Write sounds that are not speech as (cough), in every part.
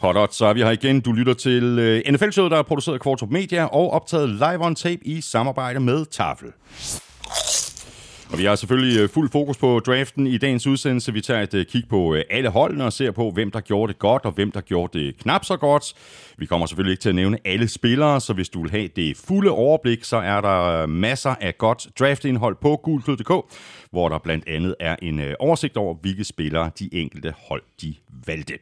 Hot Odds, så er vi her igen. Du lytter til øh, NFL-showet, der er produceret af Kvartrup Media og optaget live on tape i samarbejde med Tafel. Og vi har selvfølgelig øh, fuld fokus på draften i dagens udsendelse. Vi tager et øh, kig på øh, alle holdene og ser på, hvem der gjorde det godt og hvem der gjorde det knap så godt. Vi kommer selvfølgelig ikke til at nævne alle spillere, så hvis du vil have det fulde overblik, så er der masser af godt draftindhold på gulklud.dk, hvor der blandt andet er en øh, oversigt over, hvilke spillere de enkelte hold de valgte.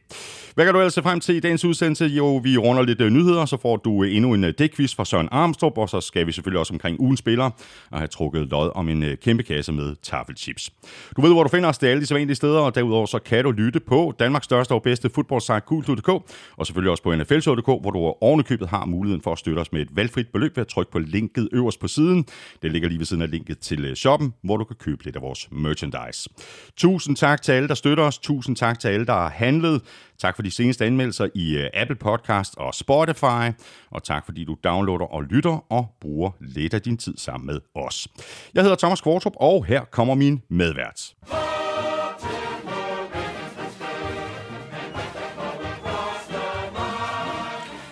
Hvad kan du ellers se frem til i dagens udsendelse? Jo, vi runder lidt øh, nyheder, så får du øh, endnu en dækvis fra Søren Armstrong, og så skal vi selvfølgelig også omkring ugens spillere og have trukket lod om en kæmpe kasse med tafelchips. Du ved, hvor du finder os. Det er alle de sædvanlige steder, og derudover så kan du lytte på Danmarks største og bedste fodboldsite, Gultud.dk, og selvfølgelig også på nflshow.dk, hvor du ovenikøbet har muligheden for at støtte os med et valgfrit beløb ved at trykke på linket øverst på siden. Det ligger lige ved siden af linket til shoppen, hvor du kan købe lidt af vores merchandise. Tusind tak til alle, der støtter os. Tusind tak til alle, der har handlet. Tak for de seneste anmeldelser i øh, Apple Podcast og Spotify. Og tak fordi du downloader og lytter og bruger lidt af din tid sammen med os. Jeg hedder Thomas Kvartrup, og her kommer min medvært.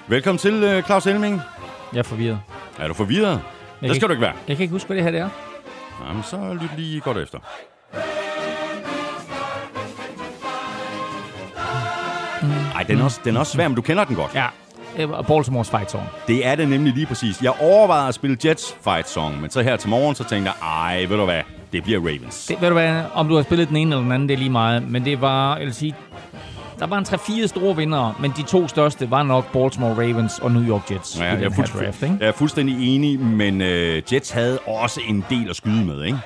Velkommen til, øh, Claus Elming. Jeg er forvirret. Er du forvirret? Jeg det skal ikke, du ikke være. Jeg kan ikke huske, hvad det her det er. Jamen, så lyt lige godt efter. Nej, den, er også, den er også svær, men du kender den godt. Ja, Baltimore's fight song. Det er det nemlig lige præcis. Jeg overvejede at spille Jets fight song, men så her til morgen, så tænkte jeg, ej, ved du hvad, det bliver Ravens. Det, ved du hvad, om du har spillet den ene eller den anden, det er lige meget. Men det var, jeg vil sige, der var en 3-4 store vinder, men de to største var nok Baltimore Ravens og New York Jets. Ja, jeg, er fuldst- draft, ikke? jeg er fuldstændig enig, men uh, Jets havde også en del at skyde med, ikke?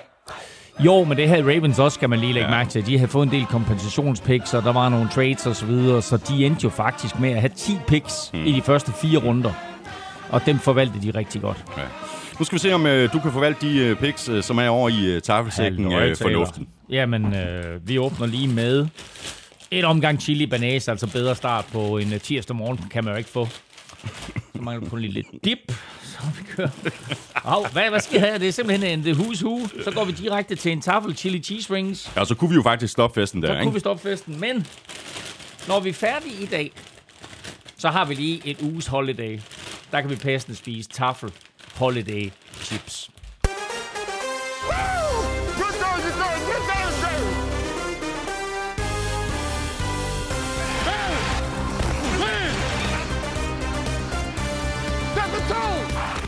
Jo, men det havde Ravens også, skal man lige lægge ja. mærke til. De havde fået en del kompensationspicks, og der var nogle trades og så videre, så de endte jo faktisk med at have 10 picks mm. i de første fire runder. Og dem forvaltede de rigtig godt. Ja. Nu skal vi se, om uh, du kan forvalte de uh, picks, uh, som er over i uh, tafelsækken uh, for luften. Jamen, uh, vi åbner lige med et omgang chili banase, altså bedre start på en uh, tirsdag morgen, kan man jo ikke få. Så mangler du kun lige lidt dip, så vi kører. Oh, hvad, hvad skal jeg have? Det er simpelthen en hus hu. Så går vi direkte til en tafel chili cheese rings. Ja, så kunne vi jo faktisk stoppe festen der, Så ikke? kunne vi stoppe festen, men når vi er færdige i dag, så har vi lige et uges holiday. Der kan vi passende spise tafel holiday chips.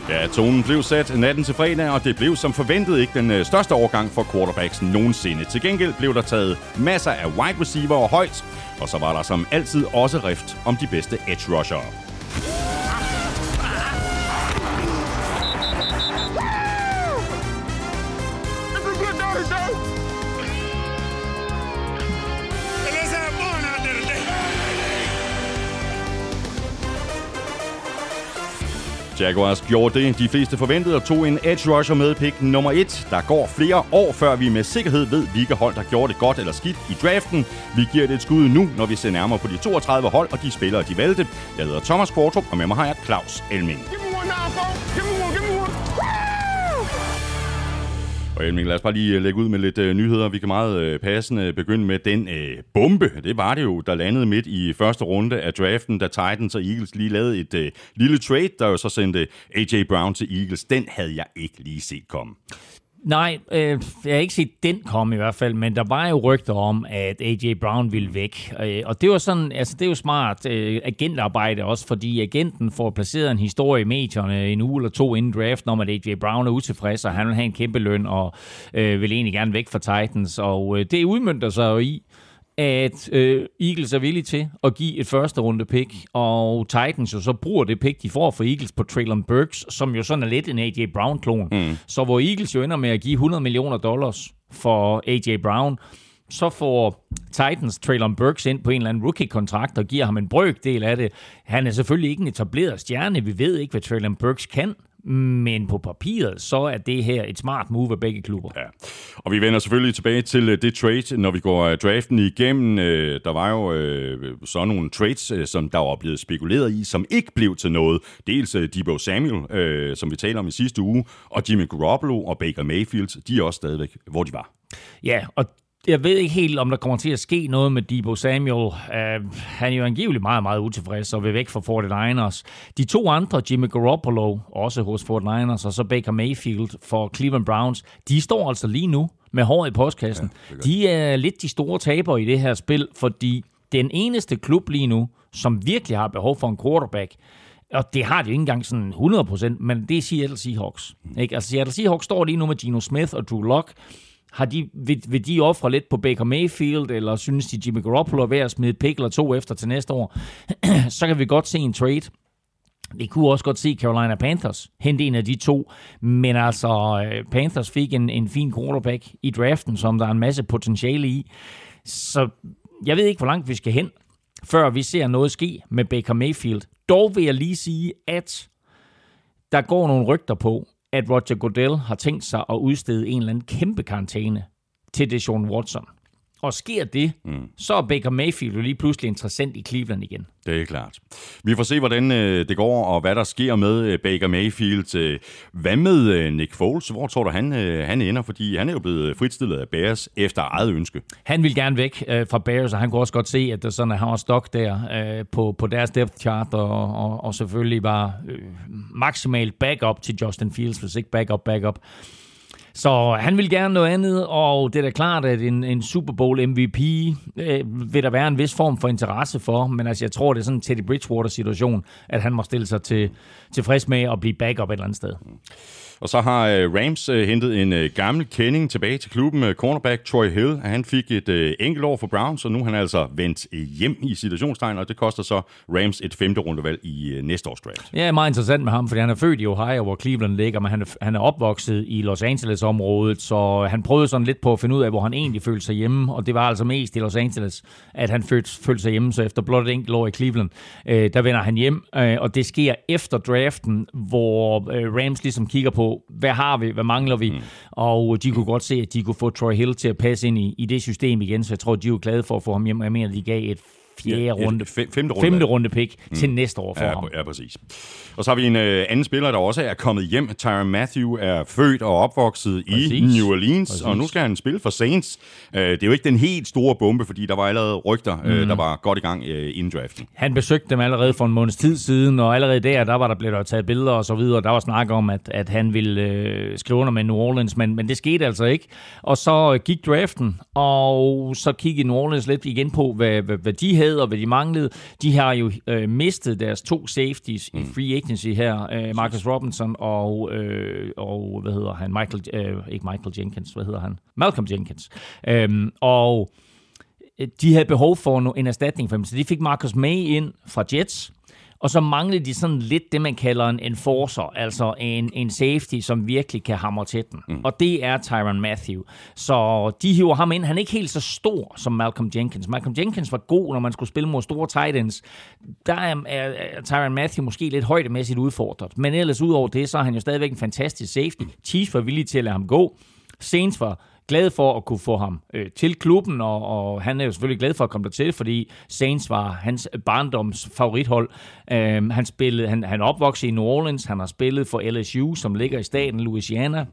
Ja, tonen blev sat natten til fredag, og det blev som forventet ikke den øh, største overgang for quarterbacks nogensinde. Til gengæld blev der taget masser af wide receiver og højt, og så var der som altid også rift om de bedste edge rusher. Jaguars gjorde det, de fleste forventede, og tog en edge rusher med pick nummer 1. Der går flere år, før vi med sikkerhed ved, hvilke hold, der gjorde det godt eller skidt i draften. Vi giver det et skud nu, når vi ser nærmere på de 32 hold og de spillere, de valgte. Jeg hedder Thomas Kvartrup, og med mig har jeg Claus Elming. Og Elming, lad os bare lige øh, lægge ud med lidt øh, nyheder. Vi kan meget øh, passende begynde med den øh, bombe. Det var det jo, der landede midt i første runde af draften, da Titans og Eagles lige lavede et øh, lille trade, der jo så sendte A.J. Brown til Eagles. Den havde jeg ikke lige set komme. Nej, øh, jeg har ikke set den komme i hvert fald, men der var jo rygter om, at A.J. Brown ville væk. Øh, og det var sådan, altså det er jo smart øh, agentarbejde også, fordi agenten får placeret en historie i medierne en uge eller to inden draften om, at A.J. Brown er utilfreds, og han vil have en kæmpe løn, og øh, vil egentlig gerne væk fra Titans. Og øh, det udmyndter sig jo i, at øh, Eagles er villige til at give et første runde pick, og Titans jo så bruger det pick, de får for Eagles på Traylon Burks, som jo sådan er lidt en A.J. Brown-klon. Mm. Så hvor Eagles jo ender med at give 100 millioner dollars for A.J. Brown, så får Titans Traylon Burks ind på en eller anden rookie-kontrakt og giver ham en brøkdel af det. Han er selvfølgelig ikke en etableret stjerne. Vi ved ikke, hvad Traylon Burks kan, men på papiret, så er det her et smart move af begge klubber. Ja. Og vi vender selvfølgelig tilbage til øh, det trade, når vi går øh, draften igennem. Øh, der var jo så nogle trades, som der var blevet spekuleret i, som ikke blev til noget. Dels Debo Samuel, som vi talte om i sidste uge, og Jimmy Garoppolo og Baker Mayfield, de er også stadigvæk, hvor de var. Ja, og jeg ved ikke helt, om der kommer til at ske noget med Debo Samuel. Uh, han er jo angiveligt meget, meget utilfreds og vil væk fra 49ers. De to andre, Jimmy Garoppolo, også hos 49ers, og så Baker Mayfield for Cleveland Browns, de står altså lige nu med hår i postkassen. Ja, de er lidt de store tabere i det her spil, fordi den eneste klub lige nu, som virkelig har behov for en quarterback, og det har de jo ikke engang sådan 100%, men det er Seattle Seahawks. Ikke? Altså Seattle Seahawks står lige nu med Geno Smith og Drew Lock. Har de, vil, vil de ofre lidt på Baker Mayfield, eller synes de Jimmy Garoppolo er ved at smide et eller to efter til næste år, (clears throat) så kan vi godt se en trade. Vi kunne også godt se Carolina Panthers hente en af de to, men altså øh, Panthers fik en, en fin quarterback i draften, som der er en masse potentiale i. Så jeg ved ikke, hvor langt vi skal hen, før vi ser noget ske med Baker Mayfield. Dog vil jeg lige sige, at der går nogle rygter på, at Roger Goodell har tænkt sig at udstede en eller anden kæmpe karantæne til Deshaun Watson. Og sker det, mm. så er Baker Mayfield jo lige pludselig interessant i Cleveland igen. Det er klart. Vi får se, hvordan øh, det går, og hvad der sker med øh, Baker Mayfield. Øh, hvad med øh, Nick Foles? Hvor tror du, han, øh, han ender? Fordi han er jo blevet fritstillet af Bears efter eget ønske. Han vil gerne væk øh, fra Bears, og han kunne også godt se, at det sådan, var stok der øh, på, på deres depth chart, og, og, og selvfølgelig var øh, maksimalt backup til Justin Fields, hvis ikke backup, backup. Så han vil gerne noget andet, og det er da klart, at en, en Super Bowl MVP øh, vil der være en vis form for interesse for, men altså jeg tror, det er sådan en Teddy Bridgewater-situation, at han må stille sig til, tilfreds med at blive backup et eller andet sted. Mm. Og så har øh, Rams øh, hentet en øh, gammel kending tilbage til klubben, øh, cornerback Troy Hill. Han fik et øh, enkelt år for Browns, og nu er han altså vendt øh, hjem i situationstegn, og det koster så Rams et femte rundevalg i næste års draft. Ja, meget interessant med ham, fordi han er født i Ohio, hvor Cleveland ligger, men han er, han er opvokset i Los Angeles-området, så han prøvede sådan lidt på at finde ud af, hvor han egentlig følte sig hjemme, og det var altså mest i Los Angeles, at han følte, følte sig hjemme, så efter blot et enkelt år i Cleveland, øh, der vender han hjem, øh, og det sker efter draften, hvor øh, Rams ligesom kigger på, hvad har vi, hvad mangler vi, mm. og de kunne godt se, at de kunne få Troy Hill til at passe ind i, i det system igen, så jeg tror, de er glade for at få ham hjem, jeg mener, de gav et fjerde ja, runde, femte runde, femte runde pick mm. til næste år for ja, ham. Ja, præcis. Og så har vi en uh, anden spiller, der også er kommet hjem. Tyron Matthew er født og opvokset præcis. i New Orleans, præcis. og nu skal han spille for Saints. Uh, det er jo ikke den helt store bombe, fordi der var allerede rygter, mm. uh, der var godt i gang uh, inden draften. Han besøgte dem allerede for en måneds tid siden, og allerede der, der var der blevet taget billeder og så videre. Der var snak om, at, at han ville uh, skrive under med New Orleans, men, men det skete altså ikke. Og så gik draften, og så kiggede New Orleans lidt igen på, hvad, hvad, hvad de havde og hvad de manglede. De har jo øh, mistet deres to safeties mm. i free agency her, øh, Marcus Robinson og, øh, og hvad hedder han, Michael, øh, ikke Michael Jenkins, hvad hedder han? Malcolm Jenkins. Øhm, og øh, de havde behov for en erstatning for dem, så de fik Marcus May ind fra Jets, og så manglede de sådan lidt det, man kalder en enforcer, altså en, en safety, som virkelig kan hamre til den. Mm. Og det er Tyron Matthew. Så de hiver ham ind. Han er ikke helt så stor som Malcolm Jenkins. Malcolm Jenkins var god, når man skulle spille mod store tight ends. Der er, er, er Tyron Matthew måske lidt højdemæssigt udfordret. Men ellers ud over det, så er han jo stadigvæk en fantastisk safety. Chiefs var villige til at lade ham gå. Saints var glad for at kunne få ham øh, til klubben, og, og han er jo selvfølgelig glad for at komme dertil, fordi Saints var hans øh, barndoms favorithold. Øh, han, spillede, han, han opvoksede i New Orleans, han har spillet for LSU, som ligger i staten Louisiana.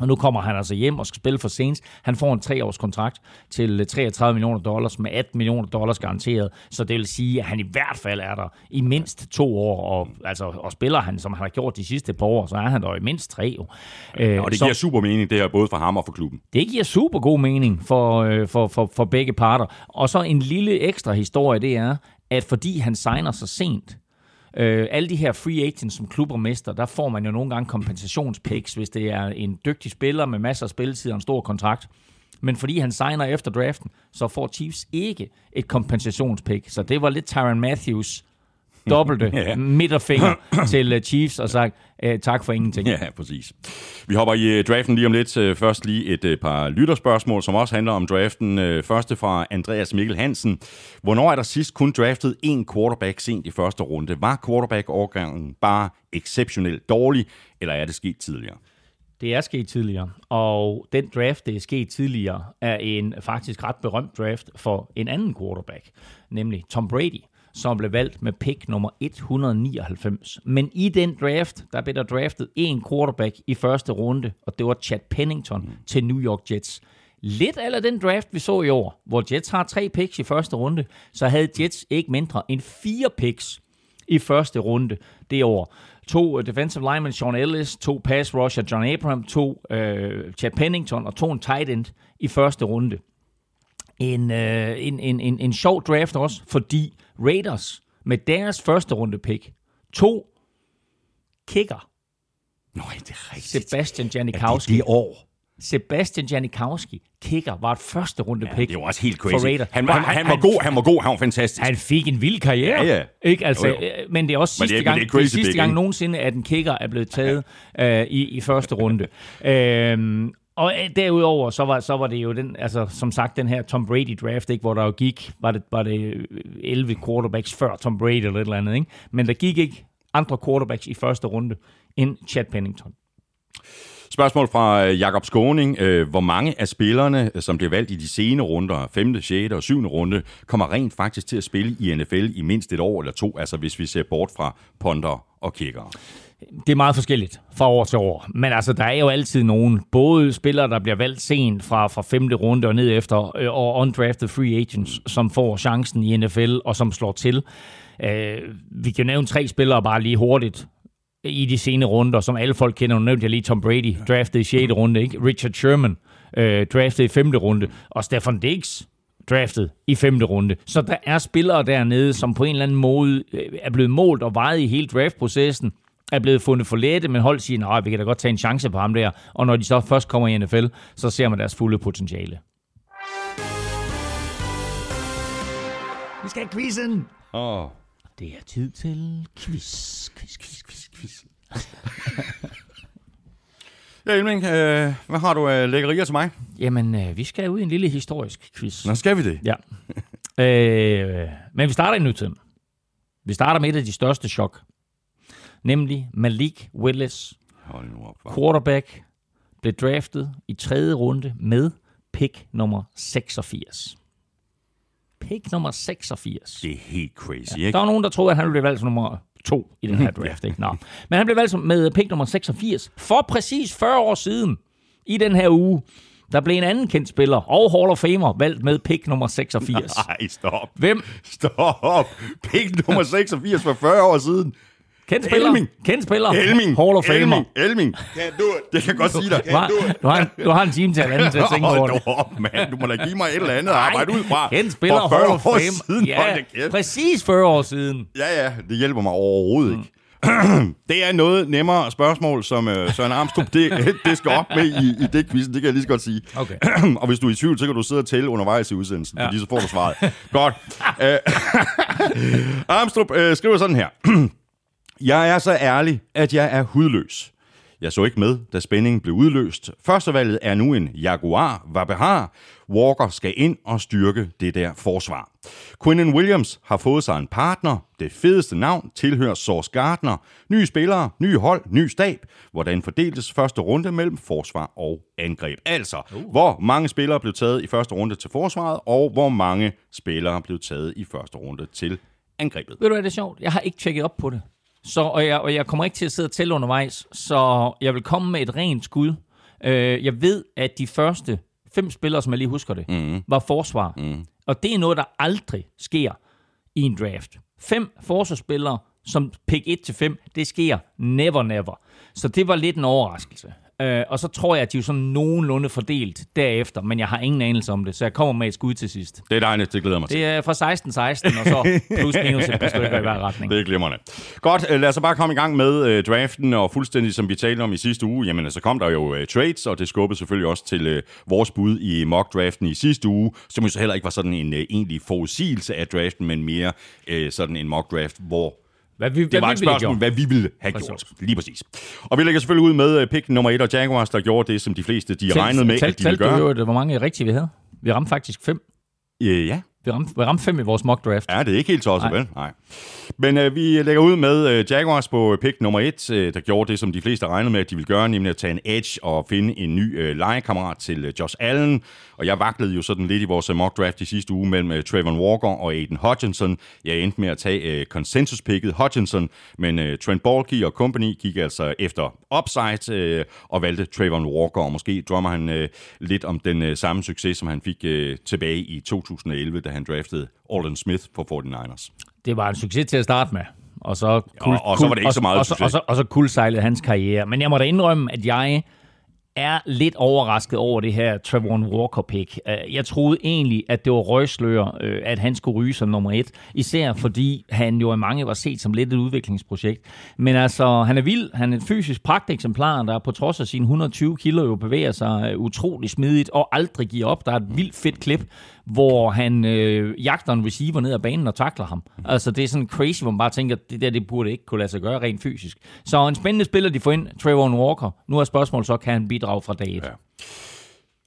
Og nu kommer han altså hjem og skal spille for Saints. Han får en treårs kontrakt til 33 øh, millioner dollars med 18 millioner dollars garanteret. Så det vil sige, at han i hvert fald er der i mindst to år. Og, altså, og spiller han, som han har gjort de sidste par år, så er han der i mindst tre år. Ja, og det giver så, super mening, det her, både for ham og for klubben. Det giver super god mening for, øh, for, for, for begge parter. Og så en lille ekstra historie, det er, at fordi han signer så sent, Øh, alle de her free agents, som klubber mister, der får man jo nogle gange kompensationspicks, hvis det er en dygtig spiller med masser af spilletid og en stor kontrakt. Men fordi han signer efter draften, så får Chiefs ikke et kompensationspick. Så det var lidt Tyron Matthews dobbelte (laughs) ja. midterfinger (clears throat) til øh, Chiefs og sagt uh, tak for ingenting. Ja, præcis. Vi hopper i uh, draften lige om lidt. Først lige et par lytterspørgsmål, som også handler om draften. Første fra Andreas Mikkel Hansen. Hvornår er der sidst kun draftet en quarterback sent i første runde? Var quarterback-årgangen bare exceptionelt dårlig, eller er det sket tidligere? Det er sket tidligere, og den draft, det er sket tidligere, er en faktisk ret berømt draft for en anden quarterback, nemlig Tom Brady som blev valgt med pick nummer 199. Men i den draft, der blev der draftet en quarterback i første runde, og det var Chad Pennington mm. til New York Jets. lidt eller den draft, vi så i år, hvor Jets har tre picks i første runde, så havde Jets ikke mindre end fire picks i første runde det år. To uh, defensive linemen, Sean Ellis, to pass rusher, John Abraham, to uh, Chad Pennington og to en tight end i første runde. En, uh, en, en, en, en sjov draft også, fordi Raiders med deres første runde pick, to kicker, Nej, det er rigtigt. Sebastian Ja, Janikowski. det, det år. Sebastian Janikowski, kicker, var et første runde pick Det var også helt for crazy. Raiders. Han, han, han, var god, han var god, han var fantastisk. Han fik en vild karriere. Ja, ja. Ikke? Altså, Jo, jo. øh, Men det er også Men det sidste er- gang, det er det crazy er sidste big, gang ikke? nogensinde, at en kicker er blevet taget øh, i, i første runde. øhm, og øh, derudover, så var, så var det jo den, altså, som sagt, den her Tom Brady-draft, ikke, hvor der jo gik, var det, var det øh, 11 quarterbacks før Tom Brady eller et eller andet. Ikke? Men der gik ikke andre quarterbacks i første runde end Chad Pennington. Spørgsmål fra øh, Jakob Skåning. Hvor mange af spillerne, som bliver valgt i de sene runder, 5., 6. og 7. runde, kommer rent faktisk til at spille i NFL i mindst et år eller to, altså hvis vi ser bort fra ponder og kickere? Det er meget forskelligt fra år til år. Men altså, der er jo altid nogen, både spillere, der bliver valgt sent fra, fra femte runde og ned efter, øh, og undrafted free agents, som får chancen i NFL og som slår til. Øh, vi kan nævne tre spillere bare lige hurtigt i de sene runder, som alle folk kender. Nu nævnte jeg lige Tom Brady, draftet i 6. runde. Ikke? Richard Sherman, øh, draftet i 5. runde. Og Stefan Diggs, draftet i 5. runde. Så der er spillere dernede, som på en eller anden måde øh, er blevet målt og vejet i hele draftprocessen, er blevet fundet for lette, men hold siger, at vi kan da godt tage en chance på ham der. Og når de så først kommer i NFL, så ser man deres fulde potentiale. Vi skal have quizzen! Åh, Det er tid til quiz, quiz, quiz, quiz, quiz. (laughs) Ja, Elming, øh, hvad har du af lækkerier til mig? Jamen, øh, vi skal ud i en lille historisk quiz. Nå, skal vi det? Ja. (laughs) øh, men vi starter i nutiden. Vi starter med et af de største chok. Nemlig Malik Willis, Hold nu op, quarterback, blev draftet i tredje runde med pick nummer 86. Pick nummer 86. Det er helt crazy, Der ikke? var nogen, der troede, at han ville blive valgt som nummer to i den her (laughs) draft. Ikke? Nå. Men han blev valgt med pick nummer 86 for præcis 40 år siden i den her uge. Der blev en anden kendt spiller og Hall of Famer valgt med pick nummer 86. (laughs) Nej, stop. Hvem? Stop. Pick nummer 86 for 40 år siden. Kendt spiller. Elming. Kendt spiller. Elming. Hall of Famer. Elming. Elming. Can't do it. Det kan jeg godt sige dig. Du har, du, har, en- du har en time til at anden til at tænke over det. mand. Du må da give mig et eller andet at arbejde ud fra. Kendt spiller For 40 Hall of år Fame. Siden. Ja, Hold da kæft. præcis 40 år siden. Ja, ja, det hjælper mig overhovedet ikke. (clears throat) det er noget nemmere spørgsmål, som øh, Søren Armstrong det, (laughs) det skal op med i, i det quiz, det kan jeg lige så godt sige. Okay. (clears throat) og hvis du er i tvivl, så kan du sidde og tælle undervejs i udsendelsen, ja. Fordi så får du svaret. godt. (laughs) Øh, (laughs) Armstrong øh, skriver sådan her. (clears throat) Jeg er så ærlig, at jeg er hudløs. Jeg så ikke med, da spændingen blev udløst. Førstevalget er nu en Jaguar Vapehar. Walker skal ind og styrke det der forsvar. Quinnen Williams har fået sig en partner. Det fedeste navn tilhører Source Gardner. Nye spillere, nye hold, ny stab. Hvordan fordeltes første runde mellem forsvar og angreb? Altså, uh. hvor mange spillere blev taget i første runde til forsvaret, og hvor mange spillere blev taget i første runde til angrebet? Ved du hvad, det er sjovt? Jeg har ikke tjekket op på det. Så, og, jeg, og jeg kommer ikke til at sidde og tælle undervejs, så jeg vil komme med et rent skud. Øh, jeg ved, at de første fem spillere, som jeg lige husker det, mm. var forsvar. Mm. Og det er noget, der aldrig sker i en draft. Fem forsvarsspillere, som pick 1-5, det sker never, never. Så det var lidt en overraskelse. Øh, og så tror jeg, at de er sådan nogenlunde fordelt derefter, men jeg har ingen anelse om det, så jeg kommer med et skud til sidst. Det er dejligt, det glæder mig til. Det er fra 16-16, og så plus minus et par stykker i hver (laughs) retning. Det er glimrende. Godt, øh, lad os så bare komme i gang med øh, draften, og fuldstændig som vi talte om i sidste uge, jamen så kom der jo øh, trades, og det skubbede selvfølgelig også til øh, vores bud i mock-draften i sidste uge, som jo så heller ikke var sådan en øh, egentlig forudsigelse af draften, men mere øh, sådan en mock-draft, hvor Hvad vi, det var et spørgsmål, hvad vi ville have Præcis. gjort. Lige præcis. Og vi lægger selvfølgelig ud med øh, pick nummer 1 og Jaguars, der gjorde det, som de fleste de regnede med, at de ville Tælte du gøre. jo, hvor mange rigtige vi havde? Vi ramte faktisk fem. Øh, ja, Vi ramte, vi ramte fem i vores mock draft. Ja, det er ikke helt tosset, vel? Nej. Men øh, vi lægger ud med øh, Jaguars på pick nummer et, øh, der gjorde det, som de fleste regnede med, at de ville gøre, nemlig at tage en edge og finde en ny øh, legekammerat til øh, Josh Allen. Og jeg vaklede jo sådan lidt i vores øh, mock draft i sidste uge mellem øh, Trayvon Walker og Aiden Hutchinson. Jeg endte med at tage øh, consensus-picket Hutchinson, men øh, Trent Baalke og company gik altså efter upside øh, og valgte Trayvon Walker, og måske drømmer han øh, lidt om den øh, samme succes, som han fik øh, tilbage i 2011, da han draftede Alden Smith på 49ers. Det var en succes til at starte med. Og så, kul, og, og så var det ikke så meget og, og, og, så, og så kuldsejlede hans karriere. Men jeg må da indrømme, at jeg er lidt overrasket over det her Trevor Walker-pick. Øh, jeg troede egentlig, at det var røgslør, øh, at han skulle ryge som nummer et. Især fordi han jo af mange var set som lidt et udviklingsprojekt. Men altså, han er vild. Han er et fysisk pragteksemplar, der på trods af sine 120 kilo jo bevæger sig øh, utrolig smidigt og aldrig giver op. Der er et vildt fedt klip, hvor han øh, jagter en receiver ned ad banen og takler ham. Altså, det er sådan crazy, hvor man bare tænker, det der, det burde ikke kunne lade sig gøre rent fysisk. Så en spændende spiller, de får ind, Trevor Walker. Nu er spørgsmålet så, kan han bidrage fra dag 1? Ja.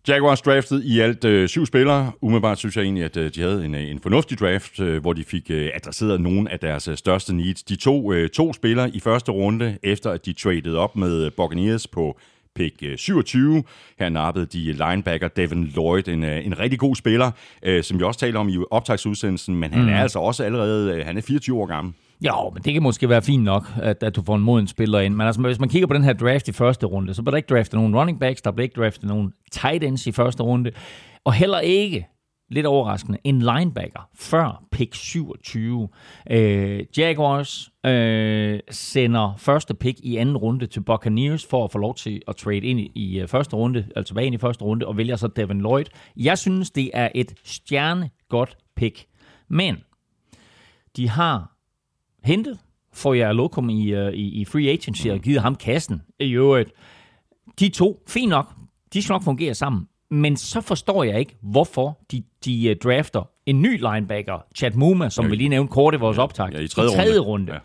Jaguars draftet i alt øh, syv spillere. Umiddelbart synes jeg egentlig, at øh, de havde en, øh, en fornuftig draft, øh, hvor de fik øh, adresseret nogle af deres øh, største needs. De to, øh, to spillere i første runde, efter at de traded op med Buccaneers på pick 27. Øh, Her nappede de linebacker Devin Lloyd, en, øh, en rigtig god spiller, øh, som vi også taler om i optagsudsendelsen, men han mm. er altså også allerede han er 24 år gammel. Ja, men det kan måske være fint nok, at, at du får en moden spiller ind. Men altså, hvis man kigger på den her draft i første runde, så bliver der ikke draftet nogen running backs, der bliver ikke draftet nogen tight ends i første runde, og heller ikke lidt overraskende, en linebacker før pick 27. Øh, Jaguars øh, sender første pick i anden runde til Buccaneers for at få lov til at trade ind i, i øh, første runde, altså tilbage ind i første runde, og vælger så Devin Lloyd. Jeg synes, det er et stjerne godt pick. Men de har hentet for jer lokum i, øh, i, i free agency og givet ham kassen i øvrigt. De to, fint nok, de skal nok fungere sammen. Men så forstår jeg ikke, hvorfor de, de uh, drafter en ny linebacker, Chad Muma, som ja, vi lige nævnte kort i vores optag, ja, i tredje, i tredje runde. runde. Ja.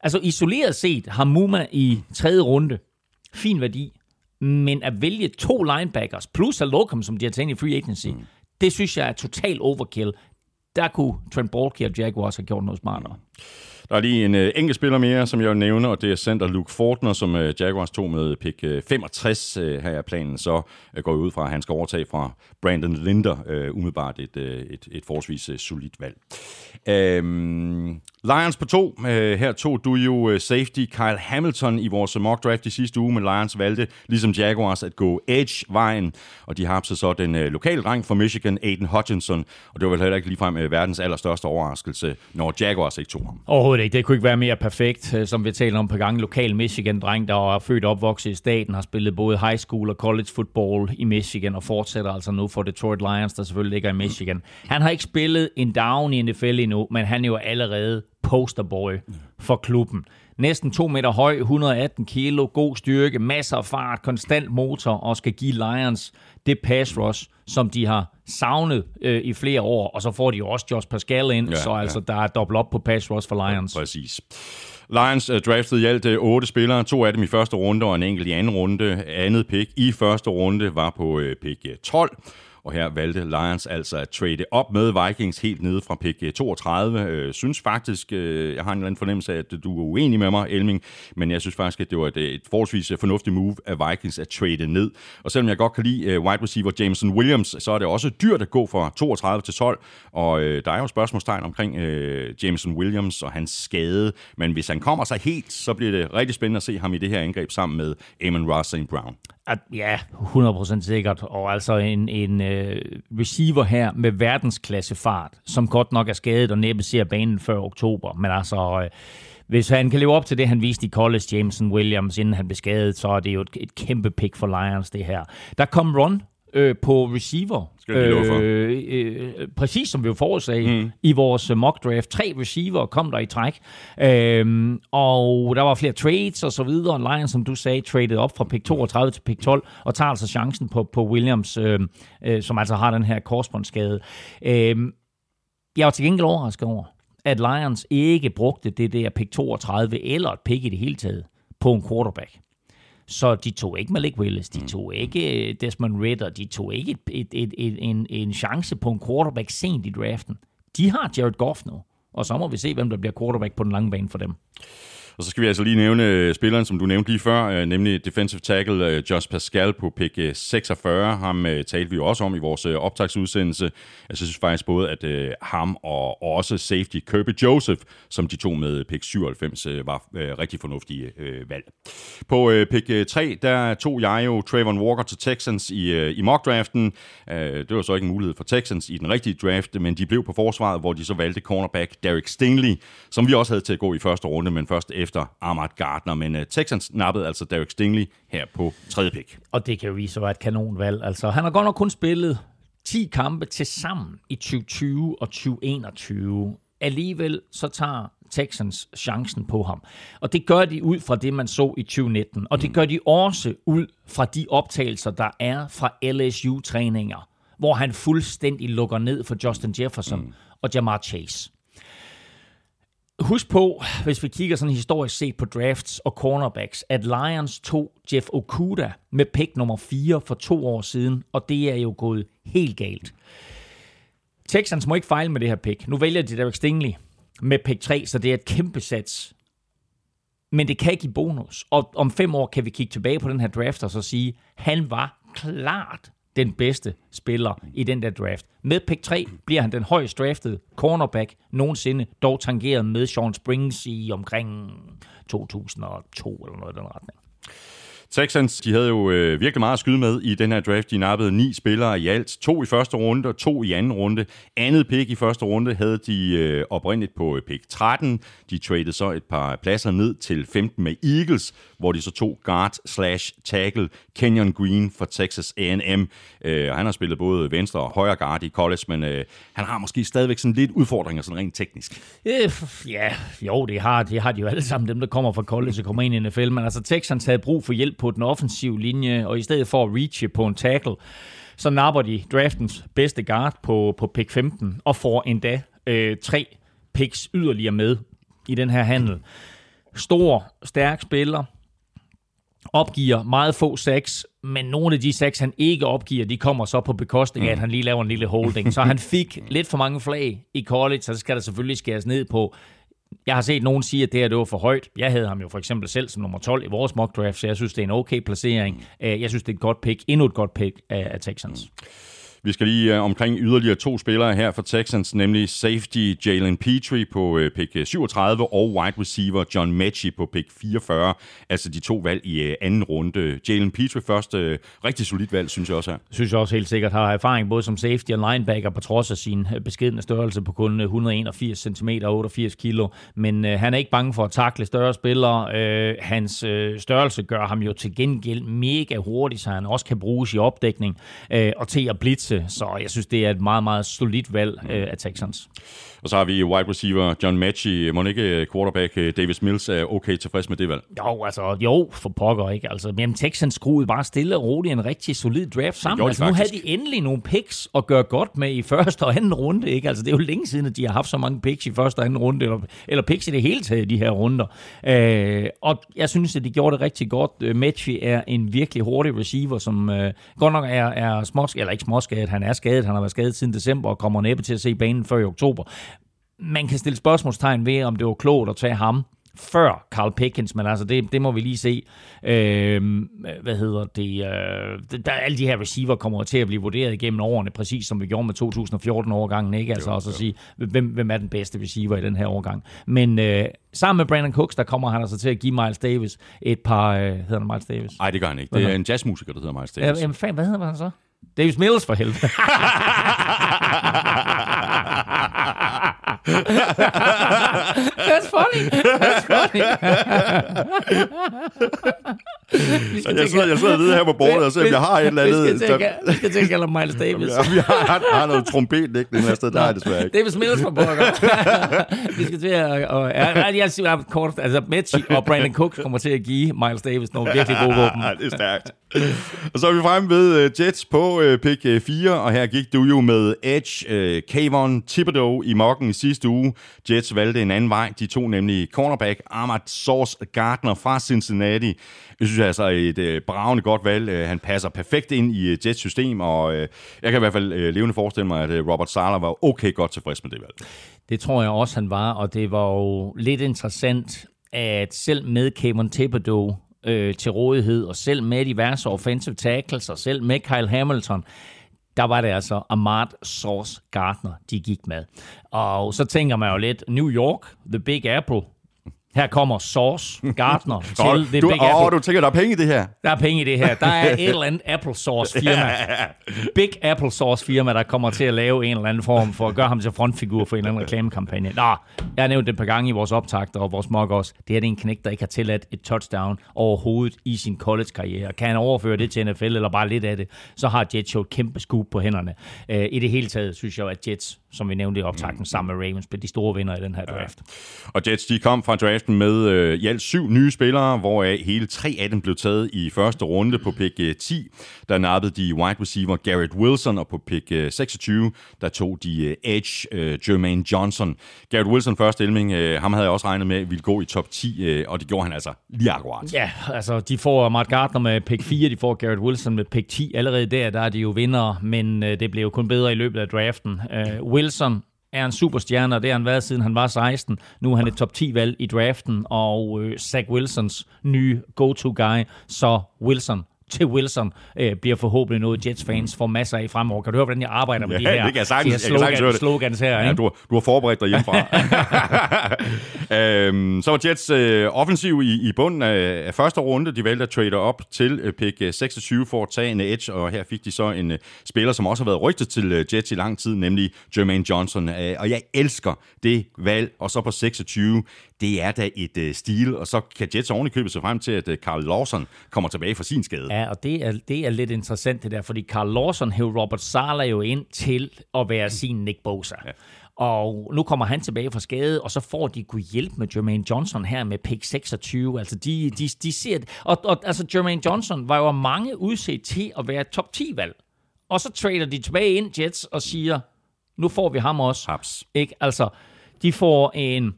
Altså isoleret set har Muma i tredje runde fin værdi, men at vælge to linebackers plus Alokum, som de har taget i free agency, mm. det synes jeg er total overkill. Der kunne Trent Baalke og Jaguars have gjort noget smartere. Mm. Der er lige en øh, enkelt spiller mere, som jeg vil nævne, og det er center Luke Fortner, som øh, Jaguars tog med pick øh, 65 øh, her i planen. Så øh, går ud fra, at han skal overtage fra Brandon Linder, Øh, umiddelbart et, øh, et, et forholdsvis øh, solidt valg. Øhm, Lions på to. Øh, her tog du jo øh, safety Kyle Hamilton i vores mock draft i sidste uge, men Lions valgte, ligesom Jaguars, at gå edge-vejen, og de har så den øh, lokale dreng fra Michigan, Aiden Hutchinson, og det var vel heller ikke ligefrem øh, verdens allerstørste overraskelse, når Jaguars ikke tog ham. Overhovedet ikke. Det kunne ikke være mere perfekt, øh, som vi taler om på gang. Lokal Michigan-dreng, der er født og opvokset i staten, har spillet både high school og college football i Michigan, og fortsætter altså nu for Detroit Lions, der selvfølgelig ligger i Michigan. Han har ikke spillet en down i NFL endnu, men han er jo allerede posterboy for klubben. Næsten 2 meter høj, 118 kilo, god styrke, masser af fart, konstant motor og skal give Lions det pass rush, som de har savnet øh, i flere år. Og så får de jo også Josh Pascal ind, ja, så altså, der er dobbelt op på pass rush for Lions. Ja, præcis. Lions uh, draftede i alt uh, otte spillere, to af dem i første runde og en enkelt i anden runde. Andet pick i første runde var på uh, pick 12. Og her valgte Lions altså at trade op med Vikings helt nede fra pick eh, 32. Øh, synes faktisk, øh, jeg har en eller anden fornemmelse af, at du er uenig med mig, Elming, men jeg synes faktisk, at det var et, et forholdsvis øh, fornuftigt move af Vikings at trade ned. Og selvom jeg godt kan lide øh, wide receiver Jameson Williams, så er det også dyrt at gå fra 32 til 12, og øh, der er jo spørgsmålstegn omkring øh, Jameson Williams og hans skade, men hvis han kommer sig helt, så bliver det rigtig spændende at se ham i det her angreb sammen med Amon Ross St. Brown. At, ja, 100% sikkert. Og altså en, en uh, receiver her med verdensklasse fart, som godt nok er skadet og næppe ser banen før oktober. Men altså, uh, hvis han kan leve op til det, han viste i college, Jameson Williams, inden han blev skadet, så er det jo et, et kæmpe pick for Lions, det her. Der kom Ron øh, på receiver. Øh, øh, præcis som vi jo forudsagde mm. i vores mock draft. Tre receiver kom der i træk. Øh, og der var flere trades og så videre. Lions, som du sagde, traded op fra pick 32 til pick 12, og tager altså chancen på, på Williams, øh, øh, som altså har den her korsbåndsskade. Øh, jeg var til gengæld overrasket over, at Lions ikke brugte det der pick 32 eller et pick i det hele taget på en quarterback. Så de tog ikke Malik Willis, de mm. tog ikke øh, Desmond Ritter, de tog ikke et, et, et, et, en, en chance på en quarterback sent i draften. de har Jared Goff nu. Og så må vi se, hvem der bliver quarterback på den lange bane for dem. Og så skal vi altså lige nævne øh, spilleren, som du nævnte lige før, øh, nemlig defensive tackle øh, Josh Pascal på pick 46. Ham talte vi jo også om i vores optagsudsendelse. Jeg synes faktisk både, at ham og også safety Kirby Joseph, som de to med pick 97, var rigtig fornuftige valg. På pick 3, der tog jeg jo Trayvon Walker til Texans i, i mock-draften. Det var så ikke en mulighed for Texans i den rigtige draft, men de blev på forsvaret, hvor de så valgte cornerback Derek Stingley, som vi også havde til at gå i første runde, men først efter efter Ahmad Gardner, men uh, Texans nappede altså Derek Stingley her på tredje pick. Og det kan jo vise sig være et kanonvalg. Altså, han har godt nok kun spillet 10 kampe til sammen i 2020 og 2021. Alligevel så tager Texans chancen på ham. Og det gør de ud fra det, man så i 2019. Og det gør de også ud fra de optagelser, der er fra LSU-træninger, hvor han fuldstændig lukker ned for Justin Jefferson mm. og Jamar Chase. Husk på, hvis vi kigger sådan historisk set på drafts og cornerbacks, at Lions tog Jeff Okuda med pick nummer 4 for to år siden, og det er jo gået helt galt. Texans må ikke fejle med det her pick. Nu vælger de Derek Stingley med pick 3, så det er et kæmpe sats. Men det kan give bonus. Og om fem år kan vi kigge tilbage på den her draft og så sige, han var klart den bedste spiller i den der draft. Med pick 3 bliver han den højst draftede cornerback nogensinde, dog tangeret med Sean Springs i omkring 2002 eller noget i den retning. Texans, de havde jo øh, virkelig meget at skyde med i den her draft. De nappede ni spillere i alt. To i første runde og to i anden runde. Andet pick i første runde havde de øh, oprindeligt på øh, pick 13. De traded så et par pladser ned til 15 med Eagles, hvor de så tog guard slash tackle Kenyon Green for Texas A&M. Øh, han har spillet både venstre og højre guard i college, men øh, han har måske stadigvæk sådan lidt udfordringer sådan rent teknisk. Øh, ja, jo, det har, det har de jo alle sammen, dem der kommer fra college og kommer ind i NFL. Men altså Texans havde brug for hjælp på den offensive linje, og i stedet for at reache på en tackle, så napper de draftens bedste guard på, på pick 15, og får endda øh, tre picks yderligere med i den her handel. Stor, stærk spiller, opgiver meget få sacks, men nogle af de sacks, han ikke opgiver, de kommer så på bekostning af, at mm. han lige laver en lille holding. Så han (laughs) fik lidt for mange flag i college, så det skal der selvfølgelig skæres ned på. Jeg har set nogen sige, at det her det var for højt. Jeg havde ham jo for eksempel selv som nummer 12 i vores mock draft, så jeg synes, det er en okay placering. Mm. Øh, jeg synes, det er et godt pick. Endnu et godt pick af, Texans. Mm. Vi skal lige uh, omkring yderligere to spillere her for Texans, nemlig safety Jalen Petrie på uh, pick øh, 37 og wide receiver John Mechie på pick 44. Altså de to valg i uh, anden runde. Jalen Petrie først uh, rigtig solidt valg, synes jeg også her. Synes jeg også helt sikkert har erfaring både som safety og linebacker på trods af sin beskedende størrelse på kun 181 cm og 88 kilo. Men uh, han er ikke bange for at takle større spillere. Uh, hans uh, størrelse gør ham jo til gengæld mega hurtig, så han også kan bruges i opdækning uh, og til at blitz så jeg synes, det er et meget, meget solidt valg øh, af Texans. Og så har vi wide receiver John Matchy. Må ikke øh, quarterback øh, Davis Mills er okay tilfreds med det valg? Jo, altså, jo, for pokker ikke. Altså, men Texans skruede bare stille og roligt en rigtig solid draft sammen. Altså, nu havde de endelig nogle picks at gøre godt med i første og anden runde. Ikke? Altså, det er jo længe siden, at de har haft så mange picks i første og anden runde, eller, eller picks i det hele taget i de her runder. Øh, og jeg synes, at de gjorde det rigtig godt. Øh, Matchy er en virkelig hurtig receiver, som øh, godt nok er, er småskadet, eller ikke småskadet, han er skadet, han har været skadet siden december og kommer næppe til at se banen før i oktober man kan stille spørgsmålstegn ved, om det var klogt at tage ham før Carl Pickens, men altså det, det må vi lige se. Øh, hvad hedder det? Øh, der, alle de her receiver kommer til at blive vurderet igennem årene, præcis som vi gjorde med 2014-årgangen, ikke? Altså jo, også jo. at sige, hvem, hvem er den bedste receiver i den her årgang. Men øh, sammen med Brandon Cooks, der kommer han altså til at give Miles Davis et par... Øh, hedder han Miles Davis? Nej, det gør han ikke. Det er en jazzmusiker, der hedder Miles Davis. Jamen, fan, hvad hedder han så? Davis Mills for helvede. (laughs) That's funny. That's funny. (laughs) så jeg, sidder, jeg sidder lige her på bordet og ser, om jeg har et eller andet. Vi skal til, skal til at kalde Miles Davis. Vi har, har noget trompet liggende et sted, der er desværre ikke. Davis Mills for pokker. vi skal til at... Og, ja, jeg siger kort, altså Metchi og Brandon Cook kommer til at give Miles Davis nogle virkelig gode våben. det er stærkt. og så er vi fremme ved uh, Jets på uh, pick uh, 4, og her gik du jo med Edge, uh, Kayvon Thibodeau i mokken i sidste uge. Jets valgte en anden vej. De to nemlig cornerback Ahmad Sauce Gardner fra Cincinnati. Jeg synes altså et øh, bravende godt valg. Øh, han passer perfekt ind i øh, Jets system, og øh, jeg kan i hvert fald øh, levende forestille mig, at øh, Robert Sala var okay godt tilfreds med det valg. Det tror jeg også, han var, og det var jo lidt interessant, at selv med Cameron Thibodeau øh, til rådighed, og selv med diverse offensive tackles, og selv med Kyle Hamilton, der var det altså Ahmad Sauce Gardner, de gik med. Og så tænker man jo lidt, New York, The Big Apple, her kommer Sauce Gardner (laughs) til The du, Big åh, Apple. du tænker, der er penge i det her? Der er penge i det her. Der er (laughs) et eller andet applesauce firma. Big applesauce firma, der kommer til at lave en eller anden form for at gøre ham til frontfigur for en eller anden reklamekampagne. Nå, jeg har nævnt det et par gange i vores optagter og vores mock også. Det her det er en knæk, der ikke har tilladt et touchdown overhovedet i sin college-karriere. Kan han overføre det til NFL eller bare lidt af det, så har Jets jo et kæmpe scoop på hænderne. Uh, I det hele taget synes jeg at Jets, som vi nævnte i optakten sammen med Ravens, blev de store vinder i den her draft. Og Jets de kom fra draften med øh, i alt syv nye spillere, hvoraf hele tre af dem blev taget i første runde på pick øh, 10. Der nappede de wide receiver Garrett Wilson, og på pick øh, 26, der tog de øh, edge øh, Jermaine Johnson. Garrett Wilson første elming, øh, ham havde jeg også regnet med ville gå i top 10, øh, og det gjorde han altså lige akkurat. Ja, altså de får Matt Gardner med pick 4, de får Garrett Wilson med pick 10. Allerede der, der er de jo vinder, men øh, det blev jo kun bedre i løbet af draften. Øh, Wilson er en superstjerne, og det har han været siden han var 16. Nu er han et top 10-valg i draften, og øh, Zach Wilsons nye go-to-guy, så Wilson til Wilson øh, bliver forhåbentlig noget Jets-fans får masser af fremover. Kan du høre, hvordan jeg arbejder med Ja, de her, det kan jeg sagtens- de her jeg kan sagtens slogan, slogans her? Ja, ikke? du, har- du har forberedt dig hjemmefra. (laughs) (laughs) øhm, så var Jets øh, offensiv i, i bunden af, af første runde. De valgte at trade op til øh, pick øh, 26 for at tage en edge, og her fik de så en øh, spiller, som også har været rygtet til øh, Jets i lang tid, nemlig Jermaine Johnson. Øh, og jeg elsker det valg, og så på 26, det er da et øh, stil, og så kan Jets oven i købet sig frem til, at øh, Carl Lawson kommer tilbage fra sin skade. Ja, og det er, det er lidt interessant det der, fordi Carl Lawson hævde Robert Sala jo ind til at være sin Nick Bosa. Ja. Og nu kommer han tilbage fra skade, og så får de kunne hjælpe med Jermaine Johnson her med pick 26. Altså, de, de, de ser. Og, og altså, Jermaine Johnson var jo mange udset til at være top 10-valg. Og så trader de tilbage ind, Jets, og siger, nu får vi ham også. Haps. Ikke? Altså, de får en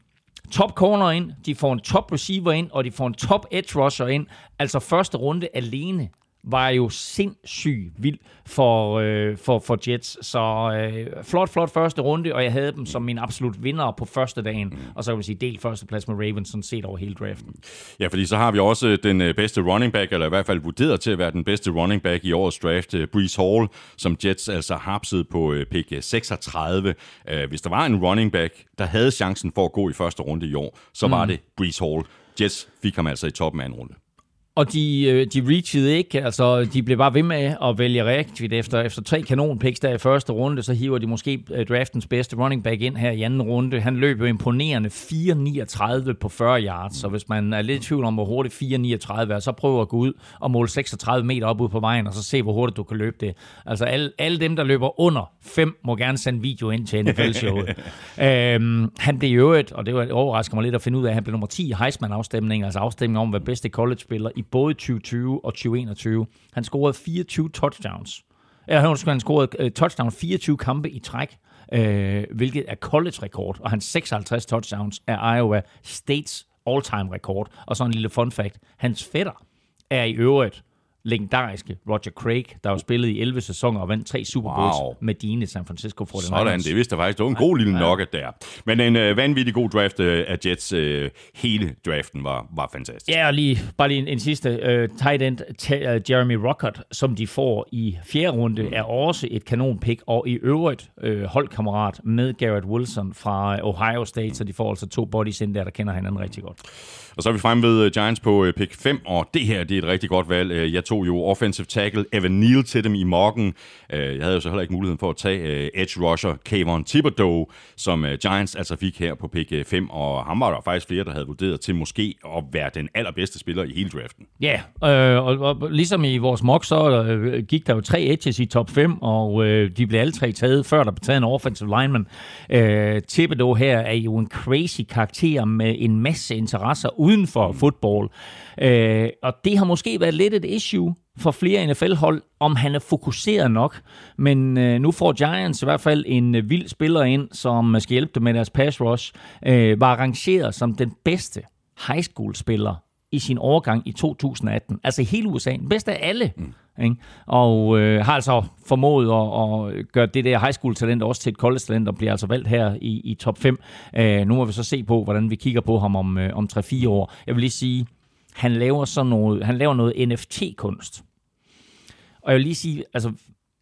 top corner ind, de får en top receiver ind, og de får en top edge rusher ind. Altså første runde alene var jo sindssygt vild for, øh, for, for Jets. Så øh, flot, flot første runde, og jeg havde dem som min absolut vinder på første dagen. Og så kan man sige, del førsteplads med Ravens, sådan set over hele draften. Ja, fordi så har vi også den øh, bedste running back, eller i hvert fald vurderet til at være den bedste running back i årets draft, øh, Brees Hall, som Jets altså hapsede på øh, pick øh, 36. Øh, Hvis der var en running back, der havde chancen for at gå i første runde i år, så var det Brees Hall. Jets fik ham altså i toppen af anden runde. Og de, øh, de reachede ikke, altså de blev bare ved med at vælge rigtigt. Efter, efter tre kanonpicks der i første runde, så hiver de måske øh, draftens bedste running back ind her i anden runde. Han løb jo imponerende 4,39 på 40 yards, så hvis man er lidt i tvivl om, hvor hurtigt 4,39 er, så prøv at gå ud og måle 36 meter op ud på vejen, og så se, hvor hurtigt du kan løbe det. Altså alle, alle dem, der løber under 5, må gerne sende video ind til NFL-showet. (laughs) øhm, han blev i øvrigt, og det var overrasker mig lidt at finde ud af, at han blev nummer 10 i Heisman-afstemningen, altså afstemningen om, hvad bedste college-spiller i både 2020 og 2021. Han scorede 24 touchdowns. Eller han, han scorede uh, touchdown 24 kampe i træk, øh, hvilket er college-rekord, og hans 56 touchdowns er Iowa States all-time rekord. Og så en lille fun fact. Hans fætter er i øvrigt legendariske Roger Craig, der har jo spillet i 11 sæsoner og vandt tre Super Bowls Wow. med dine San Francisco 49ers. Sådan, det vidste jeg faktisk. Det var en god lille nugget der. Men en øh, vanvittig god draft øh, af Jets. Øh, hele draften var, var fantastisk. Ja, og lige, bare lige en, en sidste. Uh, tight end ta- uh, Jeremy Rockert, som de får i fjerde runde, mm. er også et kanonpick, og i øvrigt uh, holdkammerat med Garrett Wilson fra Ohio State, så de får altså to bodies ind der, der kender hinanden rigtig godt. Og så er vi fremme ved øh, Giants på øh, pick 5, og det her det er et rigtig godt valg. Øh, jeg tog jo offensive tackle Evan Neal til dem i morgen. Jeg havde jo så heller ikke muligheden for at tage edge rusher Kayvon Thibodeau, som Giants altså fik her på pick 5, og ham var der faktisk flere, der havde vurderet til måske at være den allerbedste spiller i hele draften. Ja, øh, og, og ligesom i vores mock, så øh, gik der jo tre edges i top 5, og øh, de blev alle tre taget, før der blev taget en offensive lineman. Øh, Thibodeau her er jo en crazy karakter med en masse interesser uden for fodbold. Øh, og det har måske været lidt et issue for flere NFL-hold, om han er fokuseret nok. Men øh, nu får Giants i hvert fald en øh, vild spiller ind, som skal hjælpe dem med deres pass rush. Øh, var rangeret som den bedste high school-spiller i sin overgang i 2018. Altså hele USA. Den bedste af alle. Mm. Ikke? Og øh, har altså formået at, at gøre det der high school talent også til et college talent, og bliver altså valgt her i, i top 5. Øh, nu må vi så se på, hvordan vi kigger på ham om, øh, om 3-4 år. Jeg vil lige sige, han laver sådan noget, han laver noget NFT-kunst. Og jeg vil lige sige, altså,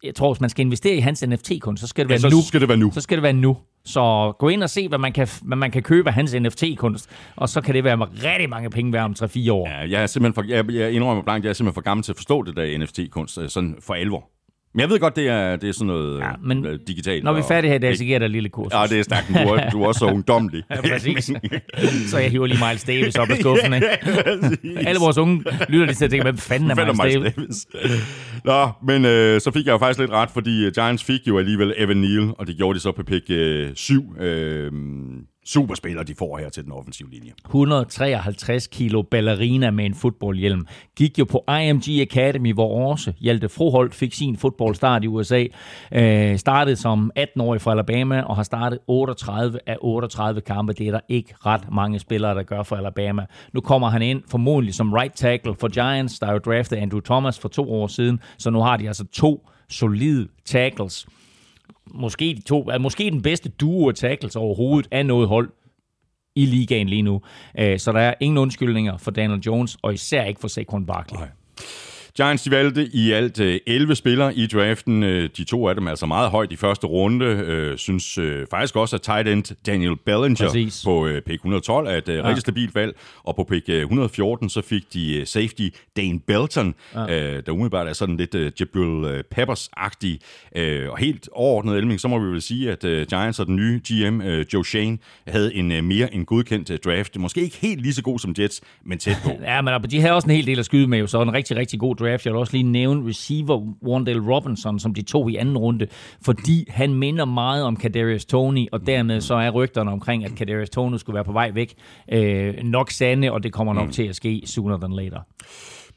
jeg tror, hvis man skal investere i hans NFT-kunst, så skal det være ja, så nu. skal det være nu. Så skal det være nu. Så gå ind og se, hvad man kan, hvad man kan købe af hans NFT-kunst, og så kan det være rigtig mange penge værd om 3-4 år. Ja, jeg er simpelthen for, jeg, jeg indrømmer blankt, jeg er simpelthen for gammel til at forstå det der NFT-kunst, sådan for alvor. Men jeg ved godt, det er, det er sådan noget ja, men øh, digitalt. Når vi er færdige her i dag, så giver jeg dig et lille kurs. Ja, det er stærkt. Du er, du er også så ungdomlig. (laughs) ja, præcis. så jeg hiver lige Miles Davis op af skuffen. Ikke? (laughs) ja, Alle vores unge lytter lige til at tænke, hvem fanden er Miles, Miles Davis? Davis? (laughs) Nå, men øh, så fik jeg jo faktisk lidt ret, fordi øh, Giants fik jo alligevel Evan Neal, og det gjorde de så på pick 7. Øh, superspiller, de får her til den offensive linje. 153 kilo ballerina med en fodboldhjelm. Gik jo på IMG Academy, hvor også Hjalte Froholt fik sin fodboldstart i USA. Øh, startede som 18-årig fra Alabama og har startet 38 af 38 kampe. Det er der ikke ret mange spillere, der gør for Alabama. Nu kommer han ind formodentlig som right tackle for Giants, der jo draftede Andrew Thomas for to år siden, så nu har de altså to solide tackles måske, de to, måske den bedste duo af tackles overhovedet af noget hold i ligaen lige nu. Øh, så der er ingen undskyldninger for Daniel Jones, og især ikke for Saquon Barkley. Nej. Giants de valgte i alt 11 øh, spillere i draften. Øh, de to af dem er altså meget højt i første runde. Øh, synes faktisk også, at tight end Daniel Bellinger Præcis. på pick 112 er et ja. rigtig stabilt valg. Og på pick 114 så fik de safety Dane Belton, ja. der umiddelbart er sådan lidt Jabril Peppers-agtig. Og helt overordnet, Elming, så må vi vel sige, at Giants og den nye GM, Joe Shane, havde en mere end godkendt draft. Måske ikke helt lige så god som Jets, men tæt på. (laughs) ja, men de havde også en hel del at skyde med, så en rigtig, rigtig god draft. Jeg vil også lige nævne receiver Wandale Robinson, som de tog i anden runde, fordi han minder meget om Kadarius Tony, og dermed så er rygterne omkring, at Kadarius Tony skulle være på vej væk, øh, nok sande, og det kommer nok mm. til at ske sooner than later.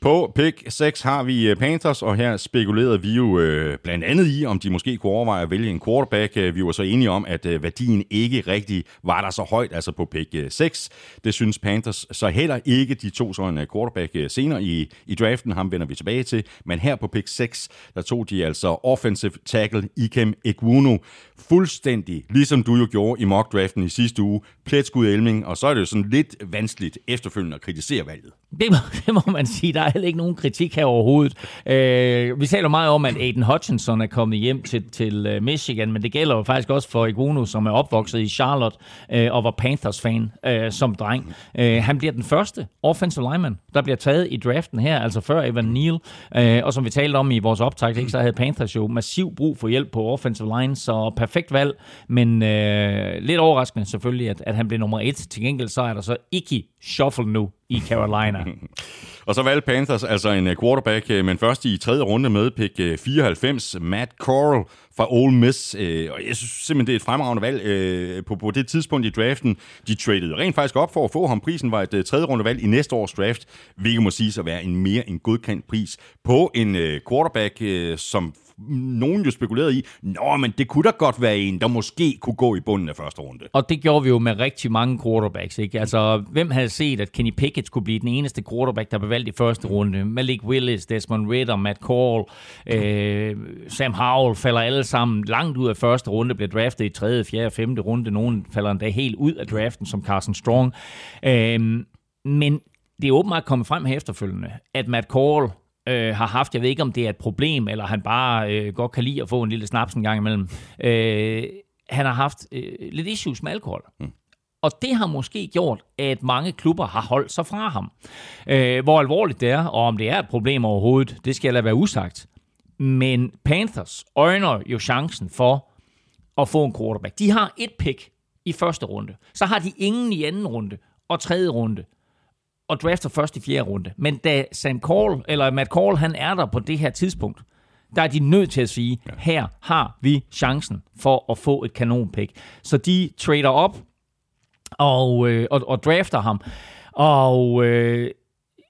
På pick 6 har vi øh, Panthers, og her spekulerede vi jo øh, blandt andet i, om de måske kunne overveje at vælge en quarterback. Øh, vi var så enige om, at øh, værdien ikke rigtig var der så højt, altså på pick 6. Det synes Panthers så heller ikke. De tog så en øh, quarterback senere i, i draften, ham vender vi tilbage til. Men her på pick 6, der tog de altså offensive tackle Ikem Egwuno Fuldstændig, ligesom du jo gjorde i mock draften i sidste uge. Pletskud Elming, og så er det jo sådan lidt vanskeligt efterfølgende at kritisere valget. Det må, (laughs) det må man sige. Der er heller ikke nogen kritik her overhovedet. Øh, vi taler meget om, at Aiden Hutchinson er kommet hjem til, til øh, Michigan, men det gælder jo faktisk også for Iguno, som er opvokset i Charlotte øh, og var Panthers-fan øh, som dreng. Øh, han bliver den første offensive lineman, der bliver taget i draften her, altså før Evan Neal. Øh, og som vi talte om i vores optag, så havde Panthers jo massiv brug for hjælp på offensive line, så perfekt perfekt valg, men øh, lidt overraskende selvfølgelig, at, at han blev nummer et. Til gengæld så er der så ikke shuffle nu i Carolina. (laughs) og så valgte Panthers altså en øh, quarterback, øh, men først i tredje runde med pick øh, 94, Matt Corral fra Ole Miss. Og jeg synes simpelthen, det er et fremragende valg på, på det tidspunkt i draften. De tradede rent faktisk op for at få ham. Prisen var et tredje runde valg i næste års draft, hvilket må sige at være en mere end godkendt pris på en quarterback, som nogen jo spekuleret i, nå, men det kunne da godt være en, der måske kunne gå i bunden af første runde. Og det gjorde vi jo med rigtig mange quarterbacks, ikke? Altså, hvem havde set, at Kenny Pickett skulle blive den eneste quarterback, der blev valgt i første runde? Malik Willis, Desmond Ritter, Matt Call, øh, Sam Howell falder alle sammen langt ud af første runde, bliver draftet i tredje, fjerde, femte runde. Nogen falder endda helt ud af draften, som Carson Strong. Øh, men det er åbenbart kommet frem her efterfølgende, at Matt Call øh, har haft. Jeg ved ikke, om det er et problem, eller han bare øh, godt kan lide at få en lille snaps en gang imellem. Øh, han har haft øh, lidt issues med alkohol. Mm. Og det har måske gjort, at mange klubber har holdt sig fra ham. Øh, hvor alvorligt det er, og om det er et problem overhovedet, det skal jeg lade være usagt. Men Panthers øjner jo chancen for at få en quarterback. De har et pick i første runde. Så har de ingen i anden runde og tredje runde og drafter først i fjerde runde. Men da Sam Call, eller Matt Call, han er der på det her tidspunkt, der er de nødt til at sige, ja. her har vi chancen for at få et kanonpick. Så de trader op og, øh, og, og drafter ham. Og øh,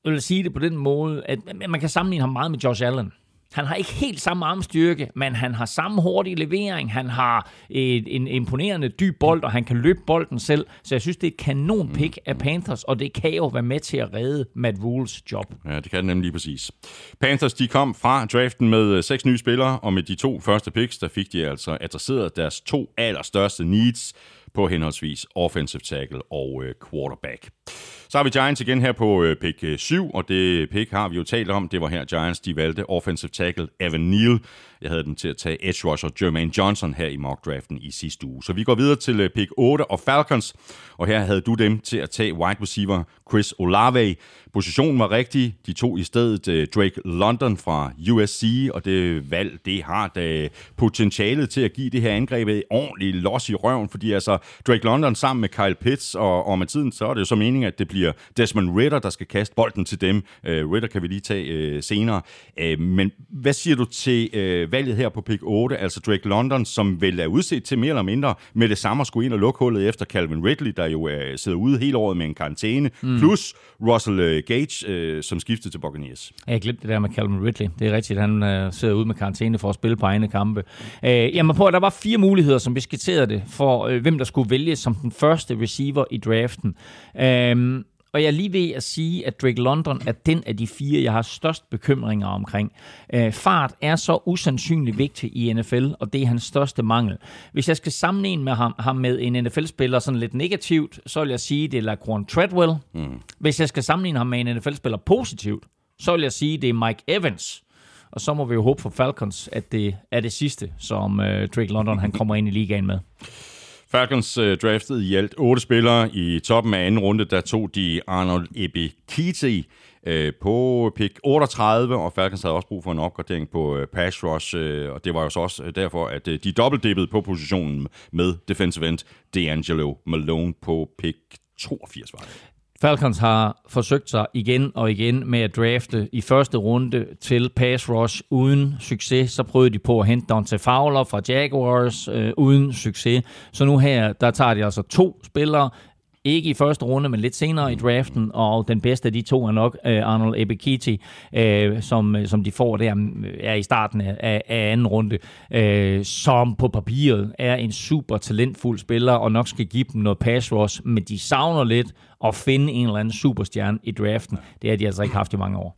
jeg vil sige det på den måde, at man kan sammenligne ham meget med Josh Allen han har ikke helt samme armstyrke, men han har samme hurtige levering. Han har et, en imponerende dyb bold, og han kan løbe bolden selv. Så jeg synes, det er et kanon pick af Panthers, og det kan jo være med til at redde Matt Rules job. Ja, det kan det nemlig lige præcis. Panthers, de kom fra draften med øh, seks nye spillere, og med de to første picks, der fik de altså adresseret deres to allerstørste needs på henholdsvis offensive tackle og øh, quarterback. Så har vi Giants igen her på øh, pick øh, 7, og det pick har vi jo talt om. Det var her Giants, de valgte offensive tackle Evan Neal. Jeg havde den til at tage edge rusher Jermaine Johnson her i mock draften i sidste uge. Så vi går videre til øh, pick 8 og Falcons, og her havde du dem til at tage wide receiver Chris Olave. Positionen var rigtig. De tog i stedet Drake London fra USC, og det valg, det har da potentialet til at give det her angreb et ordentligt los i røven, fordi altså Drake London sammen med Kyle Pitts, og, og med tiden så er det jo så meningen, at det bliver Desmond Ritter, der skal kaste bolden til dem. Uh, Ritter kan vi lige tage uh, senere. Uh, men hvad siger du til uh, valget her på pick 8, altså Drake London, som vel er udset til mere eller mindre med det samme at skulle ind og lukke hullet efter Calvin Ridley, der jo uh, sidder ude hele året med en karantæne, mm. plus Russell uh, Gage, uh, som skiftede til Buccaneers. Jeg glemte det der med Calvin Ridley. Det er rigtigt, han uh, sidder ude med karantæne for at spille på egne kampe. Uh, jamen at der var fire muligheder, som vi skitserede det, for uh, hvem der skulle vælges som den første receiver i draften. Uh, og jeg er lige ved at sige, at Drake London er den af de fire, jeg har størst bekymringer omkring. Øh, fart er så usandsynligt vigtig i NFL, og det er hans største mangel. Hvis jeg skal sammenligne med ham, ham med en NFL-spiller sådan lidt negativt, så vil jeg sige, det er Laquan Treadwell. Mm. Hvis jeg skal sammenligne ham med en NFL-spiller positivt, så vil jeg sige, det er Mike Evans. Og så må vi jo håbe for Falcons, at det er det sidste, som øh, Drake London han kommer ind i ligaen med. Falcons øh, draftede i alt otte spillere. I toppen af anden runde, der tog de Arnold Ebikiti øh, på pick 38, og Falcons havde også brug for en opgradering på øh, pass rush, øh, og det var jo så også øh, derfor, at øh, de dobbeltdippede på positionen med defensive end D'Angelo Malone på pick 82 var det. Falcons har forsøgt sig igen og igen med at drafte i første runde til pass rush uden succes. Så prøvede de på at hente Dante Fowler fra Jaguars øh, uden succes. Så nu her, der tager de altså to spillere, ikke i første runde, men lidt senere i draften, og den bedste af de to er nok øh, Arnold Ebekiti, øh, som, øh, som de får der mm, er i starten af, af anden runde, øh, som på papiret er en super talentfuld spiller, og nok skal give dem noget pass rush, men de savner lidt at finde en eller anden superstjerne i draften. Det har de altså ikke haft i mange år.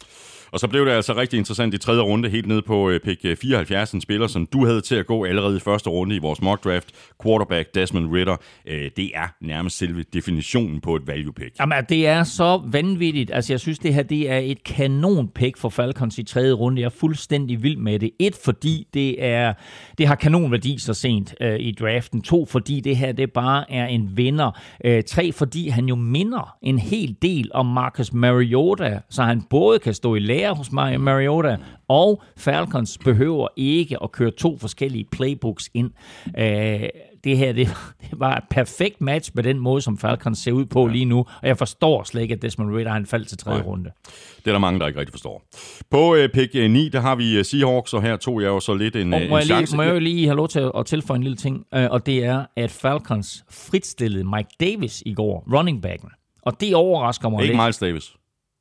Og så blev det altså rigtig interessant i tredje runde, helt ned på øh, pick øh, 74, en spiller, som du havde til at gå allerede i første runde i vores mock draft, quarterback Desmond Ritter. Øh, det er nærmest selve definitionen på et value pick. Jamen, det er så vanvittigt. Altså, jeg synes, det her det er et kanon pick for Falcons i tredje runde. Jeg er fuldstændig vild med det. Et, fordi det, er, det har kanonværdi så sent øh, i draften. To, fordi det her det bare er en vinder. Øh, tre, fordi han jo minder en hel del om Marcus Mariota, så han både kan stå i lære lære hos Mario Mariota, og Falcons behøver ikke at køre to forskellige playbooks ind. Øh, det her det, det var et perfekt match med den måde, som Falcons ser ud på ja. lige nu, og jeg forstår slet ikke, at Desmond Ritter har en fald til tredje Nej. runde. Det er der mange, der ikke rigtig forstår. På uh, pick 9, der har vi uh, Seahawks, og her tog jeg jo så lidt en, og må en jeg chance. Lige, må jeg lige have lov til at tilføje en lille ting, uh, og det er, at Falcons fritstillede Mike Davis i går, running backen. Og det overrasker mig ikke lidt. Miles Davis.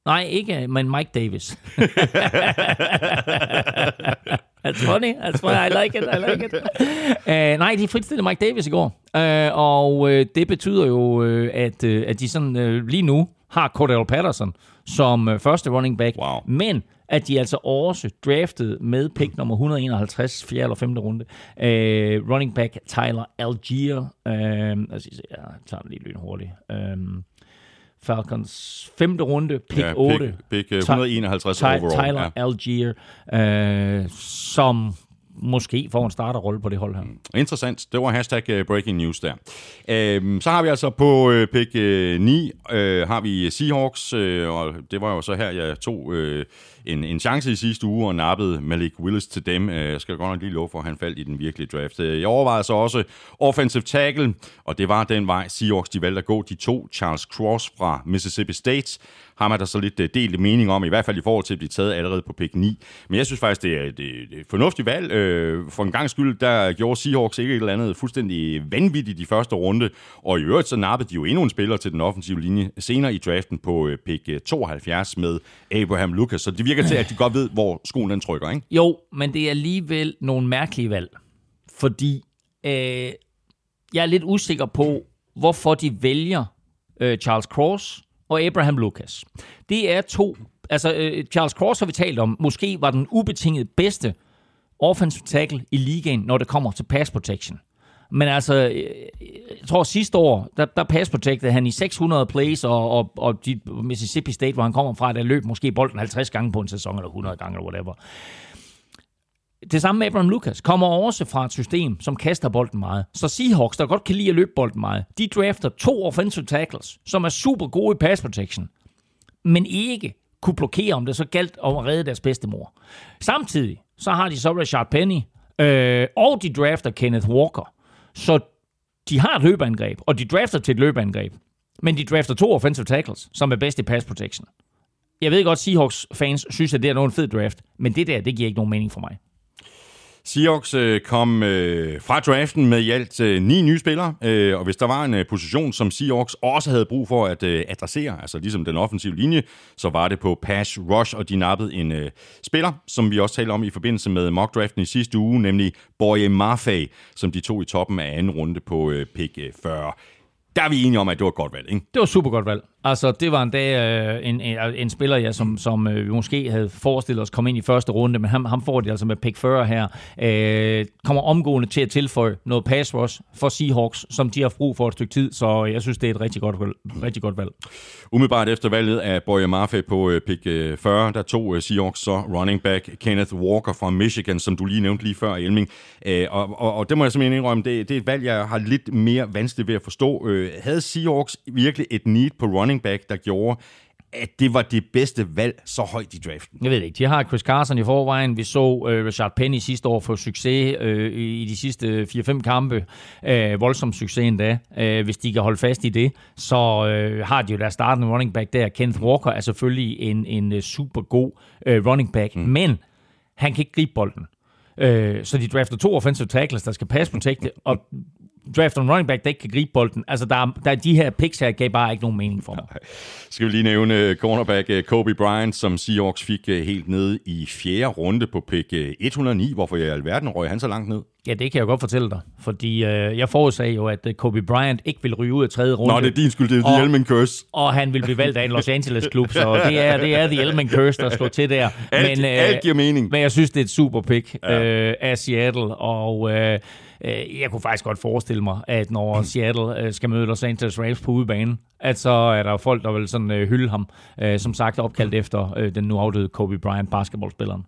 Nej, ikke, men Mike Davis. (laughs) That's funny. That's funny. I like it. I like it. Uh, nej, de fritstillede Mike Davis i går. Uh, og uh, det betyder jo, uh, at, uh, at de sådan uh, lige nu har Cordell Patterson som uh, første running back. Wow. Men at de altså også draftede med pick nummer 151, 4. eller 5. runde, uh, running back Tyler Algier. Uh, altså, jeg tager den lige lynhurtigt. Uh, Falcons femte runde, pick ja, 8. Pick, pick 151 Ty- overall. Tyler ja. Algier, øh, som måske får en starterrolle på det hold her. Mm. Interessant. Det var hashtag uh, breaking news der. Uh, så har vi altså på uh, pick uh, 9, uh, har vi Seahawks, uh, og det var jo så her, jeg tog uh, en, en chance i sidste uge og nappede Malik Willis til dem. Øh, jeg skal godt nok lige love for, at han faldt i den virkelige draft. Øh, jeg overvejede så også offensive tackle, og det var den vej Seahawks de valgte at gå. De to Charles Cross fra Mississippi State har er der så lidt øh, delt mening om, i hvert fald i forhold til at blive taget allerede på pick 9. Men jeg synes faktisk, det er, det, det er et fornuftigt valg. Øh, for en gang skyld, der gjorde Seahawks ikke et eller andet fuldstændig vanvittigt i første runde, og i øvrigt så nappede de jo endnu en spiller til den offensive linje senere i draften på øh, pick 72 med Abraham Lucas, så det virker til, at de godt ved, hvor skoen den trykker, ikke? Jo, men det er alligevel nogle mærkelige valg, fordi øh, jeg er lidt usikker på, hvorfor de vælger øh, Charles Cross og Abraham Lucas. Det er to... Altså, øh, Charles Cross har vi talt om, måske var den ubetinget bedste offensive tackle i ligaen, når det kommer til pass protection. Men altså, øh, jeg tror sidste år, der, der pass protected han i 600 plays, og, og, og de, Mississippi State, hvor han kommer fra, der løb måske bolden 50 gange på en sæson, eller 100 gange, eller whatever. Det samme med Abraham Lucas kommer også fra et system, som kaster bolden meget. Så Seahawks, der godt kan lide at løbe bolden meget, de drafter to offensive tackles, som er super gode i pass protection, men ikke kunne blokere, om det så galt om at redde deres bedste mor. Samtidig så har de så Rashard Penny, øh, og de drafter Kenneth Walker. Så de har et løbeangreb, og de drafter til et løbeangreb. Men de drafter to offensive tackles, som er bedst i pass protection. Jeg ved godt, Seahawks fans synes, at det er nogen fed draft, men det der, det giver ikke nogen mening for mig. Seahawks øh, kom øh, fra draften med i alt øh, ni nye spillere, øh, og hvis der var en øh, position, som Seahawks også havde brug for at øh, adressere, altså ligesom den offensive linje, så var det på pass rush, og de nappede en øh, spiller, som vi også talte om i forbindelse med mock draften i sidste uge, nemlig Boye Maffei, som de tog i toppen af anden runde på øh, pick øh, 40. Der er vi enige om, at det var et godt valg, ikke? Det var super godt valg. Altså, det var en dag øh, en, en, en spiller, ja, som, som øh, vi måske havde forestillet os komme ind i første runde, men ham, ham får det altså med pick 40 her. Øh, kommer omgående til at tilføje noget pass rush for Seahawks, som de har brug for et stykke tid, så jeg synes, det er et rigtig godt, rigtig godt valg. Umiddelbart efter valget af Boye Maffei på øh, pick øh, 40, der tog øh, Seahawks så running back Kenneth Walker fra Michigan, som du lige nævnte lige før, Elming. Øh, og, og, og det må jeg simpelthen indrømme, det, det er et valg, jeg har lidt mere vanskeligt ved at forstå. Øh, havde Seahawks virkelig et need på running running back, der gjorde, at det var det bedste valg så højt i draften. Jeg ved ikke. De har Chris Carson i forvejen. Vi så uh, Richard Penny sidste år få succes uh, i de sidste 4-5 kampe. Uh, voldsom succes endda. Uh, hvis de kan holde fast i det, så uh, har de jo der startende running back der. Kenneth Walker er selvfølgelig en, en super god uh, running back, mm. men han kan ikke gribe bolden. Uh, så de drafter to offensive tackles, der skal pass protecte, og draft en running back, der ikke kan gribe bolden. Altså, der, der, de her picks her gav bare ikke nogen mening for mig. Nej. Skal vi lige nævne øh, cornerback øh, Kobe Bryant, som Seahawks fik øh, helt ned i fjerde runde på pick 109. Hvorfor i alverden røg han så langt ned? Ja, det kan jeg godt fortælle dig. Fordi øh, jeg forudsagde jo, at Kobe Bryant ikke ville ryge ud af tredje runde. Nå, det er din skyld, det er The Elman Curse. Og han ville blive valgt af en Los Angeles-klub, så det er, det er The Elman Curse, der slår til der. Alt, men, øh, alt giver mening. Men jeg synes, det er et super pick ja. øh, af Seattle, og... Øh, Øh, jeg kunne faktisk godt forestille mig, at når. (clears throat) Seattle øh, skal møde Los Angeles Rams på udebane, at så er der folk, der vil sådan øh, hylde ham. Som sagt opkaldt efter den nu afdøde Kobe Bryant, basketballspilleren.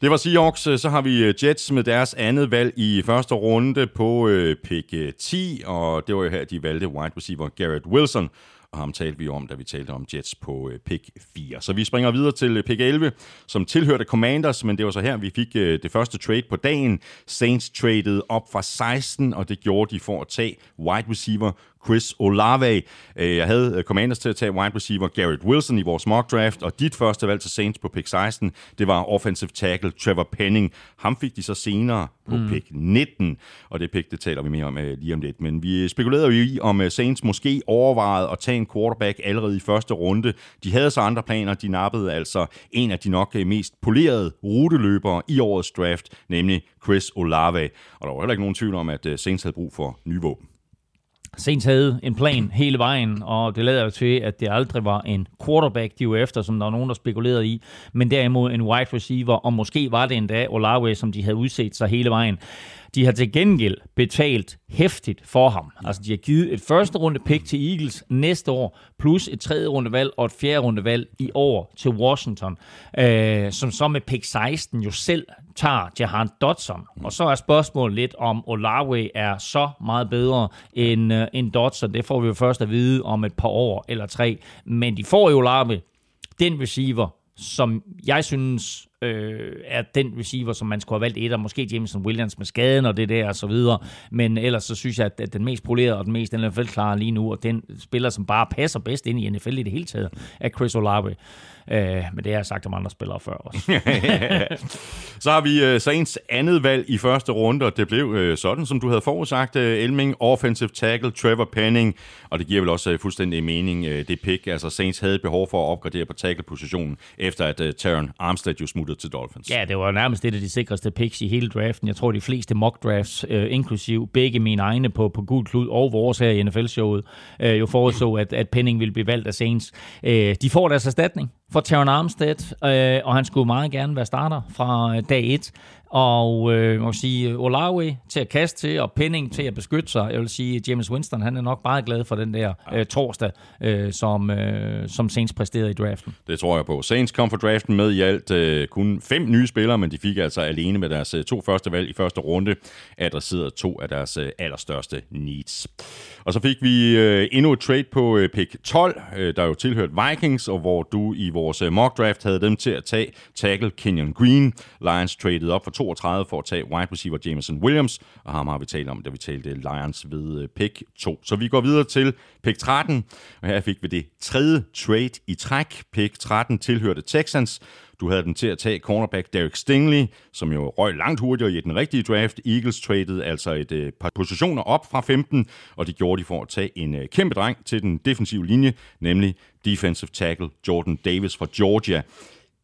Det var Seahawks. Så har vi øh, Jets med deres andet valg i første runde på øh, pick 10, og det var jo her, de valgte wide receiver Garrett Wilson og ham talte vi om, da vi talte om Jets på øh, pick 4. Så vi springer videre til øh, pick 11, som tilhørte Commanders, men det var så her, vi fik øh, det første trade på dagen. Saints traded op fra 16, og det gjorde de for at tage wide receiver Chris Olave. Øh, jeg havde øh, Commanders til at tage wide receiver Garrett Wilson i vores mock draft, og dit første valg til Saints på pick 16, det var offensive tackle Trevor Penning. Ham fik de så senere på mm. pick 19, og det pick, det taler vi mere om uh, lige om lidt. Men vi spekulerede jo i, om Saints måske overvejede at tage en quarterback allerede i første runde. De havde så andre planer. De nappede altså en af de nok mest polerede ruteløbere i årets draft, nemlig Chris Olave. Og der var heller ikke nogen tvivl om, at Saints havde brug for nye våben. Saints havde en plan hele vejen, og det lader jo til, at det aldrig var en quarterback, de var efter, som der var nogen, der spekulerede i, men derimod en wide receiver, og måske var det endda Olave, som de havde udset sig hele vejen. De har til gengæld betalt hæftigt for ham. Altså, de har givet et første runde pick til Eagles næste år, plus et tredje runde valg og et fjerde runde valg i år til Washington, øh, som så med pick 16 jo selv tager Jahan Dodson. Og så er spørgsmålet lidt, om Olave er så meget bedre end, øh, end Dodson. Det får vi jo først at vide om et par år eller tre. Men de får jo Olave, den receiver, som jeg synes øh, er den receiver, som man skulle have valgt et, og måske Jameson Williams med skaden og det der og så videre. Men ellers så synes jeg, at, at den mest polerede og den mest NFL-klare lige nu, og den spiller, som bare passer bedst ind i NFL i det hele taget, er Chris Olave. Øh, men det har jeg sagt om andre spillere før også. (laughs) så har vi uh, Saints andet valg i første runde, og det blev uh, sådan, som du havde forudsagt, uh, Elming, offensive tackle, Trevor Penning, og det giver vel også uh, fuldstændig mening, det pick. Altså Saints havde behov for at opgradere på tackle-positionen, efter at uh, Taron Armstead jo smuttede til Dolphins. Ja, det var nærmest et af de sikreste picks i hele draften. Jeg tror, de fleste mock drafts, uh, inklusiv begge mine egne på, på gul klud og vores her i NFL-showet, jo forudså, at, at Penning ville blive valgt af Saints. De får deres erstatning for Taron Armstead, øh, og han skulle meget gerne være starter fra øh, dag 1. Og øh, må sige, Olawi til at kaste til, og Penning til at beskytte sig. Jeg vil sige, James Winston, han er nok meget glad for den der øh, torsdag, øh, som, øh, som Saints præsterede i draften. Det tror jeg på. Saints kom for draften med i alt øh, kun fem nye spillere, men de fik altså alene med deres øh, to første valg i første runde adresseret to af deres øh, allerstørste needs. Og så fik vi øh, endnu et trade på øh, pick 12, øh, der jo tilhørt Vikings, og hvor du i vores øh, mock draft havde dem til at tage tackle Kenyon Green. Lions traded op for 32 for at tage wide receiver Jameson Williams, og ham har vi talt om, da vi talte Lions ved øh, pick 2. Så vi går videre til pick 13, og her fik vi det tredje trade i træk. Pick 13 tilhørte Texans, du havde den til at tage cornerback Derek Stingley, som jo røg langt hurtigere i den rigtige draft. Eagles traded altså et øh, par positioner op fra 15, og det gjorde de for at tage en øh, kæmpe dreng til den defensive linje, nemlig defensive tackle Jordan Davis fra Georgia.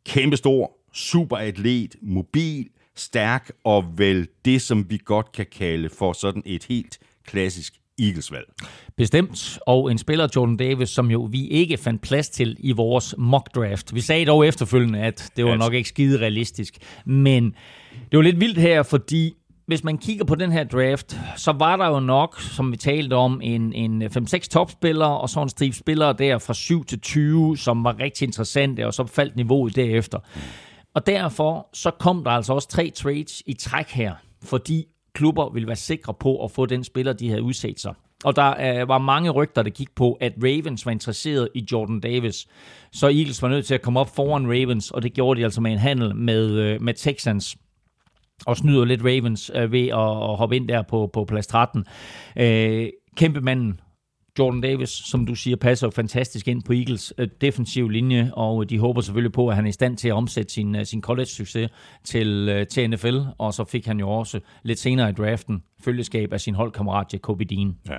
Kæmpe stor, super atlet, mobil, stærk og vel det, som vi godt kan kalde for sådan et helt klassisk Eagles-valg. Bestemt, og en spiller, Jordan Davis, som jo vi ikke fandt plads til i vores mock draft. Vi sagde dog efterfølgende, at det var nok ikke skide realistisk, men det var lidt vildt her, fordi hvis man kigger på den her draft, så var der jo nok, som vi talte om, en, en 5-6 topspillere, og så en stribe spillere der fra 7 til 20, som var rigtig interessante, og så faldt niveauet derefter. Og derfor så kom der altså også tre trades i træk her, fordi klubber ville være sikre på at få den spiller, de havde udset sig. Og der øh, var mange rygter, der gik på, at Ravens var interesseret i Jordan Davis. Så Eagles var nødt til at komme op foran Ravens, og det gjorde de altså med en handel med, øh, med Texans og snyder lidt Ravens øh, ved at, at hoppe ind der på, på plads 13. Øh, kæmpe manden Jordan Davis, som du siger, passer fantastisk ind på Eagles øh, defensiv linje, og øh, de håber selvfølgelig på, at han er i stand til at omsætte sin, øh, sin college-succes til, til NFL, og så fik han jo også lidt senere i draften følgeskab af sin holdkammerat Jacoby Dean. Ja.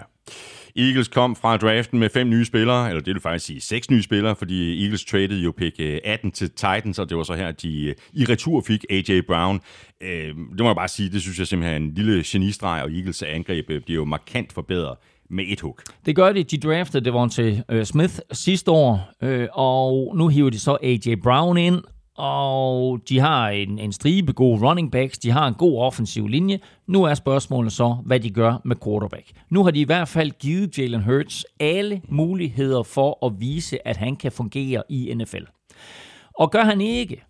Eagles kom fra draften med fem nye spillere, eller det vil faktisk sige seks nye spillere, fordi Eagles traded jo pick 18 til Titans, og det var så her, de i retur fik A.J. Brown. Det må jeg bare sige, det synes jeg simpelthen er en lille genistreg, og Eagles angreb bliver jo markant forbedret med et hook. Det gør de. De draftede Devontae uh, Smith sidste år, uh, og nu hiver de så A.J. Brown ind, og de har en, en stribe gode running backs, de har en god offensiv linje. Nu er spørgsmålet så, hvad de gør med quarterback. Nu har de i hvert fald givet Jalen Hurts alle muligheder for at vise, at han kan fungere i NFL. Og gør han ikke,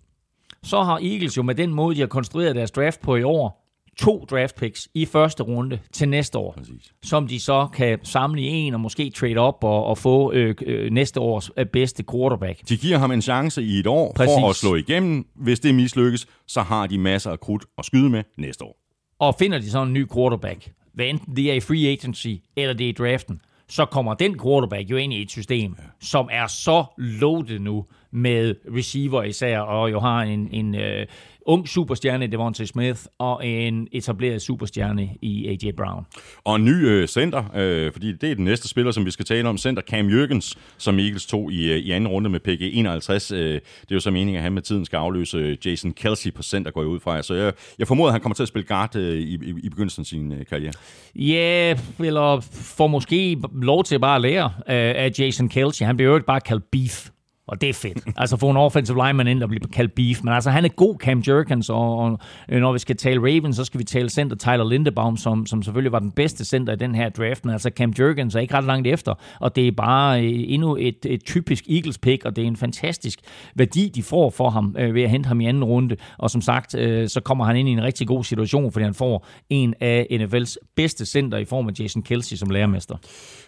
så har Eagles jo med den måde, de har konstrueret deres draft på i år, to draft picks i første runde til næste år, Præcis. som de så kan samle i en og måske trade op og, og få øh, øh, næste års øh, bedste quarterback. De giver ham en chance i et år Præcis. for at slå igennem. Hvis det mislykkes, så har de masser af krudt at skyde med næste år. Og finder de så en ny quarterback, hvad enten det er i free agency eller det er i draften, så kommer den quarterback jo ind i et system, ja. som er så loaded nu med receiver især, og jo har en, en øh, ung superstjerne, Devontae Smith, og en etableret superstjerne i A.J. Brown. Og en ny øh, center, øh, fordi det er den næste spiller, som vi skal tale om. Center Cam Jørgens, som Eagles tog i, øh, i anden runde med PG 51. Øh, det er jo så meningen, at han med tiden skal afløse øh, Jason Kelsey på center, går jeg ud fra. Så jeg, jeg formoder, at han kommer til at spille guard øh, i, i, i begyndelsen af sin øh, karriere. Ja, yeah, eller får måske lov til bare at lære øh, af Jason Kelsey. Han bliver jo ikke bare kaldt beef og det er fedt. Altså få en offensive lineman ind, der bliver kaldt beef. Men altså, han er god, Cam Jerkins, og, og øh, når vi skal tale Ravens, så skal vi tale center Tyler Lindebaum, som, som selvfølgelig var den bedste center i den her draft. Men altså, Cam Jerkins er ikke ret langt efter, og det er bare øh, endnu et, et typisk Eagles pick, og det er en fantastisk værdi, de får for ham øh, ved at hente ham i anden runde. Og som sagt, øh, så kommer han ind i en rigtig god situation, fordi han får en af NFL's bedste center i form af Jason Kelsey som lærermester.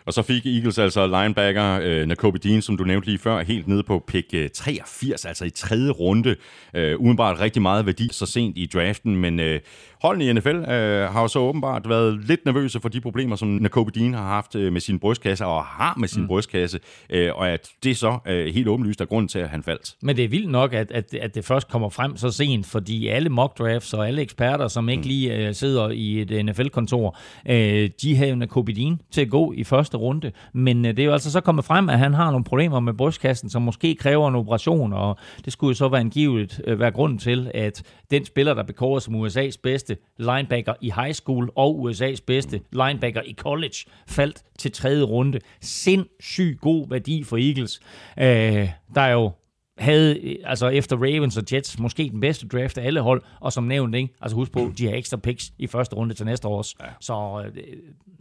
Og så fik Eagles altså linebacker øh, Nakobe Dean, som du nævnte lige før, helt nede på pick øh, 83, altså i tredje runde. Øh, udenbart rigtig meget værdi så sent i draften, men øh, holdene i NFL øh, har jo så åbenbart været lidt nervøse for de problemer, som Nakobe Dean har haft øh, med sin brystkasse, og har med sin mm. brystkasse, øh, og at det så øh, helt åbenlyst er grunden til, at han faldt. Men det er vildt nok, at, at, at det først kommer frem så sent, fordi alle mock drafts og alle eksperter, som ikke mm. lige øh, sidder i et NFL-kontor, øh, de havde jo Nakobe Dean til at gå i første runde, men øh, det er jo altså så kommet frem, at han har nogle problemer med brystkassen, som måske kræver en operation, og det skulle jo så være angivet øh, være grunden til, at den spiller, der bekårer som USA's bedste linebacker i high school og USA's bedste linebacker i college, faldt til tredje runde. Sindssygt god værdi for Eagles. Øh, der er jo havde altså efter Ravens og Jets måske den bedste draft af alle hold, og som nævnt, ikke? altså husk på, de har ekstra picks i første runde til næste års. Ja. Så øh,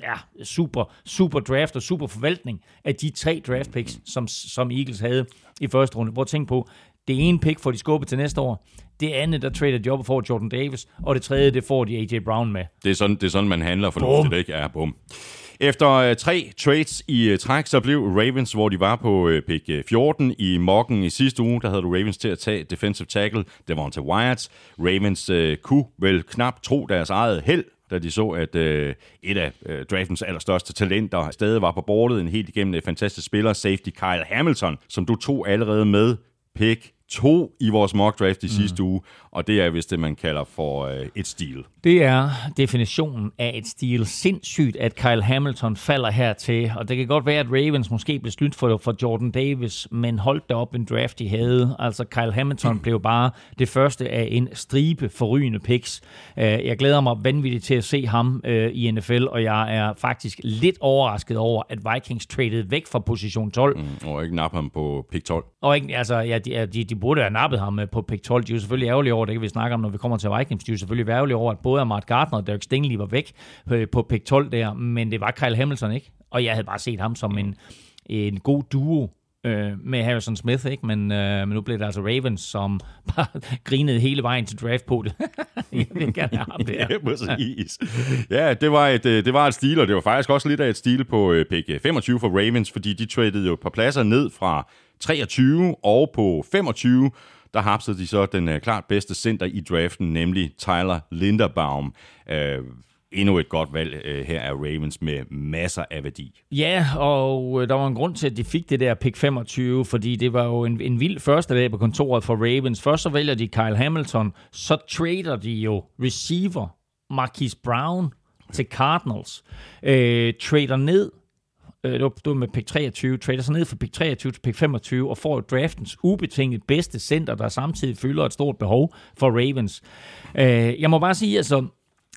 ja, super, super draft og super forvaltning af de tre draft picks, som, som Eagles havde i første runde. Hvor tænk på, det ene pick får de skubbet til næste år, det andet, der trader job får Jordan Davis, og det tredje, det får de AJ Brown med. Det er sådan, det er sådan man handler fornuftigt, ikke? Ja, bum. Efter uh, tre trades i uh, træk, så blev Ravens, hvor de var på uh, pick 14 i mokken i sidste uge, der havde du Ravens til at tage defensive tackle Devonta Wyatt. Ravens uh, kunne vel knap tro deres eget held, da de så, at uh, et af uh, draftens allerstørste talenter stadig var på bordet, en helt igennem fantastisk spiller, safety Kyle Hamilton, som du tog allerede med pick to i vores mock draft i mm. sidste uge, og det er vist det, man kalder for øh, et stil. Det er definitionen af et stil. Sindssygt, at Kyle Hamilton falder hertil, og det kan godt være, at Ravens måske blev slut for, for Jordan Davis, men holdt det op en draft, de havde. Altså, Kyle Hamilton mm. blev bare det første af en stribe forrygende picks. Uh, jeg glæder mig vanvittigt til at se ham uh, i NFL, og jeg er faktisk lidt overrasket over, at Vikings traded væk fra position 12. Mm, og ikke nappe ham på pick 12. Og ikke, altså, ja, de, de, de burde have nappet ham på pick 12. De er jo selvfølgelig ærgerlige over, det kan vi snakke om, når vi kommer til Vikings. De er selvfølgelig ærgerlige over, at både Amart Gardner og Derek Stingley var væk på pick 12 der, men det var Kyle Hamilton ikke. Og jeg havde bare set ham som en, en god duo øh, med Harrison Smith, ikke? Men, øh, men nu blev det altså Ravens, som (laughs) bare grinede hele vejen til draft på det. (laughs) jeg vil gerne have ham der. (laughs) ja, præcis. Ja, det var, et, øh, det var et stil, og det var faktisk også lidt af et stil på øh, pick 25 for Ravens, fordi de traded jo på pladser ned fra 23 og på 25, der hapsede de så den øh, klart bedste center i draften, nemlig Tyler Linderbaum. Øh, endnu et godt valg øh, her af Ravens med masser af værdi. Ja, og øh, der var en grund til, at de fik det der pick 25, fordi det var jo en, en vild første dag på kontoret for Ravens. Først så vælger de Kyle Hamilton, så trader de jo receiver Marquise Brown til Cardinals, øh, trader ned øh, det, var, det var med pick 23, trader sig ned fra pick 23 til pick 25 og får draftens ubetinget bedste center, der samtidig fylder et stort behov for Ravens. Øh, jeg må bare sige, altså,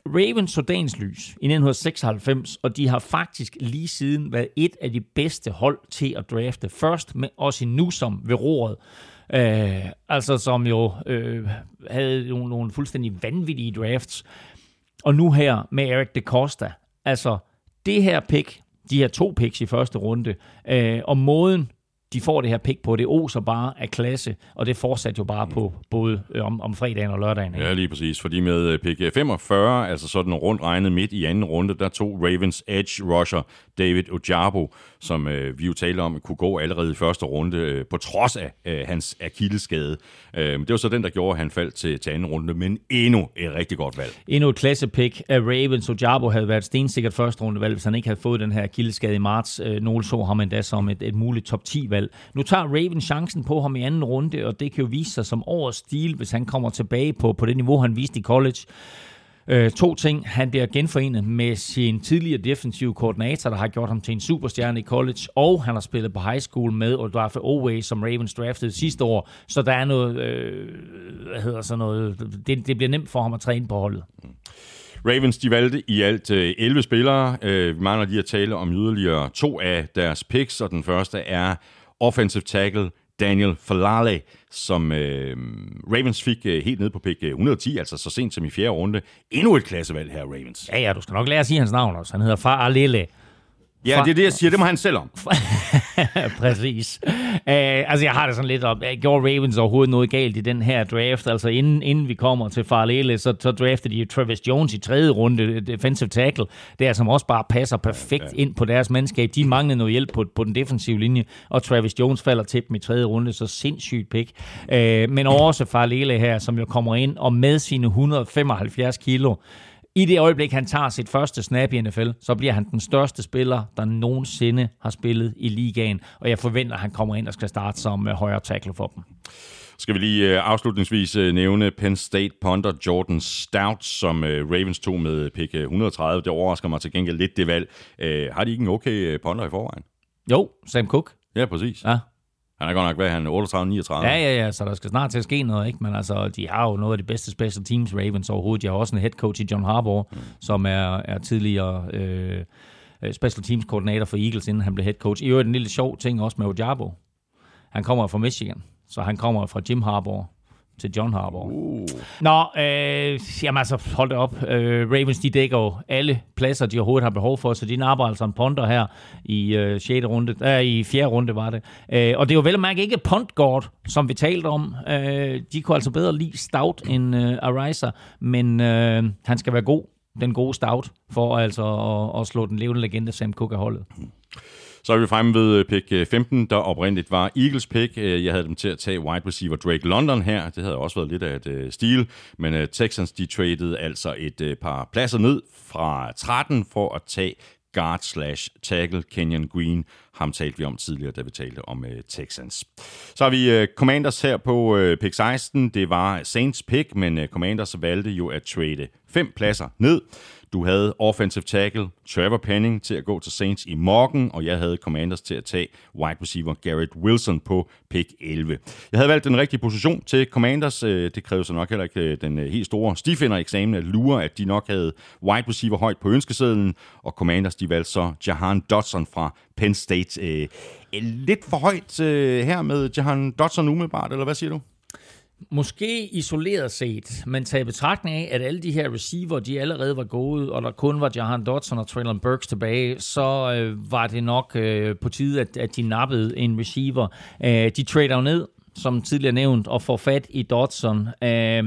Ravens så dagens lys i 1996, og de har faktisk lige siden været et af de bedste hold til at drafte. Først med også nu som ved roret. Øh, altså som jo øh, havde nogle, nogle fuldstændig vanvittige drafts. Og nu her med Eric DeCosta. Altså, det her pick de her to picks i første runde, øh, og måden, de får det her pick på, det oser bare af klasse, og det fortsætter jo bare på både øh, om, om fredagen og lørdagen. Ikke? Ja, lige præcis, fordi med øh, pick 45, altså sådan rundt regnet midt i anden runde, der tog Ravens edge rusher David Ojabo, som øh, vi jo talte om, kunne gå allerede i første runde, øh, på trods af øh, hans akilleskade. Øh, det var så den, der gjorde, at han faldt til, til anden runde, men endnu et rigtig godt valg. Endnu et klassepick af Ravens. Ojabo havde været stensikkert første rundevalg, hvis han ikke havde fået den her akilleskade i marts. Øh, nogle så ham endda som et, et muligt top 10-valg. Nu tager Ravens chancen på ham i anden runde, og det kan jo vise sig som årets stil, hvis han kommer tilbage på, på det niveau, han viste i college. Øh, to ting. Han bliver genforenet med sin tidligere defensive koordinator, der har gjort ham til en superstjerne i college, og han har spillet på high school med Odafe Oway, som Ravens draftede sidste år. Så der er noget, øh, hvad hedder så noget, det, det bliver nemt for ham at træne på holdet. Ravens de valgte i alt øh, 11 spillere. Øh, vi mangler lige at tale om yderligere to af deres picks, og den første er offensive tackle Daniel Falale, som øh, Ravens fik øh, helt ned på pick øh, 110, altså så sent som i fjerde runde. Endnu et klassevalg her, Ravens. Ja, ja, du skal nok lære at sige hans navn også. Han hedder Falale. Ja, det er det, jeg siger. Det må han selv om. (laughs) Præcis. Uh, altså, jeg har det sådan lidt op. Gjorde Ravens overhovedet noget galt i den her draft? Altså, inden, inden vi kommer til Farlele, så, så draftede de Travis Jones i tredje runde, defensive tackle, der som også bare passer perfekt ja, ja. ind på deres mandskab. De manglede noget hjælp på, på den defensive linje, og Travis Jones falder til dem i tredje runde, så sindssygt pick. Uh, men også Farlele her, som jo kommer ind, og med sine 175 kilo, i det øjeblik, han tager sit første snap i NFL, så bliver han den største spiller, der nogensinde har spillet i ligaen. Og jeg forventer, at han kommer ind og skal starte som uh, højre tackle for dem. Skal vi lige uh, afslutningsvis uh, nævne Penn State punter Jordan Stout, som Ravens tog med pick 130. Det overrasker mig til gengæld lidt det valg. Har de ikke en okay punter i forvejen? Jo, Sam Cook. Ja, præcis. Ja, han er godt nok, hvad han 38-39? Ja, ja, ja, så der skal snart til at ske noget, ikke? Men altså, de har jo noget af de bedste special teams Ravens overhovedet. De har også en head coach i John Harbaugh, mm. som er, er tidligere øh, special teams koordinator for Eagles, inden han blev head coach. I øvrigt en lille sjov ting også med Ojabo. Han kommer fra Michigan, så han kommer fra Jim Harbaugh til John Harbaugh. Uh. Nå, øh, jamen altså, hold det op. Øh, Ravens, de dækker jo alle pladser, de overhovedet har behov for, så de napper altså en punter her i øh, 6. runde, øh, i 4. runde var det. Øh, og det er jo vel at mærke ikke punt guard, som vi talte om. Øh, de kunne altså bedre lide Stout end øh, Ariza, men øh, han skal være god, den gode Stout, for altså at, at slå den levende legende Sam Cook af holdet. Så er vi fremme ved øh, pick øh, 15, der oprindeligt var Eagles pick. Øh, jeg havde dem til at tage wide receiver Drake London her. Det havde også været lidt af et stil. Men Texans, de traded altså et par pladser ned fra 13 for at tage guard slash tackle Kenyon Green. Ham talte vi om tidligere, da vi talte om uh, Texans. Så har vi uh, Commanders her på uh, pick 16. Det var Saints pick, men uh, Commanders valgte jo at trade fem pladser ned. Du havde offensive tackle Trevor Penning til at gå til Saints i morgen, og jeg havde Commanders til at tage wide receiver Garrett Wilson på pick 11. Jeg havde valgt den rigtige position til Commanders. Øh, det krævede så nok heller ikke øh, den øh, helt store stifinder-eksamen at lure, at de nok havde wide receiver højt på ønskesedlen, og Commanders de valgte så Jahan Dodson fra Penn State. Lidt for højt her med Jahan Dodson umiddelbart, eller hvad siger du? Måske isoleret set, men taget betragtning af, at alle de her receiver, de allerede var gode, og der kun var Jahan Dodson og Traylon Burks tilbage, så øh, var det nok øh, på tide, at, at de nappede en receiver. Øh, de trader ned, som tidligere nævnt, og får fat i Dodson. Øh,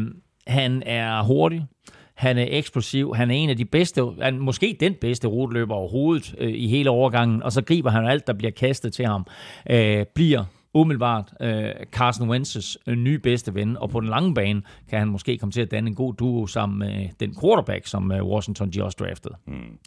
han er hurtig, han er eksplosiv. Han er en af de bedste, han, måske den bedste ruteløber overhovedet øh, i hele overgangen, og så griber han alt, der bliver kastet til ham. Øh, bliver umiddelbart øh, Carson Wentz's øh, nye bedste ven, og på den lange bane kan han måske komme til at danne en god duo sammen med den quarterback, som øh, Washington de også draftede. Mm.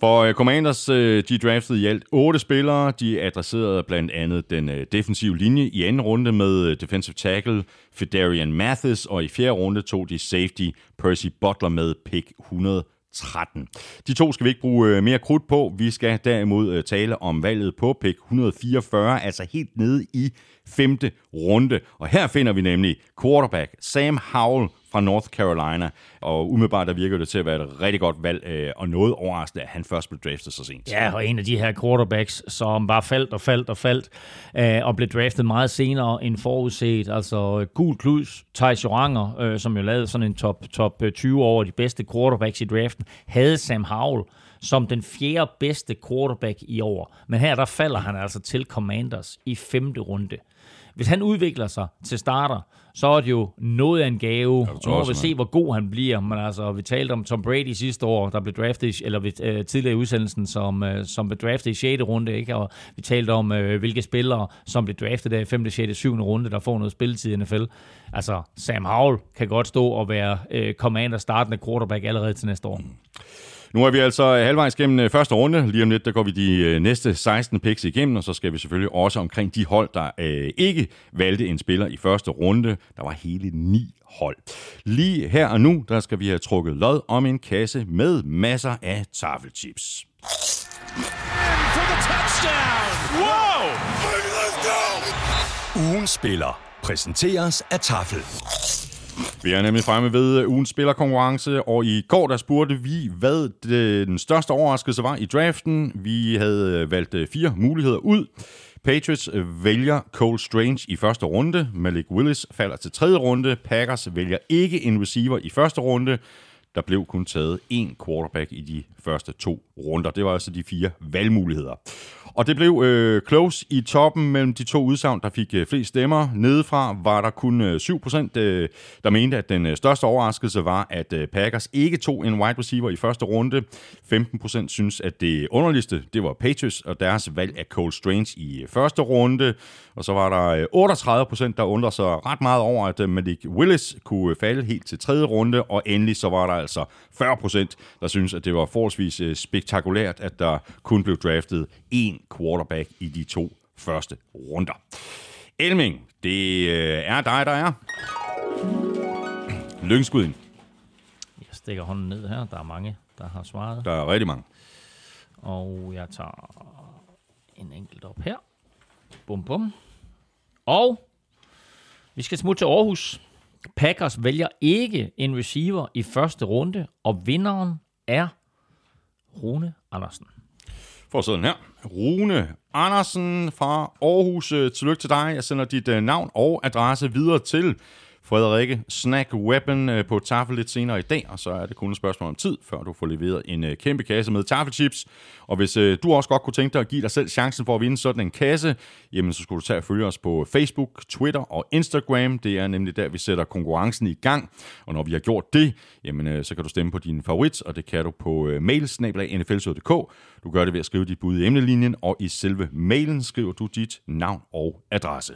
For øh, Commanders, øh, de draftede i alt otte spillere. De adresserede blandt andet den defensive linje i anden runde med defensive tackle Fedarian Mathis, og i fjerde runde tog de safety Percy Butler med pick 100 13. De to skal vi ikke bruge øh, mere krudt på. Vi skal derimod øh, tale om valget på pick 144, altså helt nede i femte runde. Og her finder vi nemlig quarterback Sam Howell fra North Carolina. Og umiddelbart der virker det til at være et rigtig godt valg, øh, og noget overraskende, at han først blev draftet så sent. Ja, og en af de her quarterbacks, som bare faldt og faldt og faldt, øh, og blev draftet meget senere end forudset. Altså øh, Gul Klus, Thijs Joranger, øh, som jo lavede sådan en top, top øh, 20 over de bedste quarterbacks i draften, havde Sam Howell som den fjerde bedste quarterback i år. Men her der falder han altså til Commanders i femte runde. Hvis han udvikler sig til starter, så er det jo noget af en gave. Ja, nu må vi se, hvor god han bliver. Men altså, vi talte om Tom Brady sidste år, der blev draftet, eller ved, uh, tidligere i udsendelsen, som, uh, som blev draftet i 6. runde. Ikke? Og vi talte om, uh, hvilke spillere, som blev draftet der i 5., 6., 7. runde, der får noget spilletid i NFL. Altså, Sam Howell kan godt stå og være uh, commander startende quarterback allerede til næste år. Mm. Nu er vi altså øh, halvvejs gennem øh, første runde. Lige om lidt, der går vi de øh, næste 16 picks igennem, og så skal vi selvfølgelig også omkring de hold, der øh, ikke valgte en spiller i første runde. Der var hele ni hold. Lige her og nu, der skal vi have trukket lod om en kasse med masser af tafelchips. Ugen spiller præsenteres af Tafel. Vi er nemlig fremme ved øh, ugens spillerkonkurrence, og i går der spurgte vi, hvad den største overraskelse var i draften. Vi havde øh, valgt øh, fire muligheder ud. Patriots vælger Cole Strange i første runde. Malik Willis falder til tredje runde. Packers vælger ikke en receiver i første runde. Der blev kun taget én quarterback i de første to runder. Det var altså de fire valgmuligheder. Og det blev øh, close i toppen mellem de to udsagn, der fik øh, flest stemmer. Nedefra var der kun øh, 7%, øh, der mente, at den øh, største overraskelse var, at øh, Packers ikke tog en wide receiver i første runde. 15% synes, at det underligste, det var Patriots og deres valg af Cole Strange i øh, første runde. Og så var der øh, 38%, der undrede sig ret meget over, at øh, Malik Willis kunne øh, falde helt til tredje runde. Og endelig så var der altså 40%, der synes, at det var forholdsvis øh, spektakulært, at der kun blev draftet en quarterback i de to første runder. Elming, det øh, er dig, der er. Lykkenskud ind. Jeg stikker hånden ned her. Der er mange, der har svaret. Der er rigtig mange. Og jeg tager en enkelt op her. Bum, bum. Og vi skal smutte til Aarhus. Packers vælger ikke en receiver i første runde, og vinderen er Rune Andersen. For sådan her. Rune Andersen fra Aarhus. Tillykke til dig. Jeg sender dit øh, navn og adresse videre til Frederikke Snack Weapon øh, på tafel lidt senere i dag, og så er det kun et spørgsmål om tid, før du får leveret en øh, kæmpe kasse med taffelchips. Og hvis øh, du også godt kunne tænke dig at give dig selv chancen for at vinde sådan en kasse, jamen så skulle du tage og følge os på Facebook, Twitter og Instagram. Det er nemlig der, vi sætter konkurrencen i gang. Og når vi har gjort det, jamen øh, så kan du stemme på din favorit, og det kan du på øh, Du gør det ved at skrive dit bud i emnelinjen, og i selve mailen skriver du dit navn og adresse.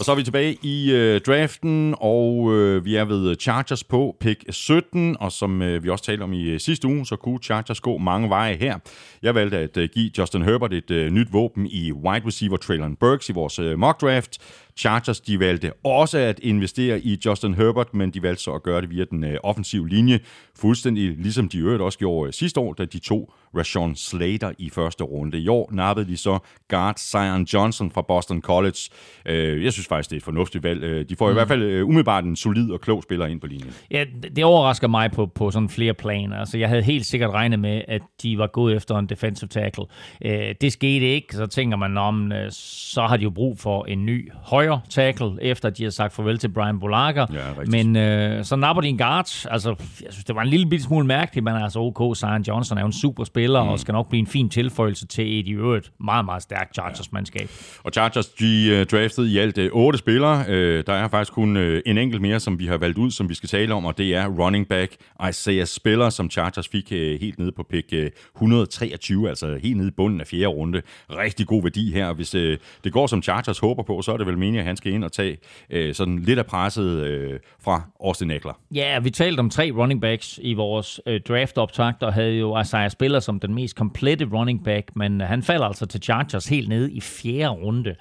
Og så er vi tilbage i øh, draften, og øh, vi er ved Chargers på pick 17, og som øh, vi også talte om i øh, sidste uge, så kunne Chargers gå mange veje her. Jeg valgte at øh, give Justin Herbert et øh, nyt våben i wide receiver Traylon Burks i vores øh, mock draft. Chargers de valgte også at investere i Justin Herbert, men de valgte så at gøre det via den øh, offensive linje, fuldstændig ligesom de øvrigt også gjorde øh, sidste år, da de tog Rashawn Slater i første runde. I år nappede de så guard Zion Johnson fra Boston College. Øh, jeg synes faktisk, det er et fornuftigt valg. Øh, De får mm. i hvert fald øh, umiddelbart en solid og klog spiller ind på linjen. Ja, det det overrasker mig på, på sådan flere planer. Altså, jeg havde helt sikkert regnet med, at de var gået efter en defensive tackle. Øh, det skete ikke, så tænker man, om øh, så har de jo brug for en ny højre tackle, efter de har sagt farvel til Brian Bulaga. Ja, rigtigt. men øh, så napper de en guard. Altså, jeg synes, det var en lille bitte smule mærkeligt, men altså OK, Zion Johnson er jo en super spiller, mm. og skal nok blive en fin tilføjelse til et i øvrigt meget, meget stærkt Chargers-mandskab. Og Chargers, de uh, draftede i alt uh, otte spillere. Uh, der er faktisk kun uh, en enkelt mere, som vi har valgt ud, som vi skal tale om, og det er running back Isaiah Spiller, som Chargers fik uh, helt nede på pick uh, 123, altså helt nede i bunden af fjerde runde. Rigtig god værdi her. Hvis uh, det går, som Chargers håber på, så er det vel meningen, at han skal ind og tage uh, sådan lidt af presset uh, fra Austin Eckler. Ja, vi talte om tre running backs i vores øh, draft-optakt, og havde jo Isaiah Spiller som den mest komplette running back, men øh, han falder altså til Chargers helt nede i fjerde runde.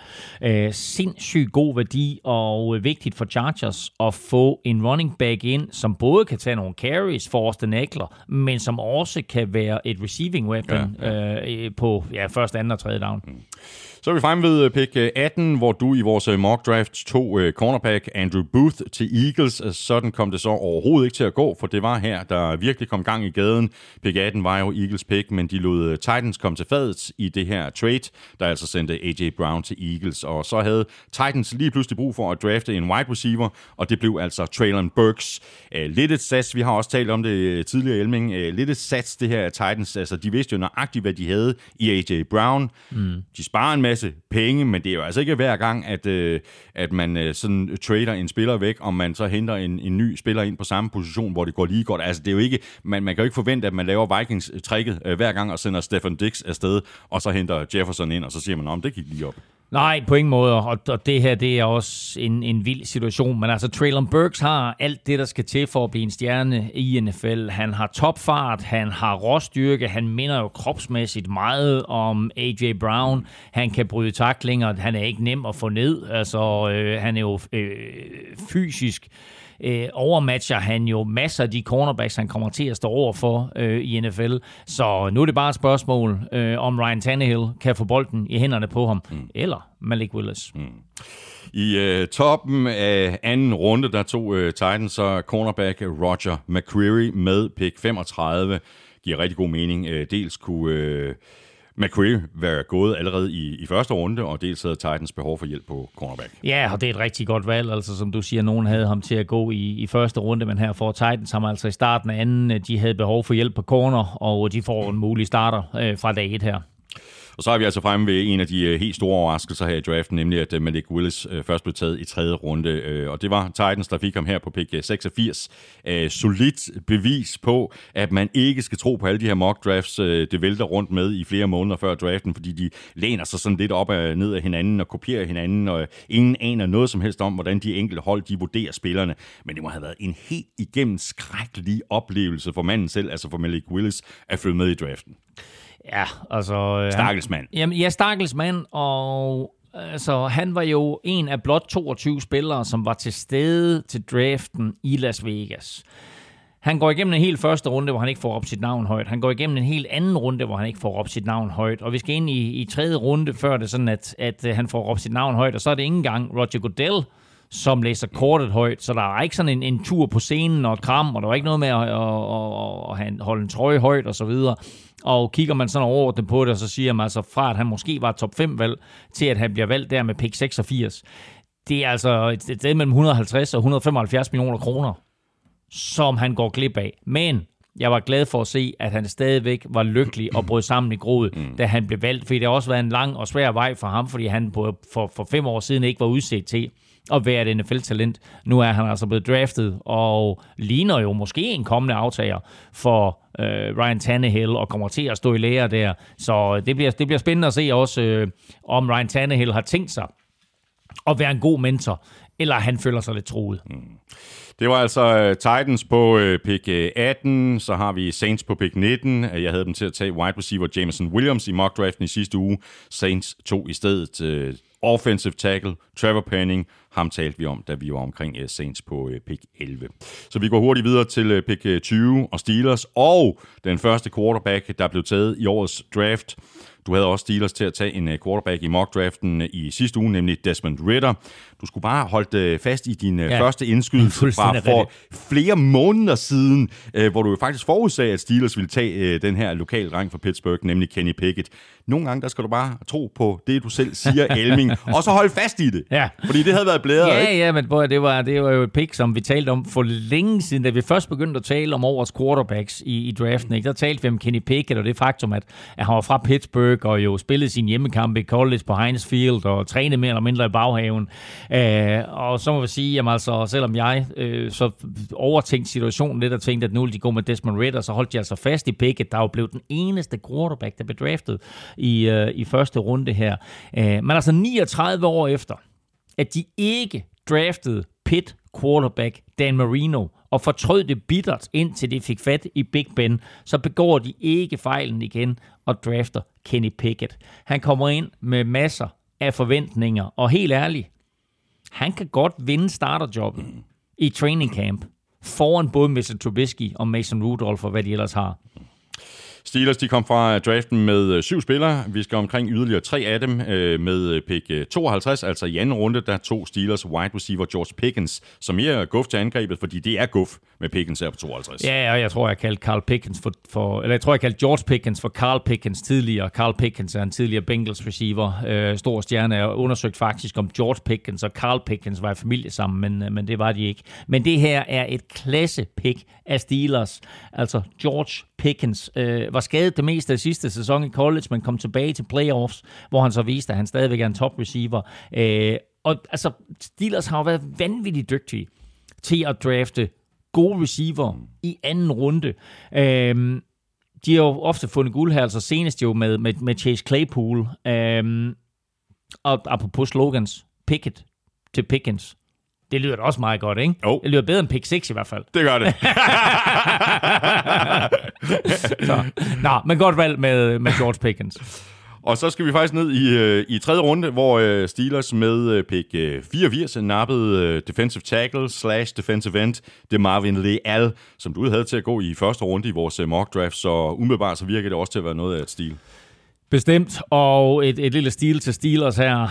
Øh, sindssygt god værdi, og øh, vigtigt for Chargers at få en running back ind, som både kan tage nogle carries for Austin Eckler, men som også kan være et receiving weapon ja, ja. Øh, på ja, første, anden og tredje down. Mm. Så er vi fremme ved øh, pick øh, 18, hvor du i vores øh, mock draft tog øh, cornerback Andrew Booth til Eagles. Øh, Sådan kom det så overhovedet ikke til at gå, for det var her, der virkelig kom gang i gaden. Pick 18 var jo Eagles pick, men de lod øh, Titans komme til fadet i det her trade, der altså sendte A.J. Brown til Eagles. Og så havde Titans lige pludselig brug for at drafte en wide receiver, og det blev altså Traylon Burks. Øh, Lidt et sats, vi har også talt om det øh, tidligere, Elming. Øh, Lidt et sats, det her Titans. Altså, de vidste jo nøjagtigt, hvad de havde i A.J. Brown. Mm. De sparer en masse penge, men det er jo altså ikke hver gang, at, øh, at man øh, sådan trader en spiller væk, og man så henter en, en ny spiller ind på samme position, hvor det går lige godt. Altså det er jo ikke, man, man kan jo ikke forvente, at man laver Vikings-trækket øh, hver gang og sender Stefan Dix afsted, og så henter Jefferson ind, og så siger man, om det gik lige op. Nej, på ingen måde, og, og det her det er også en, en vild situation, men altså Traylon Burks har alt det, der skal til for at blive en stjerne i NFL. Han har topfart, han har råstyrke, han minder jo kropsmæssigt meget om A.J. Brown, han kan bryde taklinger, han er ikke nem at få ned, altså øh, han er jo øh, fysisk øh, overmatcher han jo masser af de cornerbacks, han kommer til at stå over for øh, i NFL. Så nu er det bare et spørgsmål, øh, om Ryan Tannehill kan få bolden i hænderne på ham, mm. eller Malik Willis. Mm. I øh, toppen af anden runde, der tog øh, Titans så cornerback Roger McCreary med pick 35. Giver rigtig god mening. Øh, dels kunne... Øh, McCree være gået allerede i, i første runde, og dels havde Titans behov for hjælp på cornerback. Ja, og det er et rigtig godt valg. Altså, som du siger, nogen havde ham til at gå i, i første runde, men her får Titans ham altså i starten af anden. De havde behov for hjælp på corner, og de får en mulig starter øh, fra dag et her. Og så er vi altså fremme ved en af de øh, helt store overraskelser her i draften, nemlig at øh, Malik Willis øh, først blev taget i tredje runde. Og det var Titans, der fik ham her på pick 86. Solidt bevis på, at man ikke skal tro på alle de her mock drafts, det vælter rundt med i flere måneder før draften, fordi de læner sig sådan lidt op og ned af hinanden og kopierer hinanden, og ingen aner noget som helst om, hvordan de enkelte hold de vurderer spillerne. Men det må have været en helt igennem skrækkelig oplevelse for manden selv, altså for Malik Willis, at følge med i draften. Ja, altså... Stakkels mand. Jamen, ja, stakkels mand, og altså, han var jo en af blot 22 spillere, som var til stede til draften i Las Vegas. Han går igennem en helt første runde, hvor han ikke får op sit navn højt. Han går igennem en helt anden runde, hvor han ikke får op sit navn højt. Og vi skal ind i, i tredje runde, før det sådan, at, at han får op sit navn højt. Og så er det ikke engang Roger Goodell, som læser kortet højt, så der er ikke sådan en, en tur på scenen og et kram, og der var ikke noget med at, at, at, at holde en trøje højt og så videre. Og kigger man sådan overordnet på det, så siger man altså fra, at han måske var top 5 valg, til at han bliver valgt der med pick 86. Det er altså et sted mellem 150 og 175 millioner kroner, som han går glip af. Men jeg var glad for at se, at han stadigvæk var lykkelig og brød sammen i groet, mm. da han blev valgt. Fordi det har også været en lang og svær vej for ham, fordi han på, for, for fem år siden ikke var udset til at være et NFL-talent. Nu er han altså blevet draftet og ligner jo måske en kommende aftager for øh, Ryan Tannehill og kommer til at stå i lære der. Så øh, det bliver, det bliver spændende at se også, øh, om Ryan Tannehill har tænkt sig at være en god mentor, eller han føler sig lidt troet. Mm. Det var altså øh, Titans på øh, pick 18, så har vi Saints på pick 19. Jeg havde dem til at tage wide receiver Jameson Williams i mock draften i sidste uge. Saints tog i stedet offensive tackle Trevor Penning. Ham talte vi om, da vi var omkring eh, uh, Saints på uh, pick 11. Så vi går hurtigt videre til uh, pick 20 og Steelers, og den første quarterback, der blev taget i årets draft. Du havde også Steelers til at tage en quarterback i mock-draften i sidste uge, nemlig Desmond Ritter. Du skulle bare holde fast i din ja, første indskydelse fra for flere måneder siden, hvor du jo faktisk forudsagde, at Steelers ville tage den her lokale dreng fra Pittsburgh, nemlig Kenny Pickett. Nogle gange, der skal du bare tro på det, du selv siger, (laughs) Elming, og så holde fast i det. Ja. Fordi det havde været blæret, ja, ikke? Ja, men boy, det, var, det var jo et pick, som vi talte om for længe siden, da vi først begyndte at tale om årets quarterbacks i, i draften. Ikke? Der talte vi om Kenny Pickett, og det faktum, at, at han var fra Pittsburgh, og jo spillede sin hjemmekamp i college på Heinz Field, og trænede mere eller mindre i baghaven. Øh, og så må vi sige, jamen altså, selvom jeg øh, så overtænkte situationen lidt, og tænkte, at nu ville de gå med Desmond Ritter, så holdt de altså fast i Pickett, der jo blev den eneste quarterback, der blev draftet i, øh, i første runde her. Øh, men altså 39 år efter, at de ikke draftede Pitt quarterback Dan Marino, og fortrød det bittert, indtil de fik fat i Big Ben, så begår de ikke fejlen igen og drafter Kenny Pickett. Han kommer ind med masser af forventninger, og helt ærligt, han kan godt vinde starterjobbet i training camp foran både Mr. Trubisky og Mason Rudolph og hvad de ellers har. Steelers de kom fra øh, draften med øh, syv spillere. Vi skal omkring yderligere tre af dem øh, med pick 52, altså i anden runde, der tog Steelers wide receiver George Pickens, som er guf til angrebet, fordi det er guf med Pickens her på 52. Ja, og jeg tror, jeg kaldte Carl Pickens for, for eller jeg tror, jeg kaldte George Pickens for Carl Pickens tidligere. Carl Pickens er en tidligere Bengals receiver, øh, stor stjerne. og undersøgt faktisk, om George Pickens og Carl Pickens var i familie sammen, men, men det var de ikke. Men det her er et klasse pick af Steelers. Altså George Pickens øh, var skadet det meste af sidste sæson i college, men kom tilbage til playoffs, hvor han så viste, at han stadigvæk er en top receiver. Øh, og altså, Steelers har jo været vanvittigt dygtige til at drafte gode receiver i anden runde. Øh, de har jo ofte fundet guld her, altså senest jo med, med, med Chase Claypool. Øh, og apropos slogans, Pickett til Pickens. Det lyder da også meget godt, ikke? Jo. Det lyder bedre end pick 6 i hvert fald. Det gør det. (laughs) så. Nå, men godt valg med, med George Pickens. Og så skal vi faktisk ned i, øh, i tredje runde, hvor øh, Steelers med øh, pick 84 nappede defensive tackle slash defensive end, det Marvin Leal, som du havde til at gå i første runde i vores mock draft, så umiddelbart så virker det også til at være noget af et stil. Bestemt, og et, et lille stil til Steelers her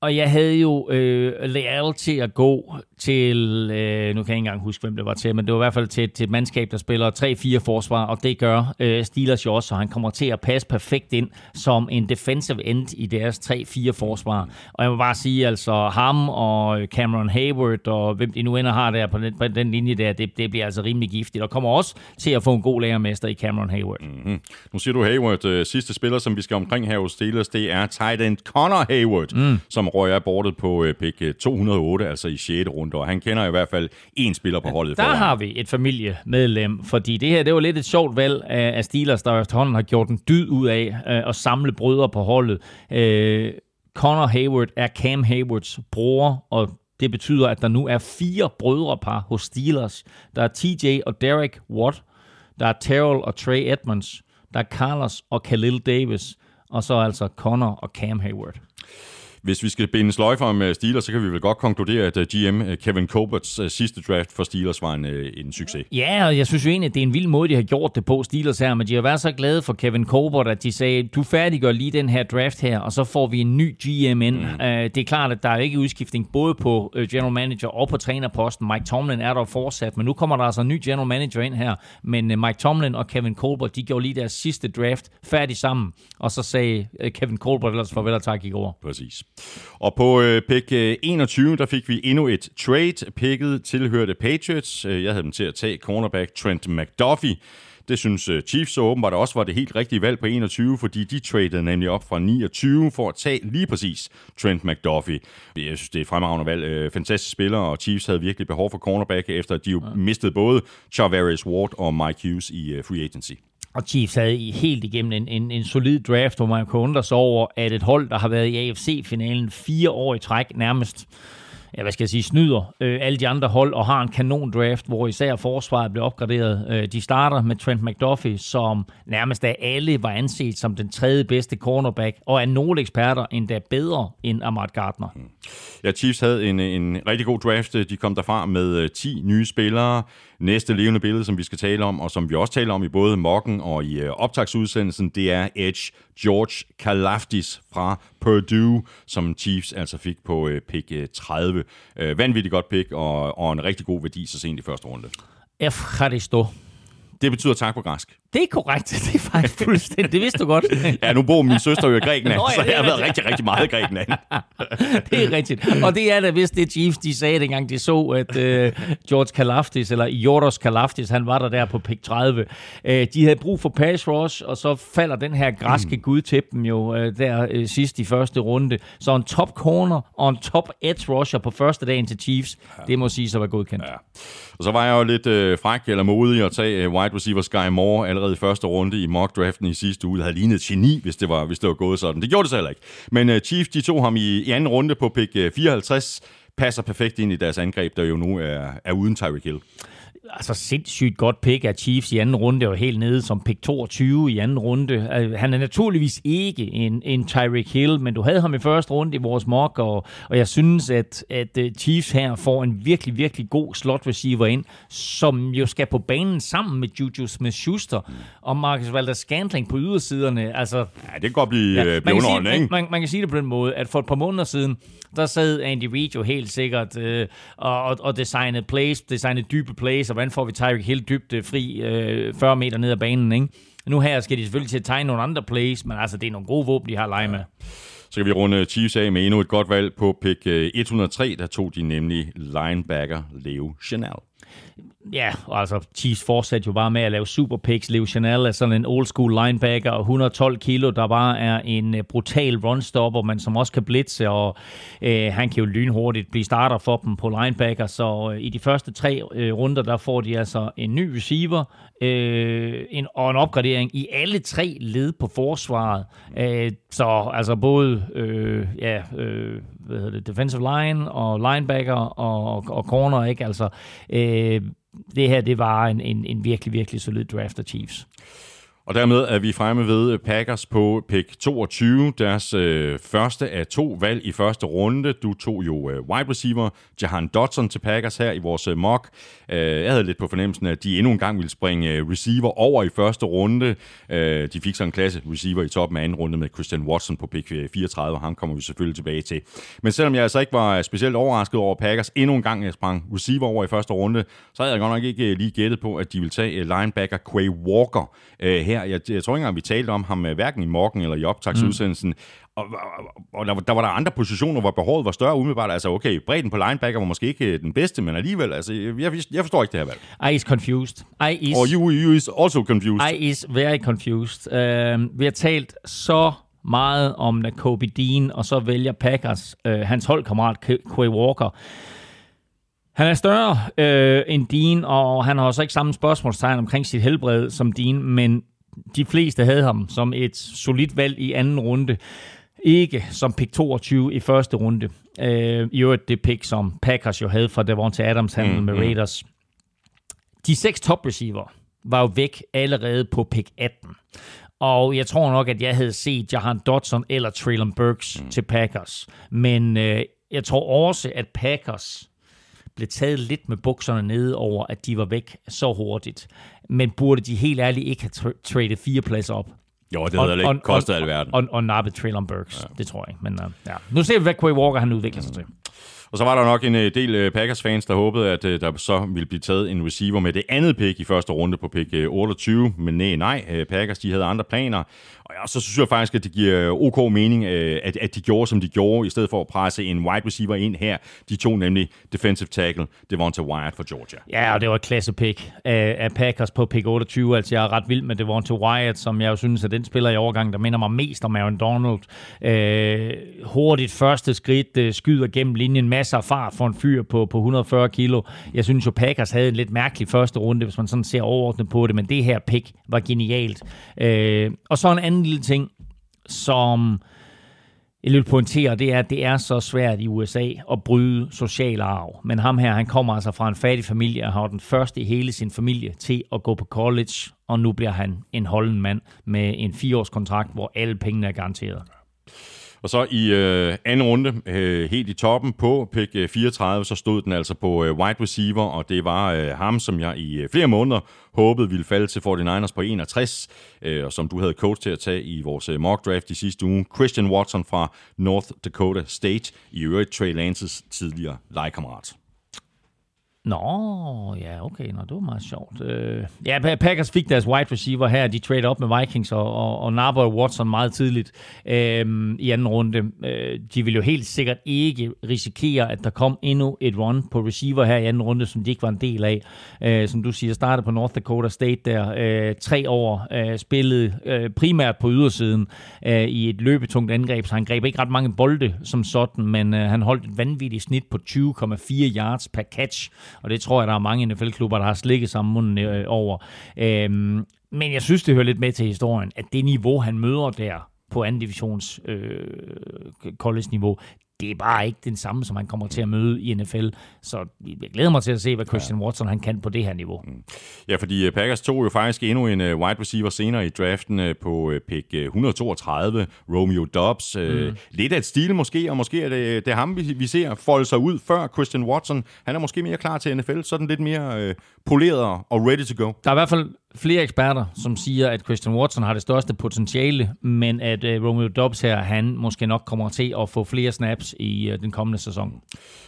og jeg havde jo øh, til at gå til, øh, nu kan jeg ikke engang huske, hvem det var til, men det var i hvert fald til, til et mandskab, der spiller 3-4 forsvar, og det gør øh, Steelers jo også, så han kommer til at passe perfekt ind som en defensive end i deres 3-4 forsvar. Og jeg må bare sige, altså ham og Cameron Hayward, og hvem de nu ender har der på den, på den linje der, det, det bliver altså rimelig giftigt, og kommer også til at få en god lærermester i Cameron Hayward. Mm-hmm. Nu siger du Hayward, øh, sidste spiller, som vi skal omkring her hos Steelers, det er tight end Connor Hayward, mm. som røg af bordet på øh, pick 208, øh, altså i 6. runde, og han kender i hvert fald en spiller på holdet. Der foran. har vi et familiemedlem, fordi det her, det var lidt et sjovt valg af, af Steelers, der efterhånden har gjort en dyd ud af øh, at samle brødre på holdet. Øh, Connor Hayward er Cam Haywards bror, og det betyder, at der nu er fire brødrepar hos Steelers. Der er TJ og Derek Watt, der er Terrell og Trey Edmonds, der er Carlos og Khalil Davis, og så altså Connor og Cam Hayward. Hvis vi skal binde sløjfer med Steelers, så kan vi vel godt konkludere, at øh, GM øh, Kevin Colberts øh, sidste draft for Steelers var en, en succes. Ja, og jeg synes jo egentlig, at det er en vild måde, de har gjort det på Steelers her, men de har været så glade for Kevin Colbert, at de sagde, du færdiggør lige den her draft her, og så får vi en ny GM ind. Mm. det er klart, at der er ikke udskiftning både på general manager og på trænerposten. Mike Tomlin er der fortsat, men nu kommer der altså en ny general manager ind her. Men Mike Tomlin og Kevin Colbert, de gjorde lige deres sidste draft færdig sammen, og så sagde Kevin Colbert ellers farvel og tak i går. Præcis. Og på øh, pick 21, øh, der fik vi endnu et trade. Picket tilhørte Patriots. Øh, jeg havde dem til at tage cornerback Trent McDuffie. Det synes øh, Chiefs så åbenbart også var det helt rigtige valg på 21, fordi de tradede nemlig op fra 29 for at tage lige præcis Trent McDuffie. Jeg synes, det er fremragende valg. Fantastisk spiller, og Chiefs havde virkelig behov for cornerback, efter at de jo ja. mistede både Charvarius Ward og Mike Hughes i free agency. Og Chiefs havde helt igennem en, en, en solid draft, hvor man kunne undre sig over, at et hold, der har været i AFC-finalen fire år i træk nærmest, ja, hvad skal jeg sige, snyder øh, alle de andre hold og har en kanon draft, hvor især forsvaret blev opgraderet. Øh, de starter med Trent McDuffie, som nærmest af alle var anset som den tredje bedste cornerback, og er nogle eksperter endda bedre end Amart Gardner. Mm. Ja, Chiefs havde en, en rigtig god draft. De kom derfra med øh, 10 nye spillere. Næste levende billede, som vi skal tale om, og som vi også taler om i både mokken og i øh, optagsudsendelsen, det er Edge George Kalafdis fra Purdue, som Chiefs altså fik på øh, pick 30. Vanvittigt godt pick, og, og en rigtig god værdi så sent i første runde. Efharisto. Det betyder tak på græsk. Det er korrekt. (laughs) Det er faktisk fuldstændig. Det vidste du godt. (laughs) ja, nu bor min søster jo i Grækenland, (laughs) Nå, ja, så jeg har været rigtig, rigtig meget i Grækenland. det er rigtigt. Og det er da vist det Chiefs, de sagde dengang, de så, at uh, George Kalaftis, eller Jordos Kalaftis, han var der der på pick 30. Uh, de havde brug for pass rush, og så falder den her græske mm. gud til dem jo uh, der uh, sidst i første runde. Så en top corner og en top edge rusher på første dagen til Chiefs, ja. det må sige så var godkendt. Ja. Og så var jeg jo lidt uh, fræk eller modig at tage uh, wide receiver Sky Moore allerede i første runde i mock draften i sidste uge. Havde lignet geni, hvis det var, hvis det var gået sådan. Det gjorde det så heller ikke. Men uh, Chiefs, de tog ham i, i anden runde på pick øh, 54, passer perfekt ind i deres angreb, der jo nu er, er uden Tyreek Hill altså sindssygt godt pick af Chiefs i anden runde, og helt nede som pick 22 i anden runde. Øh, han er naturligvis ikke en, en Tyreek Hill, men du havde ham i første runde i vores mock, og, og jeg synes, at, at øh, Chiefs her får en virkelig, virkelig god slot receiver ind, som jo skal på banen sammen med Juju Smith-Schuster og Marcus Valdes-Scantling på ydersiderne. Altså, ja, det kan godt blive, ja, øh, blive man, sige, man, man kan sige det på den måde, at for et par måneder siden, der sad Andy Reid jo helt sikkert øh, og, og designede plays, designede dybe plays, hvordan får vi Tyreek helt dybt øh, fri øh, 40 meter ned ad banen, ikke? Nu her skal de selvfølgelig til at tegne nogle andre plays, men altså, det er nogle gode våben, de har at lege med. Så kan vi runde Chiefs af med endnu et godt valg på pick øh, 103. Der tog de nemlig linebacker Leo Chanel. Ja, altså Chiefs fortsat jo bare med at lave super picks. Leo Chanel er sådan en old school linebacker, 112 kilo, der bare er en øh, brutal runstopper, men som også kan blitse, og øh, han kan jo lynhurtigt blive starter for dem på linebacker. Så øh, i de første tre øh, runder, der får de altså en ny receiver øh, en, og en opgradering i alle tre led på forsvaret. Øh, så altså både øh, ja, øh, hvad hedder det, defensive line og linebacker og, og corner, ikke? Altså, øh, det her, det var en, en, en virkelig, virkelig solid draft af Chiefs. Og dermed er vi fremme ved øh, Packers på pick 22, deres øh, første af to valg i første runde. Du tog jo øh, wide receiver Jahan Dodson til Packers her i vores øh, mock. Øh, jeg havde lidt på fornemmelsen, at de endnu en gang ville springe øh, receiver over i første runde. Øh, de fik så en klasse receiver i toppen af anden runde med Christian Watson på pick øh, 34, og ham kommer vi selvfølgelig tilbage til. Men selvom jeg altså ikke var øh, specielt overrasket over Packers endnu en gang, jeg sprang receiver over i første runde, så havde jeg godt nok ikke lige gættet på, at de ville tage øh, linebacker Quay Walker øh, her. Jeg, jeg tror ikke engang, vi talte om ham hverken i morgen eller i optagsudsendelsen. Mm. Og, og, og der, der var der andre positioner, hvor behovet var større umiddelbart. Altså okay, bredden på linebacker var måske ikke den bedste, men alligevel, altså, jeg, jeg forstår ikke det her valg. I is confused. I is, or you, you is also confused. I is very confused. Uh, vi har talt så meget om Kobe Dean, og så vælger Packers uh, hans holdkammerat Quay Walker. Han er større øh, end Dean, og han har også ikke samme spørgsmålstegn omkring sit helbred som Dean, men de fleste havde ham som et solidt valg i anden runde. Ikke som pick 22 i første runde. Øh, I øvrigt det pick, som Packers jo havde fra Devonta Adams handel mm, med mm. Raiders. De seks top receiver var jo væk allerede på pick 18. Og jeg tror nok, at jeg havde set Jahan Dodson eller Traylon Burks mm. til Packers. Men øh, jeg tror også, at Packers blev taget lidt med bukserne nede over, at de var væk så hurtigt. Men burde de helt ærligt ikke have tra- traded fire pladser op? Jo, det havde ikke kostet alverden. Og, og, og nappet Traylon Burks, ja. det tror jeg. Men uh, ja. Nu ser vi, hvad Quay Walker han udvikler sig til. Og så var der nok en øh, del øh, Packers-fans, der håbede, at der så ville blive taget en receiver med det andet pick i første runde på pick 28. Men nej, nej, Packers de havde andre planer. Og ja, så synes jeg faktisk, at det giver øh, ok mening, øh, at, at de gjorde, som de gjorde, i stedet for at presse en wide receiver ind her. De to nemlig defensive tackle, Devonta Wyatt for Georgia. Ja, og det var et klasse pick af, Packers på pick 28. Altså, jeg er ret vild med Devonta Wyatt, som jeg jo synes er den spiller i overgang, der minder mig mest om Aaron Donald. Øh, hurtigt første skridt, øh, skyder gennem linjen, masser af fart for en fyr på, på 140 kilo. Jeg synes jo, Packers havde en lidt mærkelig første runde, hvis man sådan ser overordnet på det, men det her pick var genialt. Øh, og så en anden anden lille ting, som jeg vil pointere, det er, at det er så svært i USA at bryde social arv. Men ham her, han kommer altså fra en fattig familie og har den første i hele sin familie til at gå på college, og nu bliver han en holden mand med en fireårskontrakt, hvor alle pengene er garanteret. Og så i øh, anden runde, øh, helt i toppen på pick øh, 34, så stod den altså på øh, wide receiver, og det var øh, ham, som jeg i øh, flere måneder håbede ville falde til 49ers på 61, øh, og som du havde coach til at tage i vores øh, mock draft i sidste uge. Christian Watson fra North Dakota State, i øvrigt Trey Lances tidligere legekammerat. Nå, ja, okay. Nå, det var meget sjovt. Øh, ja, Packers fik deres wide receiver her. De trade op med Vikings og, og, og Narbo og Watson meget tidligt øh, i anden runde. Øh, de ville jo helt sikkert ikke risikere, at der kom endnu et run på receiver her i anden runde, som de ikke var en del af. Øh, som du siger, startede på North Dakota State der. Øh, tre år øh, spillede øh, primært på ydersiden øh, i et løbetungt angreb, så han greb ikke ret mange bolde som sådan, men øh, han holdt et vanvittigt snit på 20,4 yards per catch og det tror jeg, der er mange NFL-klubber, der har slikket sammen munden øh, over. Øhm, men jeg synes, det hører lidt med til historien, at det niveau, han møder der på anden divisions øh, college-niveau, det er bare ikke den samme, som han kommer til at møde i NFL. Så jeg glæder mig til at se, hvad Christian Watson han kan på det her niveau. Mm. Ja, fordi øh, Packers tog jo faktisk endnu en uh, wide receiver senere i draften uh, på pick 132, Romeo Dobbs. Mm. Lidt af et stil måske, og måske er det, det er ham, vi, ser folde sig ud før Christian Watson. Han er måske mere klar til NFL, sådan lidt mere uh, poleret og ready to go. Der er i hvert fald flere eksperter, som siger, at Christian Watson har det største potentiale, men at øh, Romeo Dobbs her, han måske nok kommer til at få flere snaps i øh, den kommende sæson.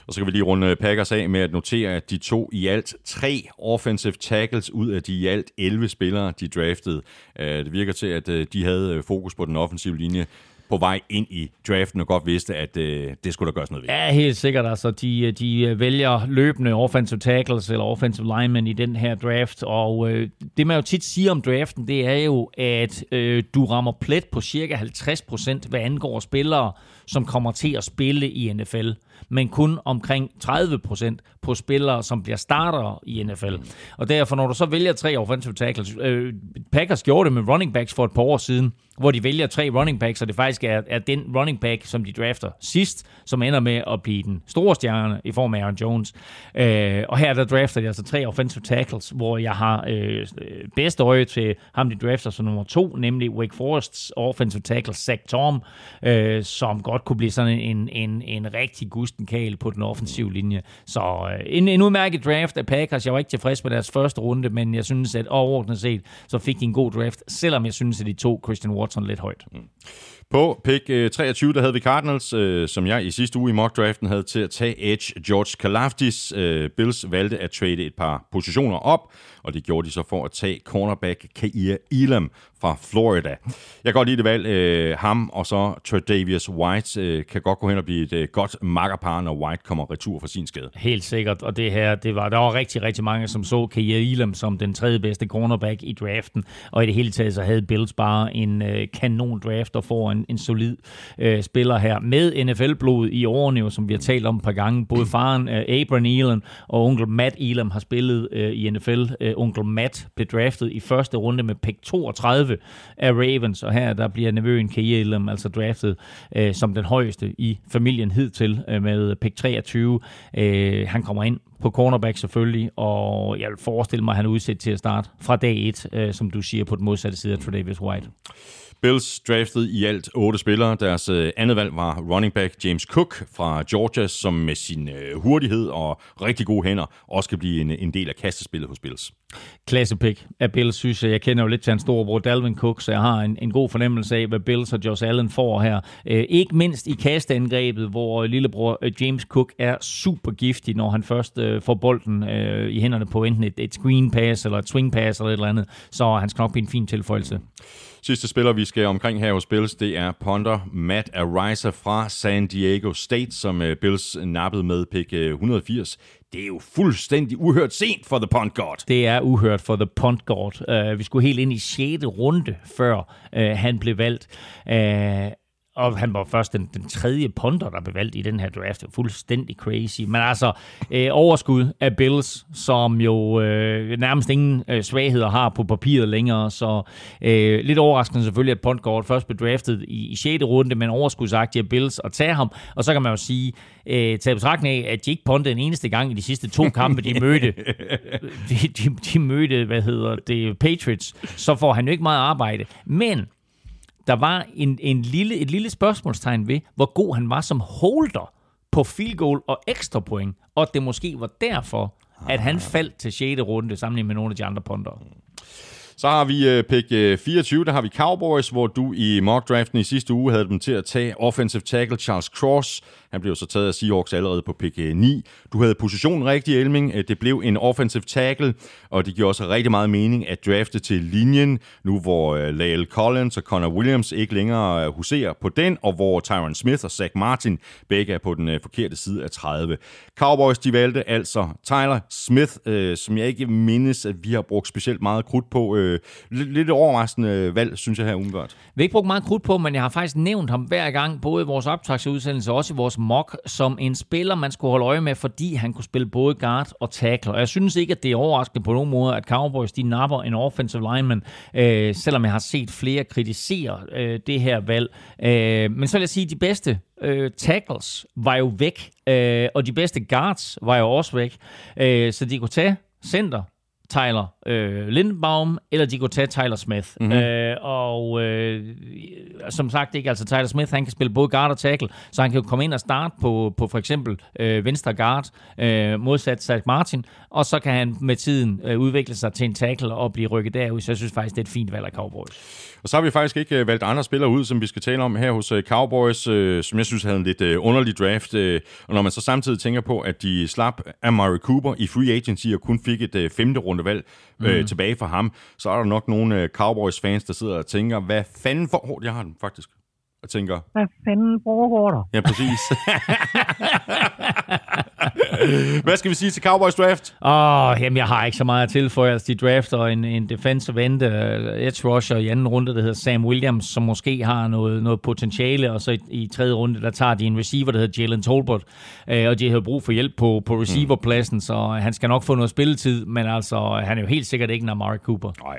Og så kan vi lige runde øh, Packers af med at notere, at de to i alt tre offensive tackles ud af de i alt 11 spillere, de draftede. Øh, det virker til, at øh, de havde øh, fokus på den offensive linje på vej ind i draften og godt vidste, at øh, det skulle der gøres noget ved. Ja, helt sikkert. Altså, de, øh, de øh, vælger løbende offensive tackles eller offensive linemen i den her draft, og øh, det man jo tit siger om draften, det er jo, at øh, du rammer plet på cirka 50 procent, hvad angår spillere, som kommer til at spille i NFL, men kun omkring 30 procent på spillere, som bliver starter i NFL. Og derfor, når du så vælger tre offensive tackles, øh, Packers gjorde det med running backs for et par år siden, hvor de vælger tre running backs, og det faktisk er, er den running back, som de drafter sidst, som ender med at blive den store stjerne i form af Aaron Jones. Øh, og her der drafter de altså tre offensive tackles, hvor jeg har øh, øh bedst øje til ham, de drafter som nummer to, nemlig Wake Forests offensive tackle, Zach Tom, øh, som godt kunne blive sådan en, en, en rigtig gusten på den offensive linje. Så øh, en, en udmærket draft af Packers. Jeg var ikke tilfreds med deres første runde, men jeg synes, at overordnet set, så fik de en god draft, selvom jeg synes, at de to Christian Watson lidt højt. Mm. På pick øh, 23, der havde vi Cardinals, øh, som jeg i sidste uge i mock draften havde til at tage Edge George Kalafdis. Øh, Bills valgte at trade et par positioner op, og det gjorde de så for at tage cornerback Kair Elam fra Florida. Jeg kan godt lide det valg. Øh, ham og så Tredavious White øh, kan godt gå hen og blive et øh, godt makkerpar, når White kommer retur fra sin skade. Helt sikkert, og det her, det var, der var rigtig, rigtig mange, som så Kair Elam som den tredje bedste cornerback i draften, og i det hele taget så havde Bills bare en øh, kanon draft og får en, en solid øh, spiller her med NFL-blod i årene, jo, som vi har talt om et par gange. Både faren øh, Abram Elam og onkel Matt Elam har spillet øh, i NFL. Øh, onkel Matt blev draftet i første runde med pick 32 af Ravens, og her der bliver nevøen K. Elam altså draftet øh, som den højeste i familien hidtil øh, med pick 23. Øh, han kommer ind på cornerback selvfølgelig, og jeg vil forestille mig, at han er udsat til at starte fra dag 1, øh, som du siger, på den modsatte side af Tredavious White. Bills draftede i alt otte spillere. Deres øh, andet valg var running back James Cook fra Georgia, som med sin øh, hurtighed og rigtig gode hænder også kan blive en, en del af kastespillet hos Bills. Klassepick af Bills, synes jeg. Jeg kender jo lidt til hans storebror Dalvin Cook, så jeg har en, en god fornemmelse af, hvad Bills og Josh Allen får her. Øh, ikke mindst i kastangrebet, hvor øh, lillebror James Cook er super giftig, når han først øh, får bolden øh, i hænderne på enten et, et screen pass eller et swing pass eller et eller andet. Så han skal nok blive en fin tilføjelse. Sidste spiller, vi skal omkring her hos Bills, det er Ponder Matt Ariza fra San Diego State, som øh, Bills nappede med pick øh, 180. Det er jo fuldstændig uhørt sent for The Punt God. Det er uhørt for The Punt God. Uh, vi skulle helt ind i 6. runde, før uh, han blev valgt. Uh, og han var først den, den tredje ponder, der blev valgt i den her draft. Fuldstændig crazy. Men altså, øh, overskud af Bills, som jo øh, nærmest ingen øh, svagheder har på papiret længere. Så øh, lidt overraskende selvfølgelig, at Pontgård først blev draftet i, i 6. runde, men overskudsagtige Bills at tage ham. Og så kan man jo sige, øh, tage betragtning af, at de ikke pontede en eneste gang i de sidste to kampe, de mødte. (laughs) de, de, de mødte, hvad hedder det, Patriots. Så får han jo ikke meget arbejde. Men der var en, en lille, et lille spørgsmålstegn ved, hvor god han var som holder på field goal og ekstra point, og det måske var derfor, at han faldt til 6. runde sammenlignet med nogle af de andre ponder. Så har vi øh, pick øh, 24, der har vi Cowboys, hvor du i mock draften i sidste uge havde dem til at tage offensive tackle Charles Cross. Han blev så taget af Seahawks allerede på pick øh, 9. Du havde positionen rigtig, Elming. Det blev en offensive tackle, og det giver også rigtig meget mening at drafte til linjen, nu hvor uh, Lael Collins og Connor Williams ikke længere huserer på den, og hvor Tyron Smith og Zach Martin begge er på den forkerte side af 30. Cowboys, de valgte altså Tyler Smith, som jeg ikke mindes, at vi har brugt specielt meget krudt på øh, lidt, lidt overraskende valg, synes jeg her umiddelbart. Vi har ikke brugt meget krudt på, men jeg har faktisk nævnt ham hver gang, både i vores optagsudsendelse og også i vores mock, som en spiller, man skulle holde øje med, fordi han kunne spille både guard og tackle. Og jeg synes ikke, at det er overraskende på nogen måde, at Cowboys de napper en offensive lineman, øh, selvom jeg har set flere kritisere øh, det her valg. Øh, men så vil jeg sige, at de bedste øh, tackles var jo væk, øh, og de bedste guards var jo også væk. Øh, så de kunne tage center, Tyler øh, Lindbaum, eller de kunne tage Tyler Smith. Mm-hmm. Øh, og øh, som sagt ikke, altså Tyler Smith, han kan spille både guard og tackle, så han kan jo komme ind og starte på, på for eksempel øh, venstre guard, øh, modsat Zach Martin, og så kan han med tiden øh, udvikle sig til en tackle og blive rykket derud, så jeg synes faktisk, det er et fint valg af Cowboys. Og så har vi faktisk ikke øh, valgt andre spillere ud, som vi skal tale om her hos øh, Cowboys, øh, som jeg synes havde en lidt underlig draft. Og når man så samtidig tænker på, at de slap Amari Cooper i free agency og kun fik et femte rundevalg mm. tilbage fra ham, så er der nok nogle Cowboys-fans, der sidder og tænker, hvad fanden for... Oh, jeg har den faktisk. Og tænker... Hvad fanden foregår der? Ja, præcis. (laughs) Hvad skal vi sige til Cowboys draft? Åh, oh, jamen jeg har ikke så meget at tilføje. Altså, de drafter en, en defensive end, uh, edge rusher i anden runde, der hedder Sam Williams, som måske har noget, noget potentiale, og så i, i tredje runde, der tager de en receiver, der hedder Jalen Tolbert, uh, og de har brug for hjælp på, på receiverpladsen, så han skal nok få noget spilletid, men altså, han er jo helt sikkert ikke en Amari Cooper. Nej.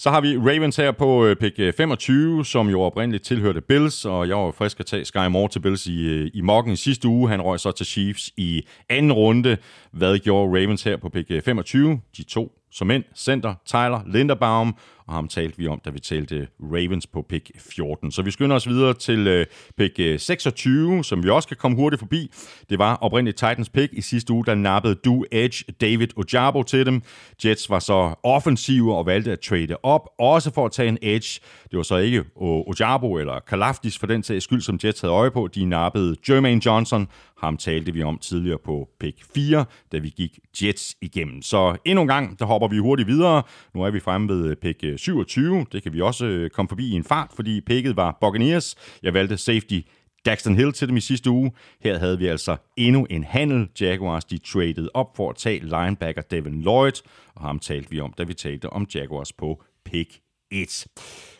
Så har vi Ravens her på øh, pick øh, 25, som jo oprindeligt tilhørte Bills, og jeg var frisk at tage Sky Moore til Bills i, øh, i mokken i sidste uge. Han røg så til Chiefs i anden runde. Hvad gjorde Ravens her på pick 25? De to som mænd, center Tyler Linderbaum, og ham talte vi om, da vi talte øh, Ravens på pick 14. Så vi skynder os videre til øh, pick øh, 26, som vi også kan komme hurtigt forbi. Det var oprindeligt Titans pick i sidste uge, der nappede du Edge David Ojabo til dem. Jets var så offensive og valgte at trade op, også for at tage en Edge. Det var så ikke Ojabo eller Kalafdis for den sags skyld, som Jets havde øje på. De nappede Jermaine Johnson, ham talte vi om tidligere på pick 4, da vi gik Jets igennem. Så endnu en gang, der hopper vi hurtigt videre. Nu er vi fremme ved pick 27. Det kan vi også øh, komme forbi i en fart, fordi picket var Buccaneers. Jeg valgte safety Daxton Hill til dem i sidste uge. Her havde vi altså endnu en handel. Jaguars de traded op for at tage linebacker Devin Lloyd, og ham talte vi om, da vi talte om Jaguars på pick 1.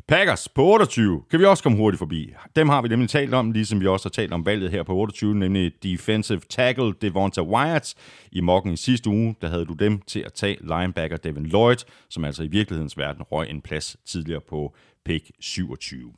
Packers på 28 kan vi også komme hurtigt forbi. Dem har vi nemlig talt om, ligesom vi også har talt om valget her på 28, nemlig defensive tackle Devonta Wyatt. I mokken i sidste uge, der havde du dem til at tage linebacker Devin Lloyd, som altså i virkelighedens verden røg en plads tidligere på pick 27.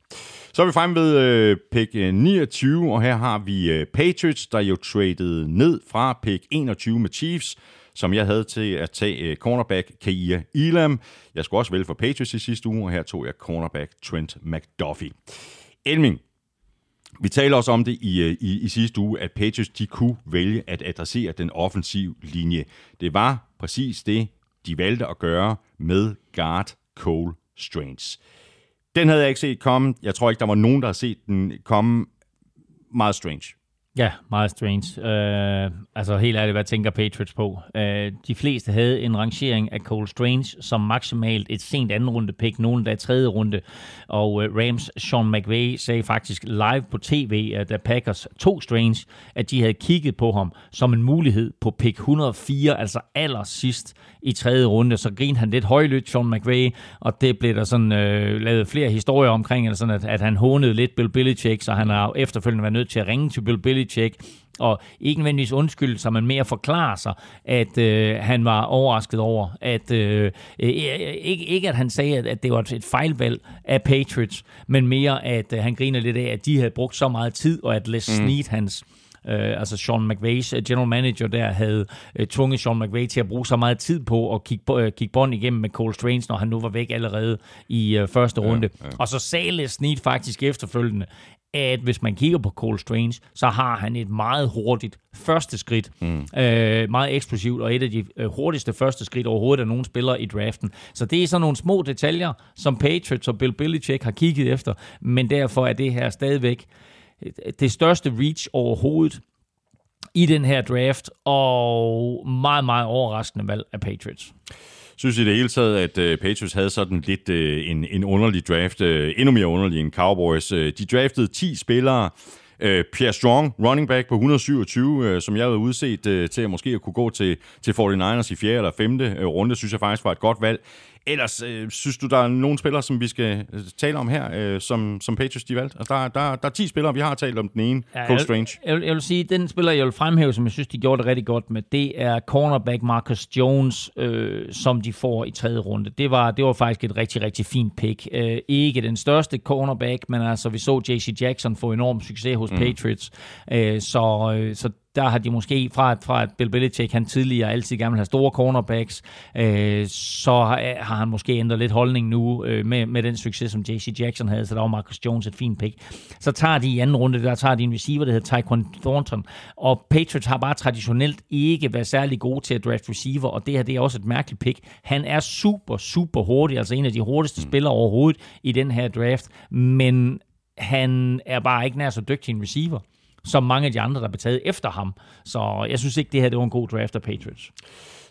Så er vi fremme ved øh, pick øh, 29, og her har vi øh, Patriots, der jo traded ned fra pick 21 med Chiefs, som jeg havde til at tage uh, cornerback Kaia Elam. Jeg skulle også vælge for Patriots i sidste uge, og her tog jeg cornerback Trent McDuffie. Elming, vi taler også om det i, øh, i, i sidste uge, at Patriots de kunne vælge at adressere den offensive linje. Det var præcis det, de valgte at gøre med guard Cole Strange. Den havde jeg ikke set komme. Jeg tror ikke, der var nogen, der har set den komme. Meget strange. Ja, meget strange. Uh, altså helt ærligt, hvad tænker Patriots på? Uh, de fleste havde en rangering af Cole Strange som maksimalt et sent anden runde pick, nogen der tredje runde. Og uh, Rams Sean McVay sagde faktisk live på tv, at da Packers tog Strange, at de havde kigget på ham som en mulighed på pick 104, altså aller sidst i tredje runde. Så grinede han lidt højlydt, Sean McVay, og det blev der sådan uh, lavet flere historier omkring, altså sådan at, at han hånede lidt Bill Belichick, så han har efterfølgende været nødt til at ringe til Bill Belichick og ikke nødvendigvis undskylde sig, men mere forklare sig, at øh, han var overrasket over, at øh, øh, ikke, ikke at han sagde, at, at det var et fejlvalg af Patriots, men mere at øh, han griner lidt af, at de havde brugt så meget tid, og at Les mm. Snead, hans øh, altså Sean McVays øh, general manager der, havde øh, tvunget Sean McVay til at bruge så meget tid på at kigge, øh, kigge bånd igennem med Cole Strange, når han nu var væk allerede i øh, første runde. Ja, ja. Og så sagde Snead faktisk efterfølgende, at hvis man kigger på Cole Strange, så har han et meget hurtigt første skridt. Mm. Øh, meget eksplosivt, og et af de øh, hurtigste første skridt overhovedet af nogen spillere i draften. Så det er sådan nogle små detaljer, som Patriots og Bill Belichick har kigget efter, men derfor er det her stadigvæk det største reach overhovedet i den her draft, og meget, meget overraskende valg af Patriots synes i det hele taget, at øh, Patriots havde sådan lidt øh, en, en underlig draft, øh, endnu mere underlig end Cowboys. De draftede 10 spillere, Pierre Strong, running back på 127, som jeg havde udset til at måske at kunne gå til, til 49ers i fjerde eller femte runde, synes jeg faktisk var et godt valg. Ellers, øh, synes du, der er nogle spillere, som vi skal øh, tale om her, øh, som, som Patriots de valgte? Altså, der, der, der er 10 spillere, vi har talt om den ene, ja, Cole Strange. Jeg, jeg, jeg vil sige, den spiller, jeg vil fremhæve, som jeg synes, de gjorde det rigtig godt med, det er cornerback Marcus Jones, øh, som de får i tredje runde. Det var, det var faktisk et rigtig, rigtig fint pick. Øh, ikke den største cornerback, men altså, vi så J.C. Jackson få enorm succes hos mm. Patriots. Øh, så, øh, så der har de måske fra, fra at Bill Belichick, han tidligere altid gerne vil have store cornerbacks, øh, så har, har han måske ændret lidt holdning nu øh, med, med den succes, som J.C. Jackson havde, så der var Marcus Jones et fint pick. Så tager de i anden runde, der tager de en receiver, der hedder Tyquan Thornton, og Patriots har bare traditionelt ikke været særlig gode til at draft receiver, og det her det er også et mærkeligt pick. Han er super, super hurtig, altså en af de hurtigste mm. spillere overhovedet i den her draft, men han er bare ikke nær så dygtig en receiver som mange af de andre, der blev taget efter ham. Så jeg synes ikke, det her det var en god draft af Patriots.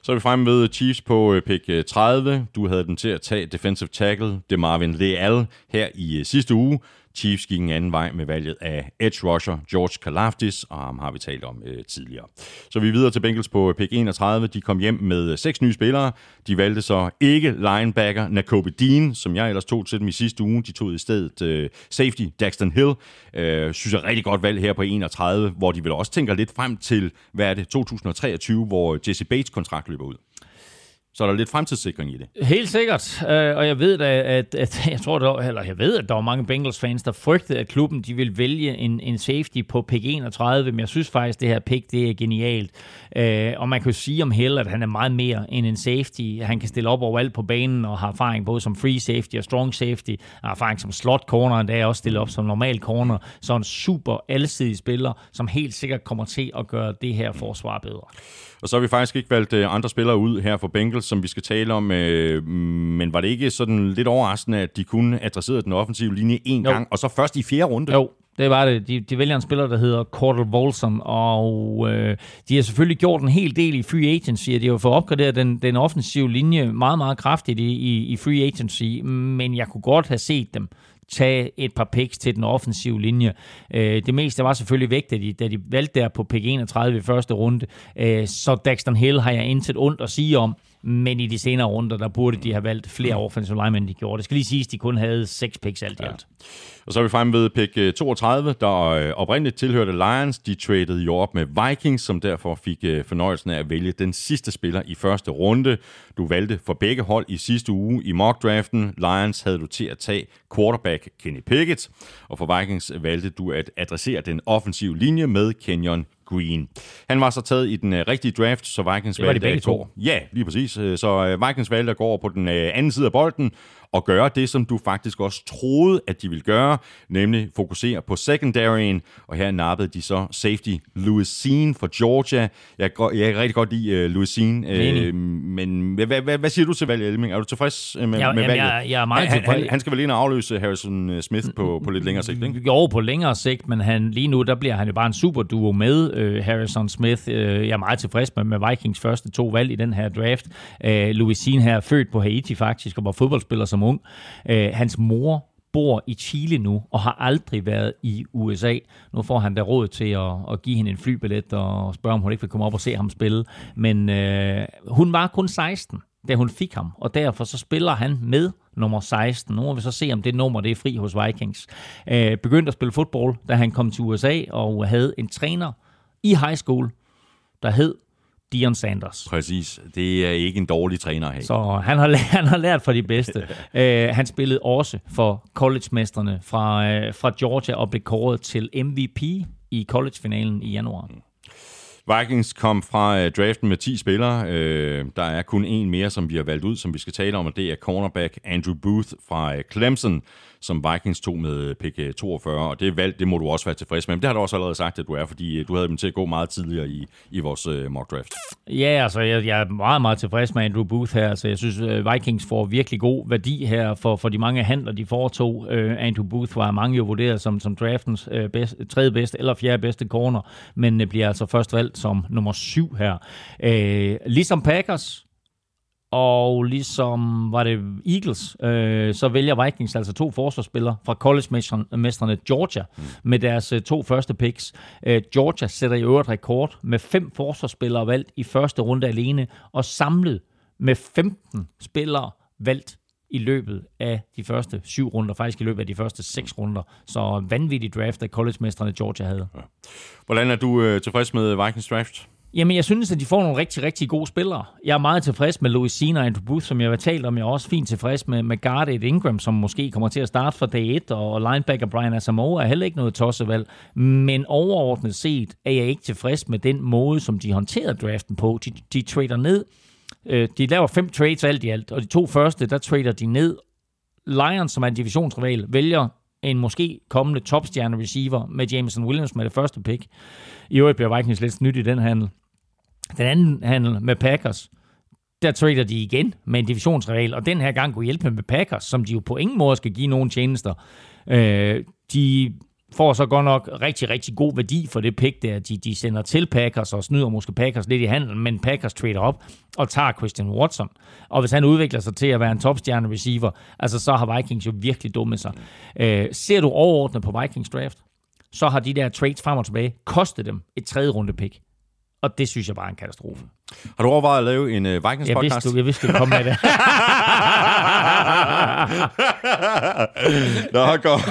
Så er vi fremme ved Chiefs på øh, pick øh, 30. Du havde den til at tage defensive tackle, det Marvin Leal, her i øh, sidste uge. Chiefs gik en anden vej med valget af edge rusher George Kalafdis, og ham har vi talt om øh, tidligere. Så vi er videre til Bengals på pick 31. De kom hjem med øh, seks nye spillere. De valgte så ikke linebacker Nakobe Dean, som jeg ellers tog til dem i sidste uge. De tog i stedet øh, safety Daxton Hill. Øh, synes jeg rigtig godt valg her på 31, hvor de vil også tænker lidt frem til, hvad er det, 2023, hvor Jesse Bates kontrakt løber ud. Så er der lidt fremtidssikring i det. Helt sikkert. Øh, og jeg ved da, at, at (laughs) jeg tror, der, eller jeg ved, at der var mange Bengals-fans, der frygtede, at klubben de ville vælge en, en safety på pick 31, men jeg synes faktisk, det her pick, det er genialt. Øh, og man kan jo sige om Hill, at han er meget mere end en safety. Han kan stille op overalt på banen og har erfaring både som free safety og strong safety. Han har erfaring som slot corner, og der er også stillet op som normal corner. Så en super alsidig spiller, som helt sikkert kommer til at gøre det her forsvar bedre. Og så har vi faktisk ikke valgt øh, andre spillere ud her for Bengals, som vi skal tale om. Øh, men var det ikke sådan lidt overraskende, at de kunne adressere den offensive linje en jo. gang, og så først i fjerde runde? Jo, det var det. De, de vælger en spiller, der hedder Cordell Volson, og øh, de har selvfølgelig gjort en hel del i free agency, og de har fået opgraderet den, den offensive linje meget, meget kraftigt i, i, i free agency, men jeg kunne godt have set dem tage et par picks til den offensive linje. Øh, det meste var selvfølgelig væk, da de, da de valgte der på pick 31 i første runde. Øh, så Daxton Hill har jeg intet ondt at sige om, men i de senere runder, der burde de have valgt flere offensive linemen, de gjorde. Det skal lige siges, at de kun havde seks picks alt i alt. Ja. Og så er vi fremme ved pick 32, øh, der øh, oprindeligt tilhørte Lions. De traded jo op med Vikings, som derfor fik øh, fornøjelsen af at vælge den sidste spiller i første runde. Du valgte for begge hold i sidste uge i mock-draften. Lions havde du til at tage quarterback Kenny Pickett, og for Vikings valgte du at adressere den offensive linje med Kenyon Green. Han var så taget i den uh, rigtige draft, så Vikings det var valgte de at gå. Ja, lige præcis. Så uh, Vikings valgte at gå over på den uh, anden side af bolden og gøre det, som du faktisk også troede, at de ville gøre, nemlig fokusere på secondaryen, og her nappede de så safety Louis Sean fra Georgia. Jeg, jeg kan rigtig godt lide uh, Louis Sean, uh, men hvad, hvad, hvad siger du til valget, Elming? Er du tilfreds med, ja, med valget? Jeg, jeg er meget han, tilfreds. Han, han skal vel ind og afløse Harrison Smith på, på lidt længere sigt, ikke? Jo, på længere sigt, men han, lige nu der bliver han jo bare en super duo med uh, Harrison Smith. Uh, jeg er meget tilfreds med, med Vikings første to valg i den her draft. Uh, Louis Sean her er født på Haiti faktisk, og var fodboldspiller som ung. Øh, hans mor bor i Chile nu og har aldrig været i USA. Nu får han da råd til at, at give hende en flybillet og spørge, om hun ikke vil komme op og se ham spille. Men øh, hun var kun 16, da hun fik ham, og derfor så spiller han med nummer 16. Nu må vi så se, om det nummer det er fri hos Vikings. Øh, begyndte at spille fodbold, da han kom til USA og havde en træner i high school, der hed Dion Sanders. Præcis. Det er ikke en dårlig træner at have. Så han har, (laughs) han har lært fra de bedste. uh, (laughs) han spillede også for college-mesterne fra, uh, fra Georgia og blev kåret til MVP i college-finalen i januar. Mm. Vikings kom fra uh, draften med 10 spillere. Uh, der er kun en mere, som vi har valgt ud, som vi skal tale om, og det er cornerback Andrew Booth fra uh, Clemson som Vikings tog med pick 42, og det valg, det må du også være tilfreds med. Men det har du også allerede sagt, at du er, fordi øh, du havde dem til at gå meget tidligere i, i vores øh, mock draft. Ja, altså jeg, jeg er meget, meget tilfreds med Andrew Booth her. Altså, jeg synes, øh, Vikings får virkelig god værdi her for, for de mange handler, de foretog. Uh, Andrew Booth var mange jo vurderet som, som draftens uh, bedst, tredje bedste eller fjerde bedste corner, men uh, bliver altså først valgt som nummer syv her. Uh, ligesom Packers, og ligesom var det Eagles, øh, så vælger Vikings altså to forsvarsspillere fra college-mestrene Georgia mm. med deres øh, to første picks. Øh, Georgia sætter i øvrigt rekord med fem forsvarsspillere valgt i første runde alene, og samlet med 15 spillere valgt i løbet af de første syv runder, faktisk i løbet af de første seks runder. Så vanvittig draft, af college-mestrene Georgia havde. Ja. Hvordan er du øh, tilfreds med Vikings draft? Jamen, jeg synes, at de får nogle rigtig, rigtig gode spillere. Jeg er meget tilfreds med Louis Sina og Andrew Booth, som jeg har talt om. Jeg er også fint tilfreds med, med Gardet Ingram, som måske kommer til at starte fra dag 1, og linebacker Brian Asamoah er heller ikke noget tossevalg. Men overordnet set er jeg ikke tilfreds med den måde, som de håndterer draften på. De, de trader ned. Øh, de laver fem trades alt i alt, og de to første, der trader de ned. Lions, som er en divisionsrival, vælger en måske kommende topstjerne receiver med Jameson Williams med det første pick. I øvrigt bliver Vikings lidt snydt i den handel. Den anden handel med Packers, der trader de igen med en divisionsrival, og den her gang kunne hjælpe med Packers, som de jo på ingen måde skal give nogen tjenester. Øh, de får så godt nok rigtig, rigtig god værdi for det pick der. De, de sender til Packers og snyder måske Packers lidt i handelen, men Packers trader op og tager Christian Watson. Og hvis han udvikler sig til at være en topstjerne receiver, altså så har Vikings jo virkelig dummet sig. Øh, ser du overordnet på Vikings draft, så har de der trades frem og tilbage kostet dem et tredje runde pick. Og det synes jeg bare er en katastrofe. Har du overvejet at lave en uh, Vikings jeg podcast? Vidste, du, jeg vidste, du kom med det. (laughs) Nå, godt.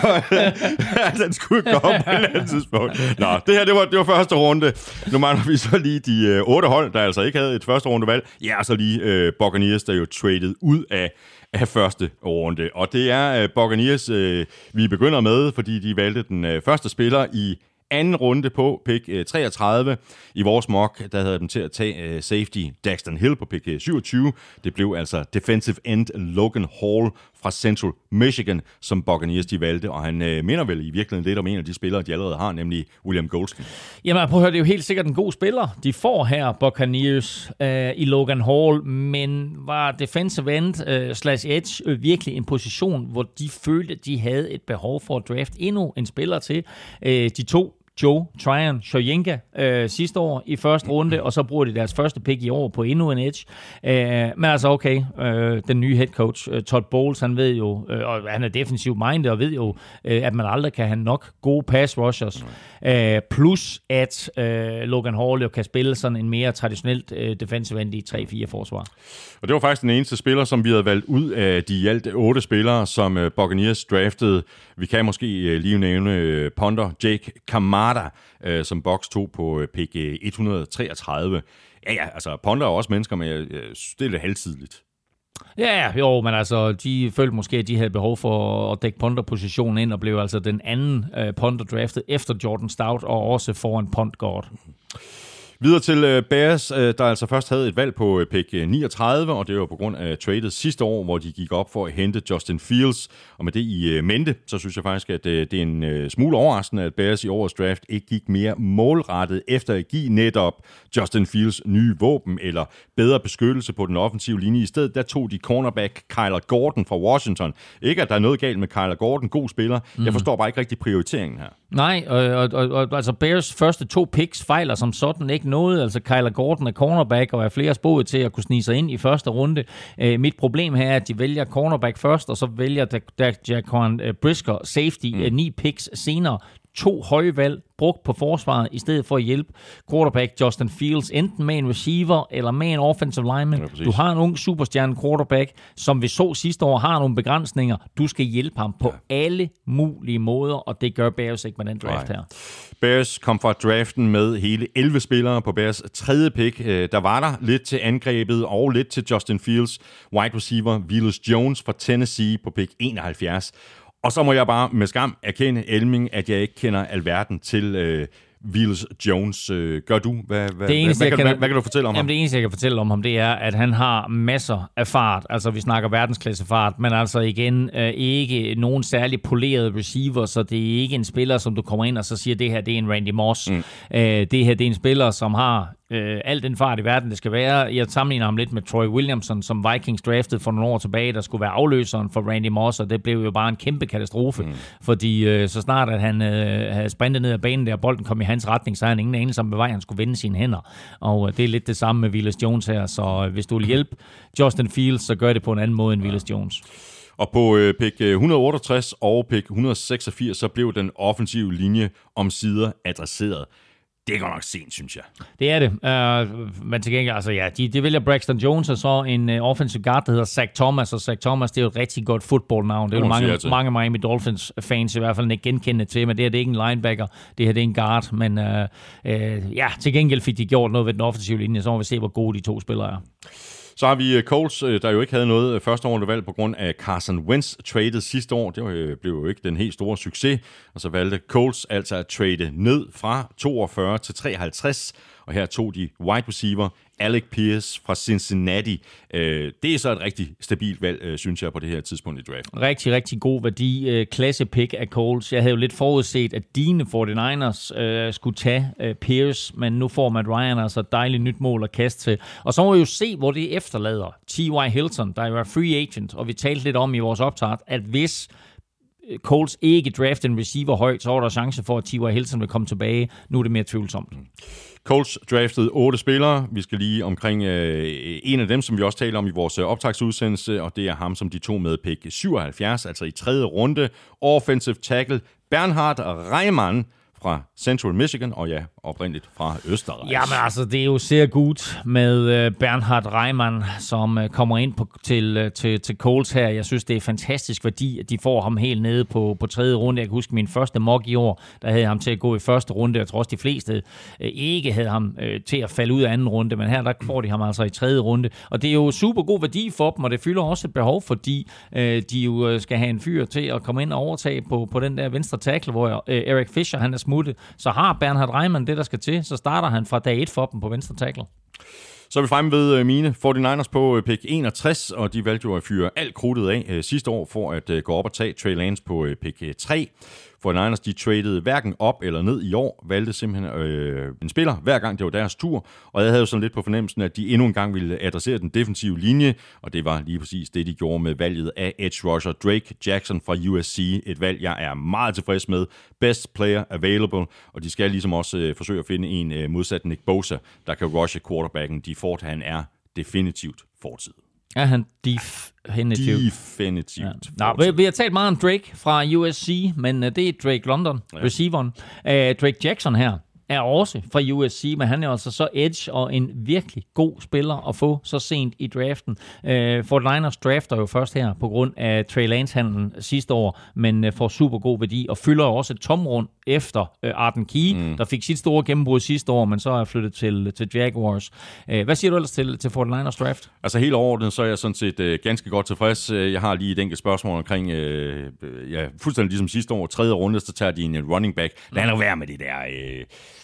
(laughs) Den skulle komme på et eller andet tidspunkt. Nå, det her, det var, det var første runde. Nu mangler vi så lige de uh, otte hold, der altså ikke havde et første rundevalg. Ja, og så lige uh, Buccaneers, der jo traded ud af af første runde. Og det er uh, Buccaneers, uh, vi begynder med, fordi de valgte den uh, første spiller i anden runde på pick øh, 33. I vores mock, der havde dem til at tage øh, safety Daxton Hill på pick øh, 27. Det blev altså defensive end Logan Hall fra Central Michigan, som Buccaneers de valgte, og han øh, minder vel i virkeligheden lidt om en af de spillere, de allerede har, nemlig William Goldston. Jamen prøv at høre, det er jo helt sikkert en god spiller, de får her, Buccaneers, øh, i Logan Hall, men var defensive end øh, slash edge øh, virkelig en position, hvor de følte, de havde et behov for at draft endnu en spiller til. Øh, de to Joe Tryon Shoyenka øh, sidste år i første runde, og så bruger de deres første pick i år på endnu en edge. Øh, men altså okay, øh, den nye head coach, øh, Todd Bowles, han ved jo, øh, og han er defensiv minded, og ved jo, øh, at man aldrig kan have nok gode pass rushers. Øh, plus at øh, Logan Hall jo kan spille sådan en mere traditionelt øh, defensive end i 3-4 forsvar. Og det var faktisk den eneste spiller, som vi havde valgt ud af de alt otte spillere, som øh, Buccaneers draftede. Vi kan måske øh, lige nævne øh, Ponder Jake Kamada, øh, som Box tog på pick 133. Ja, ja, altså Ponder er også mennesker, men øh, det er lidt halvtidligt. Ja, jo, men altså, de følte måske, at de havde behov for at dække ponder-positionen ind, og blev altså den anden øh, ponder draftet efter Jordan Stout, og også foran guard. Videre til uh, Bears, uh, der altså først havde et valg på uh, pick 39, og det var på grund af tradet sidste år, hvor de gik op for at hente Justin Fields. Og med det i mente, så synes jeg faktisk, at det er en smule overraskende, at Bears i årets draft ikke gik mere målrettet efter at give netop Justin Fields nye våben eller bedre beskyttelse på den offensive linje. I stedet der tog de cornerback Kyler Gordon fra Washington. Ikke at der er noget galt med Kyler Gordon, god spiller. Mm. Jeg forstår bare ikke rigtig prioriteringen her. Nej, og, og, og, og altså Bears første to picks fejler som sådan ikke noget. Altså Kyler Gordon er cornerback og er flere spået til at kunne snige sig ind i første runde. Uh, mit problem her er, at de vælger cornerback først, og så vælger Jaquan Brisker safety mm. uh, ni picks senere to høje valg brugt på forsvaret, i stedet for at hjælpe quarterback Justin Fields, enten med en receiver eller med en offensive lineman. Ja, du har en ung superstjerne quarterback, som vi så sidste år har nogle begrænsninger. Du skal hjælpe ham på ja. alle mulige måder, og det gør Bears ikke med den draft Nej. her. Bears kom fra draften med hele 11 spillere på Bears tredje pick. Øh, der var der lidt til angrebet og lidt til Justin Fields, wide receiver Willis Jones fra Tennessee på pick 71. Og så må jeg bare med skam erkende, Elming, at jeg ikke kender alverden til øh, Wills Jones. Øh, gør du? Hvad, hvad, det eneste, hvad, hvad, kan, hvad, hvad kan du fortælle om jamen, ham? Det eneste, jeg kan fortælle om ham, det er, at han har masser af fart. Altså, vi snakker verdensklasse fart, men altså igen, øh, ikke nogen særlig poleret receiver, så det er ikke en spiller, som du kommer ind og så siger, det her det er en Randy Moss. Mm. Øh, det her det er en spiller, som har øh, al den fart i verden, det skal være. Jeg sammenligner ham lidt med Troy Williamson, som Vikings draftede for nogle år tilbage, der skulle være afløseren for Randy Moss, og det blev jo bare en kæmpe katastrofe, mm. fordi øh, så snart at han øh, havde sprintet ned ad banen der, og bolden kom i hans retning, så havde han ingen anelse om, hvad vej han skulle vende sine hænder. Og øh, det er lidt det samme med Willis Jones her, så øh, hvis du vil hjælpe Justin Fields, så gør det på en anden måde end Willis Jones. Og på øh, pick 168 og pick 186, så blev den offensive linje om sider adresseret det er godt nok sent, synes jeg. Det er det. Uh, men til gengæld, altså ja, de, de vælger Braxton Jones og så en uh, offensive guard, der hedder Zach Thomas, og Zach Thomas, det er jo et rigtig godt fodboldnavn. Det er jo mange, mange Miami Dolphins-fans i hvert fald ikke genkendende til, men det her det er ikke en linebacker, det her det er en guard, men uh, uh, ja, til gengæld fik de gjort noget ved den offensive linje, så må vi se, hvor gode de to spillere er. Så har vi øh, Coles, øh, der jo ikke havde noget øh, første rundevalg på grund af Carson Wentz traded sidste år. Det blev jo ikke den helt store succes. Og så valgte Coles altså at trade ned fra 42 til 53. Og her tog de wide receiver Alec Pierce fra Cincinnati. Det er så et rigtig stabilt valg, synes jeg, på det her tidspunkt i draften. Rigtig, rigtig god værdi. Klasse pick af Colts. Jeg havde jo lidt forudset, at dine 49ers øh, skulle tage øh, Pierce, men nu får Matt Ryan altså et dejligt nyt mål at kaste til. Og så må vi jo se, hvor det efterlader T.Y. Hilton, der jo er free agent, og vi talte lidt om i vores optag, at hvis Colts ikke draft en receiver højt, så var der chance for, at T.Y. Hilton vil komme tilbage. Nu er det mere tvivlsomt. Colts draftede otte spillere. Vi skal lige omkring øh, en af dem, som vi også taler om i vores øh, optagsudsendelse, og det er ham, som de tog med pick 77, altså i tredje runde. Offensive tackle Bernhard Reimann fra Central Michigan, og ja, oprindeligt fra Østerrig. Jamen altså, det er jo ser godt med øh, Bernhard Reimann, som øh, kommer ind på, til, øh, til, til Coles her. Jeg synes, det er fantastisk værdi, at de får ham helt nede på, på tredje runde. Jeg kan huske min første mock i år, der havde jeg ham til at gå i første runde. Jeg tror også, de fleste ikke havde ham til at falde ud af anden runde, men her der får de ham altså i tredje runde. Og det er jo super god værdi for dem, og det fylder også et behov, fordi de jo skal have en fyr til at komme ind og overtage på, på den der venstre tackle, hvor Eric Fischer han er smutte, Så har Bernhard Reimann det, der skal til, så starter han fra dag 1 for dem på venstre tackle. Så er vi fremme ved øh, mine 49ers på øh, pick 61, og de valgte jo at fyre alt krudtet af øh, sidste år for at gå op og tage Trey Lance på pick 3. For Niners, de traded hverken op eller ned i år, valgte simpelthen øh, en spiller, hver gang det var deres tur, og jeg havde jo sådan lidt på fornemmelsen, at de endnu en gang ville adressere den defensive linje, og det var lige præcis det, de gjorde med valget af edge rusher Drake Jackson fra USC, et valg, jeg er meget tilfreds med. Best player available, og de skal ligesom også øh, forsøge at finde en øh, modsat Nick Bosa, der kan rushe quarterbacken. De Ford, han er definitivt fortid. Er han definitivt? Definitivt. Ja. Nå, vi, vi har talt meget om Drake fra USC, men uh, det er Drake London, ja. receiveren. Uh, Drake Jackson her, er også fra USC, men han er altså så edge og en virkelig god spiller at få så sent i draften. Uh, Fort Liners drafter jo først her på grund af Trey Lance-handlen sidste år, men uh, får super god værdi og fylder også et tomrund efter uh, Arden Key, mm. der fik sit store gennembrud sidste år, men så er flyttet til, til Jaguars. Uh, hvad siger du ellers til, til Fort Liners draft? Altså helt overordnet, så er jeg sådan set uh, ganske godt tilfreds. Jeg har lige et enkelt spørgsmål omkring, uh, ja, fuldstændig ligesom sidste år, tredje runde, så tager de en running back. Lad nu være med det der... Uh,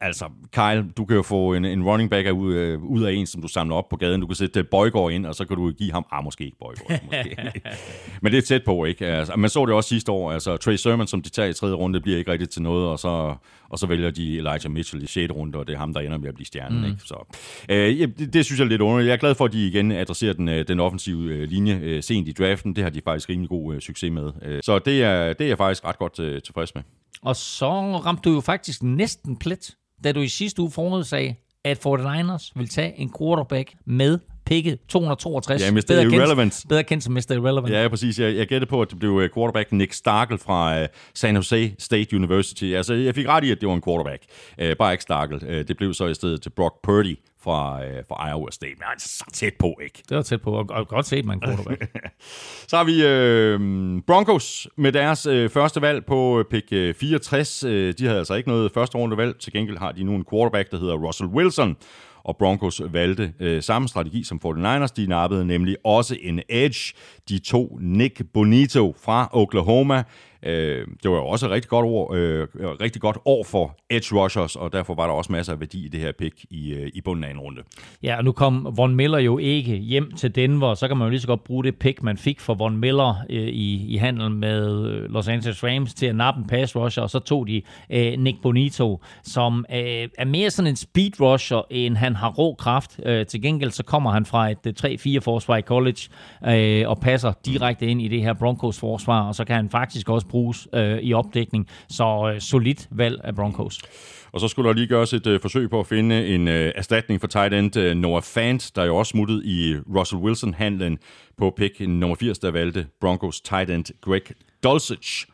altså, Kyle, du kan jo få en, en running back ud, uh, ud af en, som du samler op på gaden. Du kan sætte Bøjgaard ind, og så kan du give ham... Ah, måske ikke Bøjgaard. Måske. (laughs) Men det er tæt på, ikke? Altså, man så det også sidste år. Altså, Trey Sermon, som de tager i tredje runde, bliver ikke rigtigt til noget, og så, og så vælger de Elijah Mitchell i 6. runde, og det er ham, der ender med at blive stjernen. Mm. Ikke? Så, ja, det, det, synes jeg er lidt underligt. Jeg er glad for, at de igen adresserer den, den offensive uh, linje sent i draften. Det har de faktisk rimelig god succes med. Så det er, det er jeg faktisk ret godt tilfreds med. Og så ramte du jo faktisk næsten plet, da du i sidste uge forudsagde, at 49ers vil tage en quarterback med picket 262. Ja, Mr. Bedre Irrelevant. Kendt, bedre kendt som Mr. Irrelevant. Ja, præcis. Jeg, jeg gættede på, at det blev øh, quarterback Nick Starkel fra uh, San Jose State University. Altså, jeg fik ret i, at det var en quarterback. Uh, bare ikke Starkel. Uh, det blev så i stedet til Brock Purdy fra, øh, fra Iowa State. Men altså, så tæt på, ikke? Det var tæt på, og, og godt set, man quarterback. (laughs) så har vi øh, Broncos med deres øh, første valg på pick øh, 64. Øh, de havde altså ikke noget første runde valg. Til gengæld har de nu en quarterback, der hedder Russell Wilson og Broncos valgte øh, samme strategi som 49ers. De nappede nemlig også en edge. De to Nick Bonito fra Oklahoma. Øh, det var jo også et rigtig godt, år, øh, rigtig godt år for edge rushers, og derfor var der også masser af værdi i det her pick i, øh, i bunden af en runde. Ja, og nu kom Von Miller jo ikke hjem til Denver, så kan man jo lige så godt bruge det pick, man fik for Von Miller øh, i, i handel med øh, Los Angeles Rams til at nappe en pass rusher, og så tog de øh, Nick Bonito, som øh, er mere sådan en speed rusher, end han har rå kraft. Øh, til gengæld så kommer han fra et øh, 3-4 forsvar i college, øh, og passer direkte ind i det her Broncos forsvar, og så kan han faktisk også bruges øh, i opdækning. Så øh, solidt valg af Broncos. Og så skulle der lige gøres et øh, forsøg på at finde en øh, erstatning for tight end øh, Noah Fant, der jo også smuttet i Russell Wilson-handlen på pick nummer 80, der valgte Broncos tight end Greg Dulcich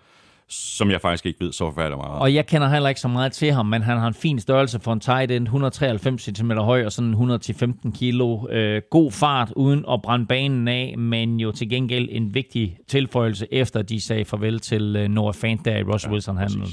som jeg faktisk ikke ved så forfærdeligt meget. Og jeg kender heller ikke så meget til ham, men han har en fin størrelse for en tight end, 193 cm høj og sådan 115 kilo. Øh, god fart uden at brænde banen af, men jo til gengæld en vigtig tilføjelse efter de sagde farvel til øh, Noah Fant der i Russell ja, Wilson-handlen.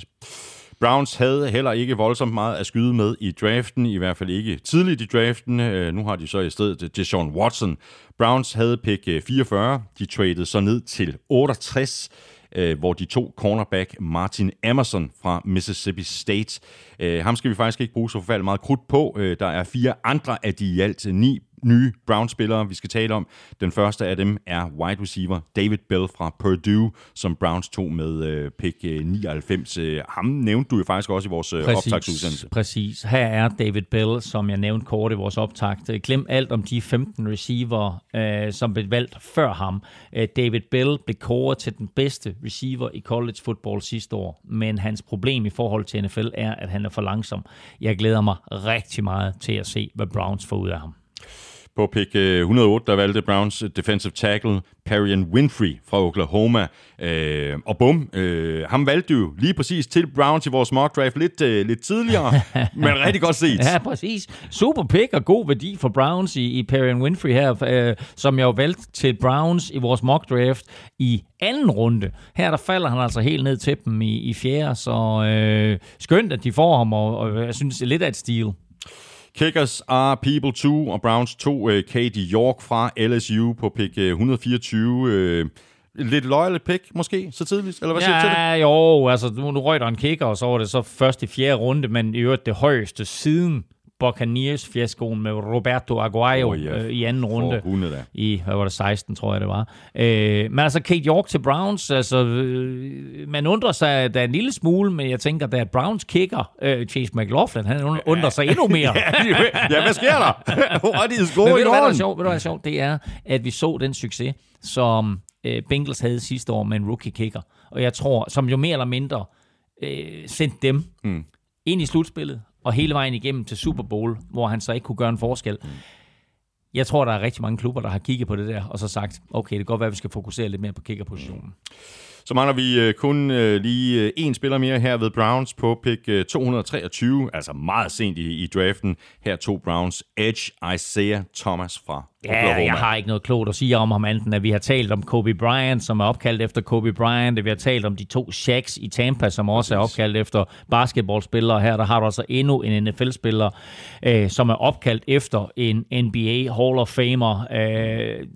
Browns havde heller ikke voldsomt meget at skyde med i draften, i hvert fald ikke tidligt i draften. Øh, nu har de så i stedet Deshaun Watson. Browns havde pick 44, øh, de traded så ned til 68 øh, hvor de to cornerback Martin Emerson fra Mississippi State. Øh, ham skal vi faktisk ikke bruge så forfærdeligt meget krudt på. Øh, der er fire andre af de i alt ni nye Browns-spillere, vi skal tale om. Den første af dem er wide receiver David Bell fra Purdue, som Browns tog med øh, pick 99. Øh, ham nævnte du jo faktisk også i vores øh, optagsudsendelse. Præcis. Her er David Bell, som jeg nævnte kort i vores optakt. Glem alt om de 15 receiver, øh, som blev valgt før ham. Øh, David Bell blev kåret til den bedste receiver i college football sidste år, men hans problem i forhold til NFL er, at han er for langsom. Jeg glæder mig rigtig meget til at se, hvad Browns får ud af ham. På pick 108, øh, der valgte Browns defensive tackle Perian Winfrey fra Oklahoma. Øh, og bum, øh, ham valgte jo lige præcis til Browns i vores mock draft lidt, øh, lidt tidligere, (laughs) men rigtig godt set. Ja, præcis. Super pick og god værdi for Browns i, i Perian Winfrey her, øh, som jeg jo valgte til Browns i vores mock draft i anden runde. Her der falder han altså helt ned til dem i, i fjerde, så øh, skønt, at de får ham, og, og jeg synes, det er lidt af et stil. Kickers are people too, og Browns 2, øh, Katie York fra LSU på pick øh, 124. Øh, lidt loyal pick, måske, så tidligt? Eller hvad ja, siger du til det? jo, altså nu, nu røg der en kicker, og så var det så først i fjerde runde, men i øvrigt det højeste siden Buccaneers fiaskoen med Roberto Aguayo oh, ja. øh, i anden runde. I, hvad var det, 16, tror jeg det var. Øh, men altså Kate York til Browns, altså øh, man undrer sig da en lille smule, men jeg tænker, da Browns kicker, øh, Chase McLaughlin, han undrer sig endnu mere. (laughs) ja, hvad sker der? What is going men ved du, hvad der er sjovt? Ved du, hvad er sjovt? Det er, at vi så den succes, som øh, Bengals havde sidste år med en rookie kicker. Og jeg tror, som jo mere eller mindre øh, sendte dem mm. ind i slutspillet, og hele vejen igennem til Super Bowl, hvor han så ikke kunne gøre en forskel. Mm. Jeg tror, der er rigtig mange klubber, der har kigget på det der, og så sagt, okay, det kan godt være, at vi skal fokusere lidt mere på kickerpositionen. Mm. Så mangler vi øh, kun øh, lige øh, en spiller mere her ved Browns på pick 223, altså meget sent i, i draften. Her to Browns, Edge Isaiah Thomas fra Ja, jeg har ikke noget klogt at sige om ham, anden at vi har talt om Kobe Bryant, som er opkaldt efter Kobe Bryant. Vi har talt om de to Shaqs i Tampa, som også er opkaldt efter basketballspillere. Her der har du altså endnu en NFL-spiller, øh, som er opkaldt efter en NBA Hall of Famer. Øh,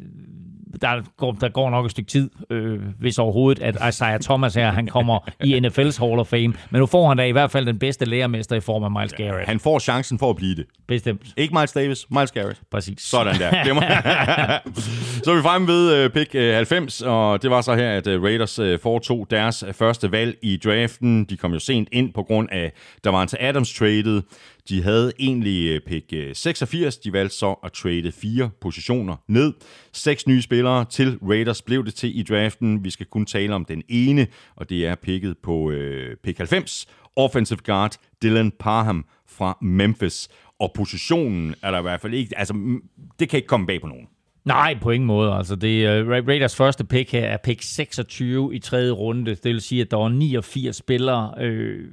der går, der går nok et stykke tid, øh, hvis overhovedet, at Isaiah Thomas her, han kommer i (laughs) NFL's Hall of Fame. Men nu får han da i hvert fald den bedste lærermester i form af Miles Garrett. Han får chancen for at blive det. Bestemt. Ikke Miles Davis, Miles Garrett. Præcis. Sådan der. (laughs) så er vi fremme ved uh, pick uh, 90, og det var så her, at uh, Raiders foretog deres første valg i draften. De kom jo sent ind på grund af, der var en til Adams traded. De havde egentlig øh, pick øh, 86. De valgte så at trade fire positioner ned. Seks nye spillere til Raiders blev det til i draften. Vi skal kun tale om den ene, og det er picket på øh, pick 90. Offensive guard Dylan Parham fra Memphis. Og positionen er der i hvert fald ikke... Altså, det kan ikke komme bag på nogen. Nej, på ingen måde. Altså, det øh, er uh, Raiders første pick her er pick 26 i tredje runde. Det vil sige, at der var 89 spillere, øh,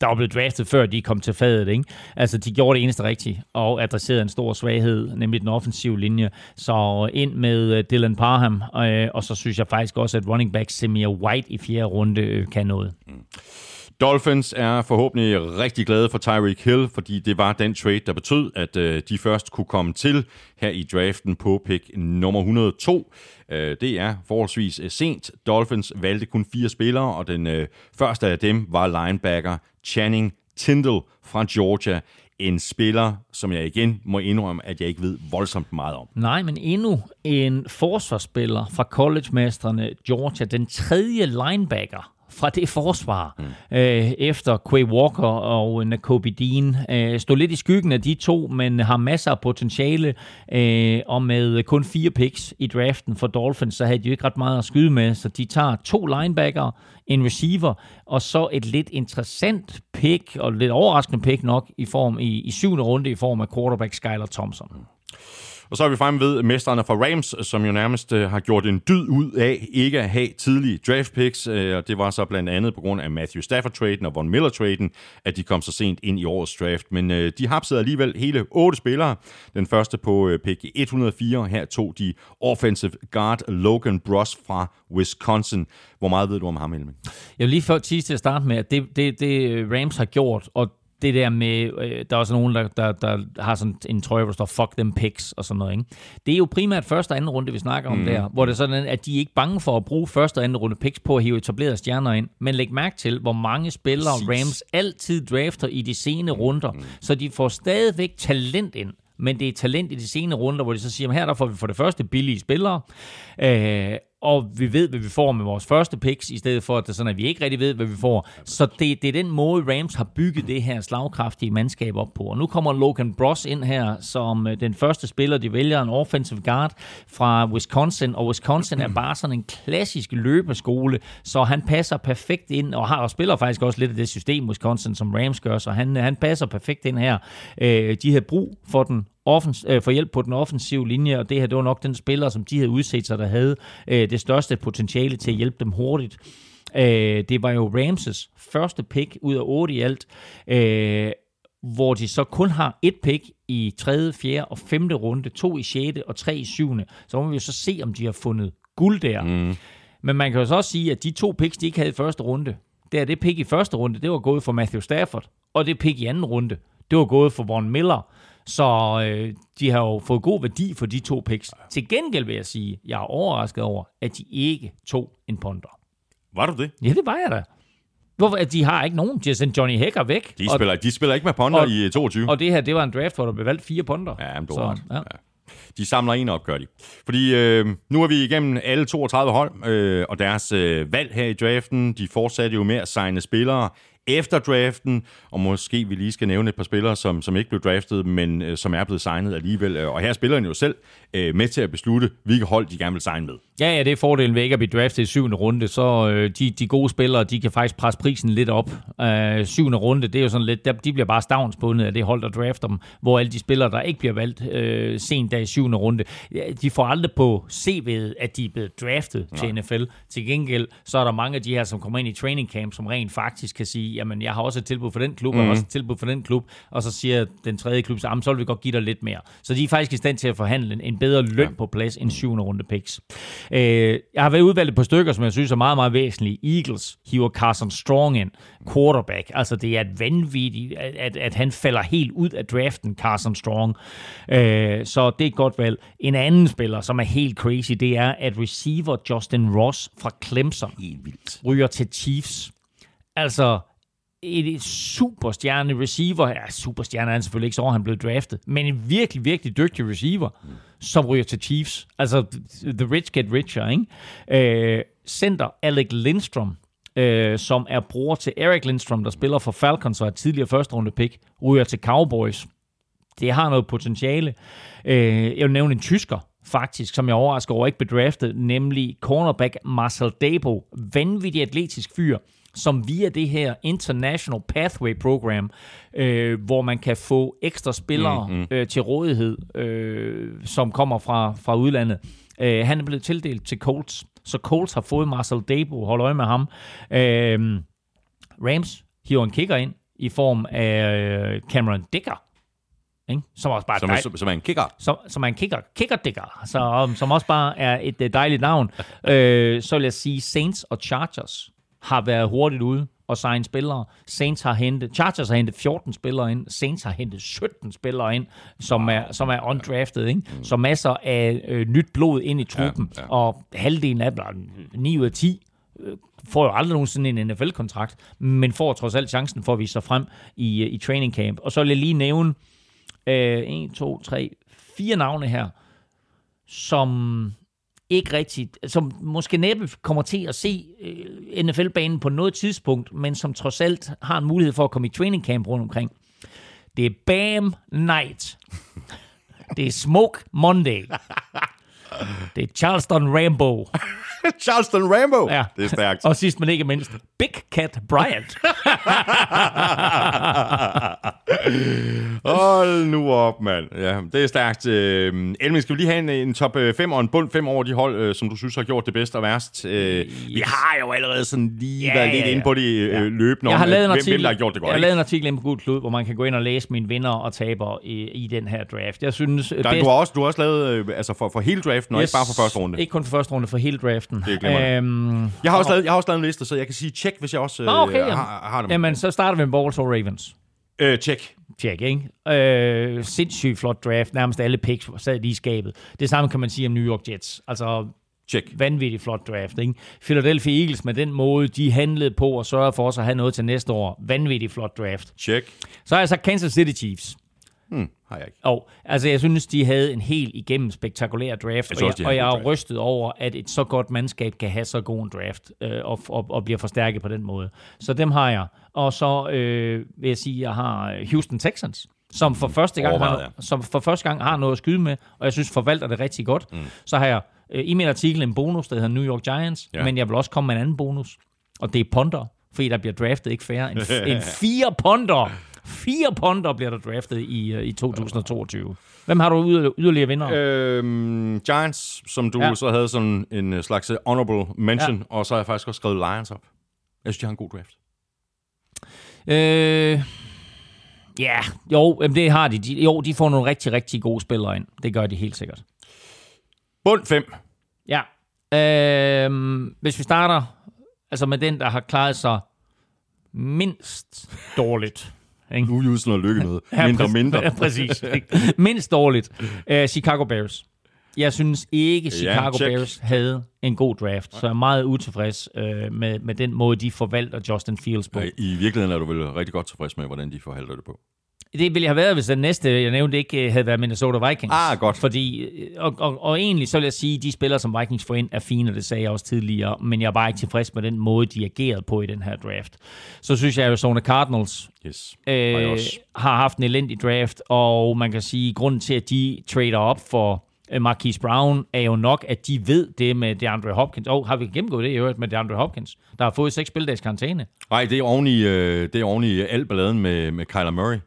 der var blevet draftet før de kom til fadet. Ikke? Altså, de gjorde det eneste rigtige og adresserede en stor svaghed, nemlig den offensive linje. Så ind med øh, Dylan Parham, og, og så synes jeg faktisk også, at running back Samir White i fjerde runde øh, kan noget. Mm. Dolphins er forhåbentlig rigtig glade for Tyreek Hill, fordi det var den trade, der betød, at øh, de først kunne komme til her i draften på pick nummer 102. Øh, det er forholdsvis øh, sent. Dolphins valgte kun fire spillere, og den øh, første af dem var linebacker Channing Tindall fra Georgia en spiller, som jeg igen må indrømme, at jeg ikke ved voldsomt meget om. Nej, men endnu en forsvarsspiller fra college Georgia, den tredje linebacker fra det forsvar, mm. øh, efter Quay Walker og Nakobe Dean. Øh, stod lidt i skyggen af de to, men har masser af potentiale, øh, og med kun fire picks i draften for Dolphins, så havde de jo ikke ret meget at skyde med, så de tager to linebacker, en receiver, og så et lidt interessant pick, og lidt overraskende pick nok, i form i, i syvende runde, i form af quarterback Skyler Thompson. Mm. Og så er vi fremme ved mesterne fra Rams, som jo nærmest øh, har gjort en dyd ud af ikke at have tidlige draft picks. Øh, og det var så blandt andet på grund af Matthew Stafford-traden og Von Miller-traden, at de kom så sent ind i årets draft. Men øh, de hapsede alligevel hele otte spillere. Den første på øh, pick 104. Her tog de offensive guard Logan Bross fra Wisconsin. Hvor meget ved du om ham, Elming? Jeg vil lige før tease til at starte med, at det, det, det øh, Rams har gjort, og det der med, øh, der er også nogen, der, der, der har sådan en trøje, hvor der står, fuck them picks og sådan noget. Ikke? Det er jo primært første og anden runde, vi snakker om mm. der, hvor det er sådan, at de er ikke bange for at bruge første og anden runde picks på at hive etablerede stjerner ind, men læg mærke til, hvor mange spillere Præcis. Rams altid drafter i de sene runder, mm. så de får stadigvæk talent ind men det er talent i de senere runder, hvor de så siger, her der får vi for det første billige spillere, øh, og vi ved, hvad vi får med vores første picks, i stedet for, at det er sådan, at vi ikke rigtig ved, hvad vi får. Så det, det er den måde, Rams har bygget det her slagkraftige mandskab op på. Og nu kommer Logan Bross ind her, som øh, den første spiller, de vælger, en offensive guard fra Wisconsin, og Wisconsin er bare sådan en klassisk løbeskole, så han passer perfekt ind, og har og spiller faktisk også lidt af det system, Wisconsin, som Rams gør, så han, øh, han passer perfekt ind her. Øh, de har brug for den offens, øh, for hjælp på den offensive linje, og det her det var nok den spiller, som de havde udset sig, der havde øh, det største potentiale til at hjælpe dem hurtigt. Øh, det var jo Ramses første pick ud af 8 i alt, øh, hvor de så kun har et pick i 3., 4. og 5. runde, to i 6. og tre i 7. Så må vi jo så se, om de har fundet guld der. Mm. Men man kan jo så også sige, at de to picks, de ikke havde i første runde, det er det pick i første runde, det var gået for Matthew Stafford, og det pick i anden runde, det var gået for Von Miller. Så øh, de har jo fået god værdi for de to picks. Til gengæld vil jeg sige, jeg er overrasket over, at de ikke tog en ponder. Var du det? Ja, det var jeg da. Hvorfor? At de har ikke nogen. De har sendt Johnny Hacker væk. De spiller, og, de spiller ikke med ponder og, i 22. Og det her, det var en draft, hvor der blev valgt fire ponder. Ja, men du Så, ja. Ja. De samler en op, gør de. Fordi øh, nu er vi igennem alle 32 hold, øh, og deres øh, valg her i draften. De fortsatte jo med at signe spillere efter draften, og måske vi lige skal nævne et par spillere, som, som ikke blev draftet, men øh, som er blevet signet alligevel. Og her er spillerne jo selv øh, med til at beslutte, hvilke hold de gerne vil signe med. Ja, ja, det er fordelen ved ikke at blive draftet i syvende runde, så øh, de, de gode spillere, de kan faktisk presse prisen lidt op. Øh, syvende runde, det er jo sådan lidt, der, de bliver bare stavnsbundet af det hold, der drafter dem, hvor alle de spillere, der ikke bliver valgt øh, sent der i syvende runde, de får aldrig på CV'et, at de er blevet draftet Nej. til NFL. Til gengæld, så er der mange af de her, som kommer ind i training camp, som rent faktisk kan sige, jamen jeg har også et tilbud for den klub, mm. og også et tilbud for den klub, og så siger den tredje klub, så, så vil vi godt give dig lidt mere. Så de er faktisk i stand til at forhandle en, bedre løn ja. på plads end syvende runde picks. Øh, jeg har været udvalgt par stykker, som jeg synes er meget, meget væsentlige. Eagles hiver Carson Strong ind, quarterback. Altså det er et vanvittigt, at, at, at han falder helt ud af draften, Carson Strong. Øh, så det er et godt valg. En anden spiller, som er helt crazy, det er, at receiver Justin Ross fra Clemson Helt vildt. ryger til Chiefs. Altså, et, superstjerne receiver, ja, superstjerne er han selvfølgelig ikke, så han blev draftet, men en virkelig, virkelig dygtig receiver, som ryger til Chiefs. Altså, the rich get richer, ikke? Øh, center Alec Lindstrom, øh, som er bror til Eric Lindstrom, der spiller for Falcons og er tidligere første runde pick, ryger til Cowboys. Det har noget potentiale. Øh, jeg vil nævne en tysker, faktisk, som jeg overrasker over ikke bedraftet, nemlig cornerback Marcel Dabo. Vanvittig atletisk fyr, som via det her International Pathway Program, øh, hvor man kan få ekstra spillere mm, mm. Øh, til rådighed, øh, som kommer fra, fra udlandet. Øh, han er blevet tildelt til Colts, så Colts har fået Marcel Dabo. Hold øje med ham. Øh, Rams hiver en kicker ind i form af øh, Cameron Dicker, ikke? som også bare Som, dej- som, som er en kicker. som, som er en kicker, kicker digger, så, um, som også bare er et uh, dejligt navn. (laughs) øh, så vil jeg sige, Saints og Chargers har været hurtigt ude og signe spillere. Saints har hentet, Chargers har hentet 14 spillere ind, Saints har hentet 17 spillere ind, som er, som er undrafted. Ikke? Så masser af øh, nyt blod ind i truppen, Ja, ja. og halvdelen af dem, 9 ud af 10, øh, får jo aldrig nogensinde en NFL-kontrakt, men får trods alt chancen for at vise sig frem i, øh, i training camp. Og så vil jeg lige nævne øh, 1, 2, 3, fire navne her, som ikke rigtigt, som måske næppe kommer til at se øh, NFL-banen på noget tidspunkt, men som trods alt har en mulighed for at komme i training camp rundt omkring. Det er Bam Night. Det er Smoke Monday. Det er Charleston Rambo. (laughs) Charleston Rambo. Ja. Det er stærkt. Og sidst men ikke mindst, Big Cat Bryant. (laughs) Hold nu op, mand. Ja, det er stærkt. Øh, skal vi lige have en, en top 5 og en bund 5 over de hold, øh, som du synes har gjort det bedst og værst? Øh, Vi har jo allerede sådan lige Ja, været lidt ja, ja. inde på det øh, løbende Jeg om, har lavet en hvem, artikel, hvem der har gjort det godt. jeg har lavet en artikel inde på Gud Klud, hvor man kan gå ind og læse mine vinder og taber i, i den her draft. Jeg synes, Der, du, har også, du har også lavet øh, altså for, for hele draften, og yes. ikke bare for første runde. Ikke kun for første runde, for hele draften. Det er glimrende. Øhm, Jeg har, også lavet, jeg har også lavet en liste, så jeg kan sige check, hvis jeg også øh, okay, jamen. har, har dem. Jamen, så starter vi med og Ravens. Øh, check. Check, ikke? Øh, sindssygt flot draft. Nærmest alle picks sad lige i skabet. Det samme kan man sige om New York Jets. Altså, Check. vanvittigt flot draft, ikke? Philadelphia Eagles med den måde, de handlede på og sørgede for os at have noget til næste år. Vanvittigt flot draft. Check. Så er altså Kansas City Chiefs. Hmm, har jeg ikke. Og altså, jeg synes, de havde en helt igennem spektakulær draft, Jeg og jeg, og jeg er rystet over, at et så godt mandskab kan have så god en draft øh, og, og, og bliver forstærket på den måde. Så dem har jeg. Og så øh, vil jeg sige, at jeg har Houston Texans, som for, første gang har, som for første gang har noget at skyde med, og jeg synes forvalter det rigtig godt. Mm. Så har jeg øh, i min artikel en bonus, der hedder New York Giants, ja. men jeg vil også komme med en anden bonus, og det er ponder, fordi der bliver draftet ikke færre end, (laughs) end fire ponder. Fire ponder bliver der draftet i, øh, i 2022. Hvem har du yder, yderligere vinder? Øh, Øhm, Giants, som du ja. Så havde sådan en øh, slags honorable mention, ja. og så har jeg faktisk også skrevet Lions op. Jeg synes, de har en god draft. øh, ja, jo, jamen, det har de. de. Jo, de får nogle rigtig, rigtig gode spillere ind. Det gør de helt sikkert. Bund 5. Ja. Øh, hvis vi starter altså med den, der har klaret sig mindst dårligt. Ikke? Sådan noget lykke noget. (laughs) Mindre præ- mindre. Ja, præcis. ikke? (laughs) Mindst dårligt. Uh, Chicago Bears. Jeg synes ikke, Chicago check. Bears havde en god draft, så jeg er meget utilfreds uh, med, med den måde, de forvalter Justin Fields på. Øh, I virkeligheden er du vel rigtig godt tilfreds med, hvordan de forhalter det på. Det ville jeg have været, hvis den næste, jeg nævnte, ikke øh, havde været Minnesota Vikings. Ah, godt. Fordi, øh, og, og, og egentlig så vil jeg sige, at de spillere, som Vikings får ind, er fine, og det sagde jeg også tidligere, men jeg er bare ikke tilfreds med den måde, de agerede på i den her draft. Så synes jeg, at Arizona Cardinals Yes. Øh, har haft en elendig draft, og man kan sige, at grunden til, at de trader op for øh, Marquise Brown, er jo nok, at de ved det med DeAndre Hopkins. Og oh, har vi gennemgået det i øvrigt med DeAndre Hopkins, der har fået seks spildags karantæne. Nej, det er oven i, øh, det er oven i al balladen med, med Kyler Murray.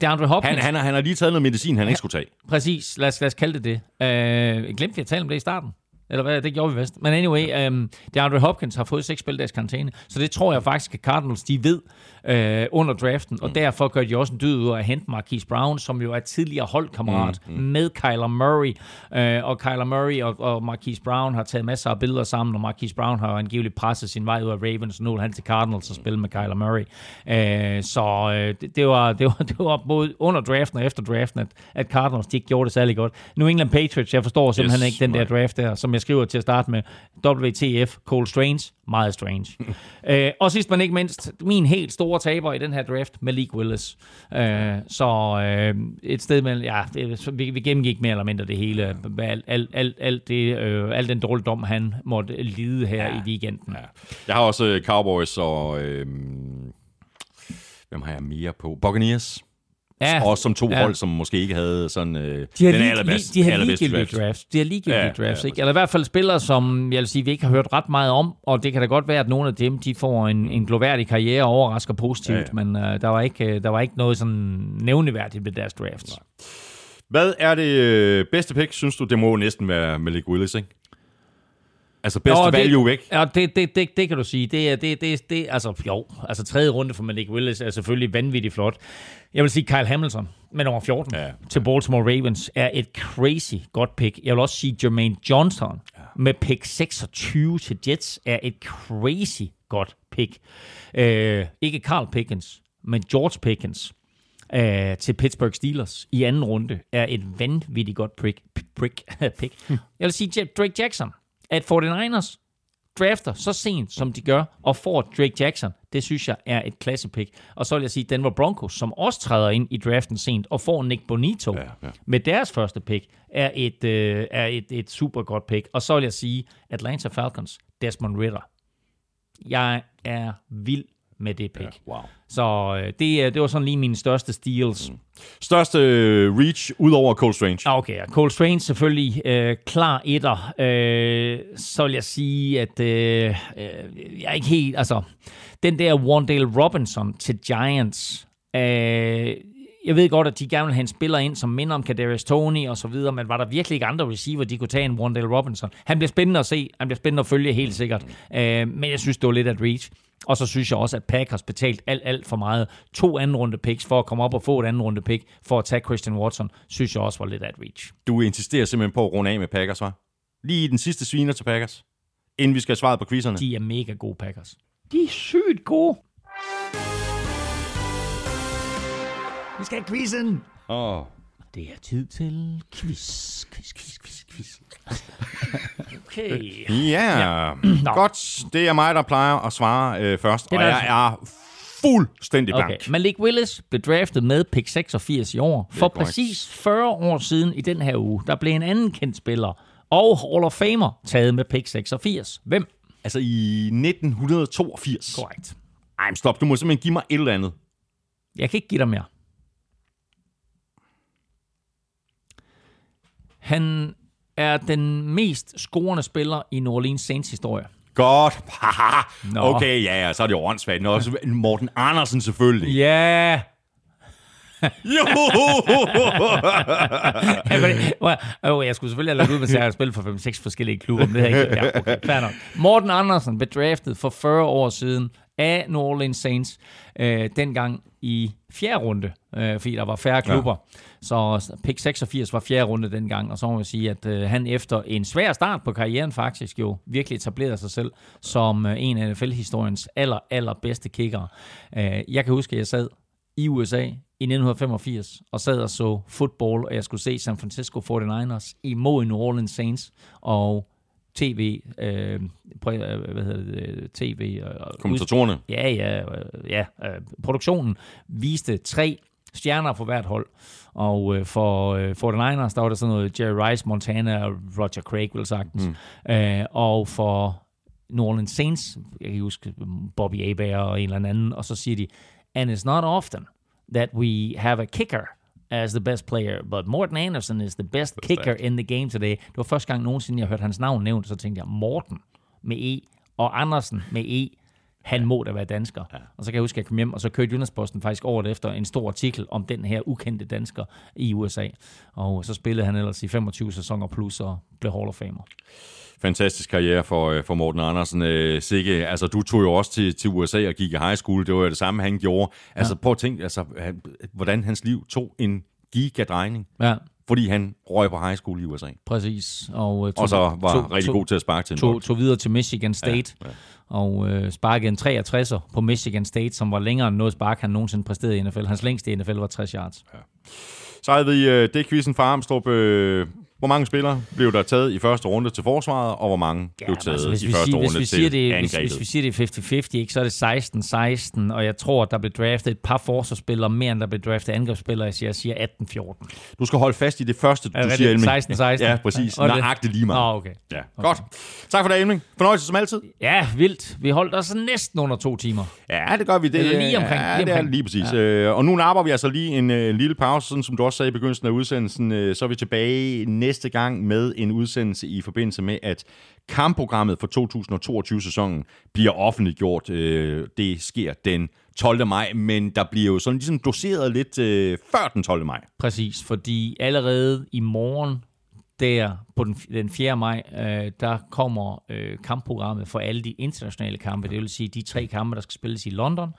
DeAndre Hopkins... Han, han, har, han har lige taget noget medicin, han ikke skulle tage. Præcis, lad os, lad os kalde det det. Øh, glemte vi at tale om det i starten? Eller hvad? Det gjorde vi vist. Men anyway, um, DeAndre Hopkins har fået seks spildags karantæne, så det tror jeg faktisk, at Cardinals de ved øh, under draften, og derfor gør de også en død ud af at hente Marquise Brown, som jo er tidligere holdkammerat mm, mm. med Kyler Murray. Øh, og Kyler Murray og, og Marquise Brown har taget masser af billeder sammen, og Marquise Brown har angiveligt presset sin vej ud af Ravens, og nu er han til Cardinals og spille med Kyler Murray. Øh, så øh, det, det, var, det, var, (laughs) det var både under draften og efter draften, at, at Cardinals de ikke gjorde det særlig godt. New England Patriots, jeg forstår simpelthen Yes, ikke den der nej. draft der, som jeg skriver til at starte med. WTF, Cole Strange, meget strange. (laughs) øh, og sidst men ikke mindst, min helt store taber i den her draft, Malik Willis. Øh, så øh, et sted mellem, ja, det, vi, vi gennemgik mere eller mindre det hele. Alt al, al, al, det, øh, al den dårligdom, han måtte lide her ja. i weekenden. Ja. Jeg har også øh, Cowboys og... Øh, hvem har jeg mere på? Buccaneers. Ja, Også som to ja. hold, som måske ikke havde sådan øh, De har, den lige, allerbedste, de har ligegyldige draft. drafts. De har ligegyldige Ja, drafts, ja, ikke? Eller i hvert fald spillere, som jeg vil sige, vi ikke har hørt ret meget om, og det kan da godt være, at nogle af dem, de får en, en gloværdig karriere og overrasker positivt, Ja, ja, men uh, der, var ikke, øh, der var ikke noget sådan nævneværdigt ved deres drafts. Hvad er det øh, bedste pick, synes du? Det må næsten være Malik Willis, ikke? Altså bedste Nå, value det, væk. Ja, det, det, det, det kan du sige. Det er, det, det, det, altså, jo, altså tredje runde for Malik Willis er selvfølgelig vanvittigt flot. Jeg vil sige, Kyle Hamilton med nummer 14 Ja. til Baltimore Ravens er et crazy godt pick. Jeg vil også sige, Jermaine Johnson ja. med pick 26 til Jets er et crazy godt pick. Øh, ikke Carl Pickens, men George Pickens øh, til Pittsburgh Steelers i anden runde er et vanvittigt godt pick. pick, (laughs) pick. Jeg vil sige, Drake Jackson, at 49ers drafter så sent, som de gør, og får Drake Jackson, det synes jeg er et klasse pick. Og så vil jeg sige, Denver Broncos, som også træder ind i draften sent, og får Nick Bonito Ja, ja. med deres første pick, er et, øh, er et, et super godt pick. Og så vil jeg sige, Atlanta Falcons, Desmond Ritter. Jeg er vild med det pick. Wow. Så øh, det, øh, det var sådan lige mine største steals. Mm. Største øh, reach ud over Cole Strange. Okay, og Cole Strange selvfølgelig øh, klar etter. Øh, så vil jeg sige, at øh, øh, jeg er ikke helt... Altså, den der Wandale Robinson til Giants... Øh, jeg ved godt, at de gerne vil have en spiller ind, som minder om Kadarius Tony og så videre, men var der virkelig ikke andre receiver, de kunne tage en Wandale Robinson? Han bliver spændende at se, han bliver spændende at følge helt sikkert, øh, men jeg synes, det var lidt at reach. Og så synes jeg også, at Packers betalt alt, alt for meget. To anden runde picks for at komme op og få et anden runde pick for at tage Christian Watson, synes jeg også var lidt at reach. Du insisterer simpelthen på at runde af med Packers, var? Lige den sidste sviner til Packers. Inden vi skal have svaret på quizzerne. De er mega gode Packers. De er sygt gode. Vi skal have quizzen. Oh. Det er tid til quiz. Quiz, quiz, quiz, quiz. okay. Ja, (clears throat) Nå. godt. Det er mig, der plejer at svare øh, først. Det og jeg er fuldstændig blank. Okay. Malik Willis blev draftet med pick 86 i år. For præcis 40 år siden i den her uge, der blev en anden kendt spiller og Hall of Famer taget med pick 86. Hvem? Altså i 1982. Korrekt. Ej, stop. Du må simpelthen give mig et eller andet. Jeg kan ikke give dig mere. Han er den mest scorende spiller i New Orleans Saints historie. Godt. Nå. okay, ja, ja, så er det jo åndssvagt. Nå, så Morten Andersen selvfølgelig. Ja! (laughs) Jo! Oh, jeg skulle selvfølgelig have lagt ud med, at jeg har spillet for 5-6 forskellige klubber, men det har jeg ikke. Ja, okay, fair nok. Morten Andersen blev draftet for 40 år siden af New Orleans Saints, øh, dengang i fjerde runde, øh, fordi der var færre klubber. Ja. Så pick 86 var fjerde runde dengang, og så må man sige, at øh, han efter en svær start på karrieren faktisk jo virkelig etablerede sig selv som øh, en af NFL-historiens aller, aller bedste kickere. Øh, jeg kan huske, at jeg sad i USA i 1985 og sad og så fodbold, og jeg skulle se San Francisco 49ers imod New Orleans Saints, og tv, øh, præ- øh, hvad hedder det, øh, tv, øh, Kommentatorerne. ja, ja, ja øh, produktionen viste tre stjerner for hvert hold. Og øh, for øh, 49ers, der var der sådan noget Jerry Rice, Montana og Roger Craig, vil sagtens. Mm. Øh, og for New Orleans Saints, jeg kan huske Bobby Abair og en eller anden, og så siger de, and it's not often that we have a kicker as the best player, but Morten Anderson is the best kicker in the game today. Det var første gang nogensinde, jeg hørte hans navn nævnt, så tænkte jeg, Morten med E, og Andersen med E, han må da være dansker. Ja. Og så kan jeg huske, at jeg kom hjem, og så kørte Jyllandsposten faktisk året efter en stor artikel om den her ukendte dansker i USA. Og så spillede han ellers i 25 sæsoner plus og blev Hall of Famer. Fantastisk karriere for, øh, for Morten Andersen. Øh, Sikke, altså du tog jo også til, til USA og gik i high school. Det var jo det samme, han gjorde. Altså ja. prøv at tænke, altså, hvordan hans liv tog en gigadrejning. Ja, Fordi han røg på high school i USA. præcis. Og, øh, tog, Og så var tog, rigtig tog, god til at sparke til en tog, bold. tog videre til Michigan State, ja, ja. og øh, sparkede en 63'er på Michigan State, som var længere end noget spark, han nogensinde præsterede i NFL. Hans længste i NFL var 60 yards. Så havde vi øh, det quizzen fra Armstrong. Øh, hvor mange spillere blev der taget i første runde til forsvaret, og hvor mange ja, blev taget altså, hvis i vi første siger, runde hvis vi til siger det, hvis, angrebet? hvis vi siger det 50-50, ikke, så er det 16-16, og jeg tror, at der blev draftet et par forsvarsspillere mere, end der blev draftet angrebsspillere. Jeg siger 18-14. Du skal holde fast i det første, du det siger, Elming. rigtigt? 16-16? Ja, præcis. Det- Nøjagtigt lige meget. Nå, okay. Ja, godt. Tak for det, Elming. Fornøjelse som altid. Ja, vildt. Vi holdt os næsten under to timer. Ja, det gør vi. Det, Eller lige omkring, Ja, lige det er omkring. lige præcis. Ja. Øh, og nu napper vi altså lige en øh, lille pause, sådan som du også sagde i begyndelsen af udsendelsen. Øh, så er vi tilbage næste næste gang med en udsendelse i forbindelse med, at kampprogrammet for 2022-sæsonen bliver offentliggjort. Øh, det sker den 12. maj, men der bliver jo sådan ligesom doseret lidt øh, før den 12. maj. Præcis, fordi allerede i morgen, der på den, den 4. maj, øh, der kommer øh, kampprogrammet for alle de internationale kampe. Det vil sige de tre kampe, der skal spilles i London,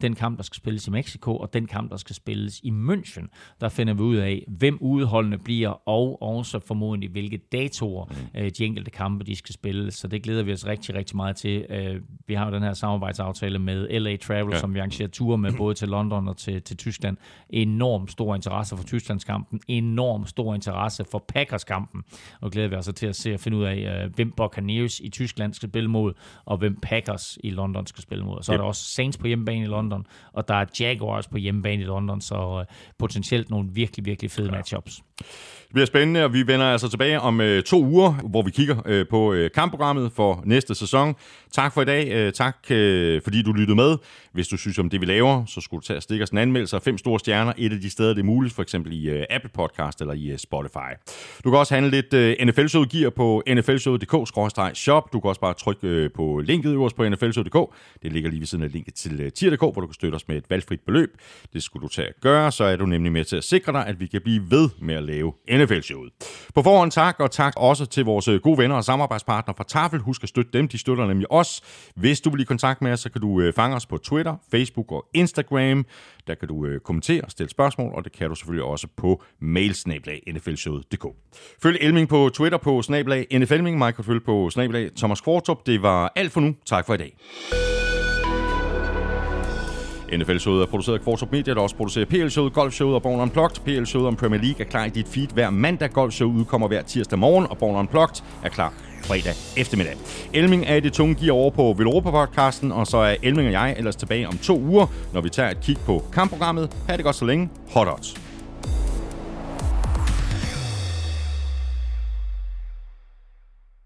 den kamp, der skal spilles i Mexico, og den kamp, der skal spilles i München. Der finder vi ud af, hvem udholdene bliver, og også formodentlig, hvilke datoer øh, de enkelte kampe, de skal spille. Så det glæder vi os rigtig, rigtig meget til. Øh, vi har jo den her samarbejdsaftale med LA Travel, ja. som vi arrangerer ture med, både til London og til, til Tyskland. Enorm stor interesse for Tysklandskampen, enorm stor interesse for Packers-kampen, og glæder vi os til at se og finde ud af, øh, hvem Buccaneers i Tyskland skal spille mod, og hvem Packers i London skal spille mod. Og så er der også Saints på hjemmebane i London, og der er Jaguars på hjemmebane i London, så øh, potentielt nogle virkelig, virkelig fede matchups. Det bliver spændende, og vi vender altså tilbage om øh, to uger, hvor vi kigger øh, på øh, kampprogrammet for næste sæson. Tak for i dag. Øh, tak, øh, fordi du lyttede med. Hvis du synes om det, vi laver, så skulle du tage og stikke os en anmeldelse af fem store stjerner. Et af de steder, det er muligt, for eksempel i øh, Apple Podcast eller i øh, Spotify. Du kan også handle lidt øh, NFL-showet gear på nflshowet.dk-shop. Du kan også bare trykke øh, på linket øverst på nflshowet.dk. Det ligger lige ved siden af linket til øh, tier.dk, hvor du kan støtte os med et valgfrit beløb. Det skulle du tage at gøre, så er du nemlig med til at sikre dig, at vi kan blive ved med at lave NFL-showet. På forhånd tak, og tak også til vores øh, gode venner og samarbejdspartnere fra Tafel. Husk at støtte dem, de støtter nemlig os. Hvis du vil i kontakt med os, så kan du øh, fange os på Twitter, Facebook og Instagram. Der kan du øh, kommentere og stille spørgsmål, og det kan du selvfølgelig også på mailsnablag nflshowet.dk. Følg Elming på Twitter på snablag nflming. Mig kan følge på snablag Thomas Kvartrup. Det var alt for nu. Tak for i dag. NFL-showet er produceret af Kvartrup Media, der også producerer PL-showet, Golf-showet og Born Unplugged. PL-showet om Premier League er klar i dit feed hver mandag. Golf-show udkommer hver tirsdag morgen, og Born Unplugged er klar fredag eftermiddag. Elming er i det tunge gear over på Velropa-podcasten, og så er Elming og jeg ellers tilbage om to uger, når vi tager et kig på kampprogrammet. Ha' det godt så længe. Hot odds.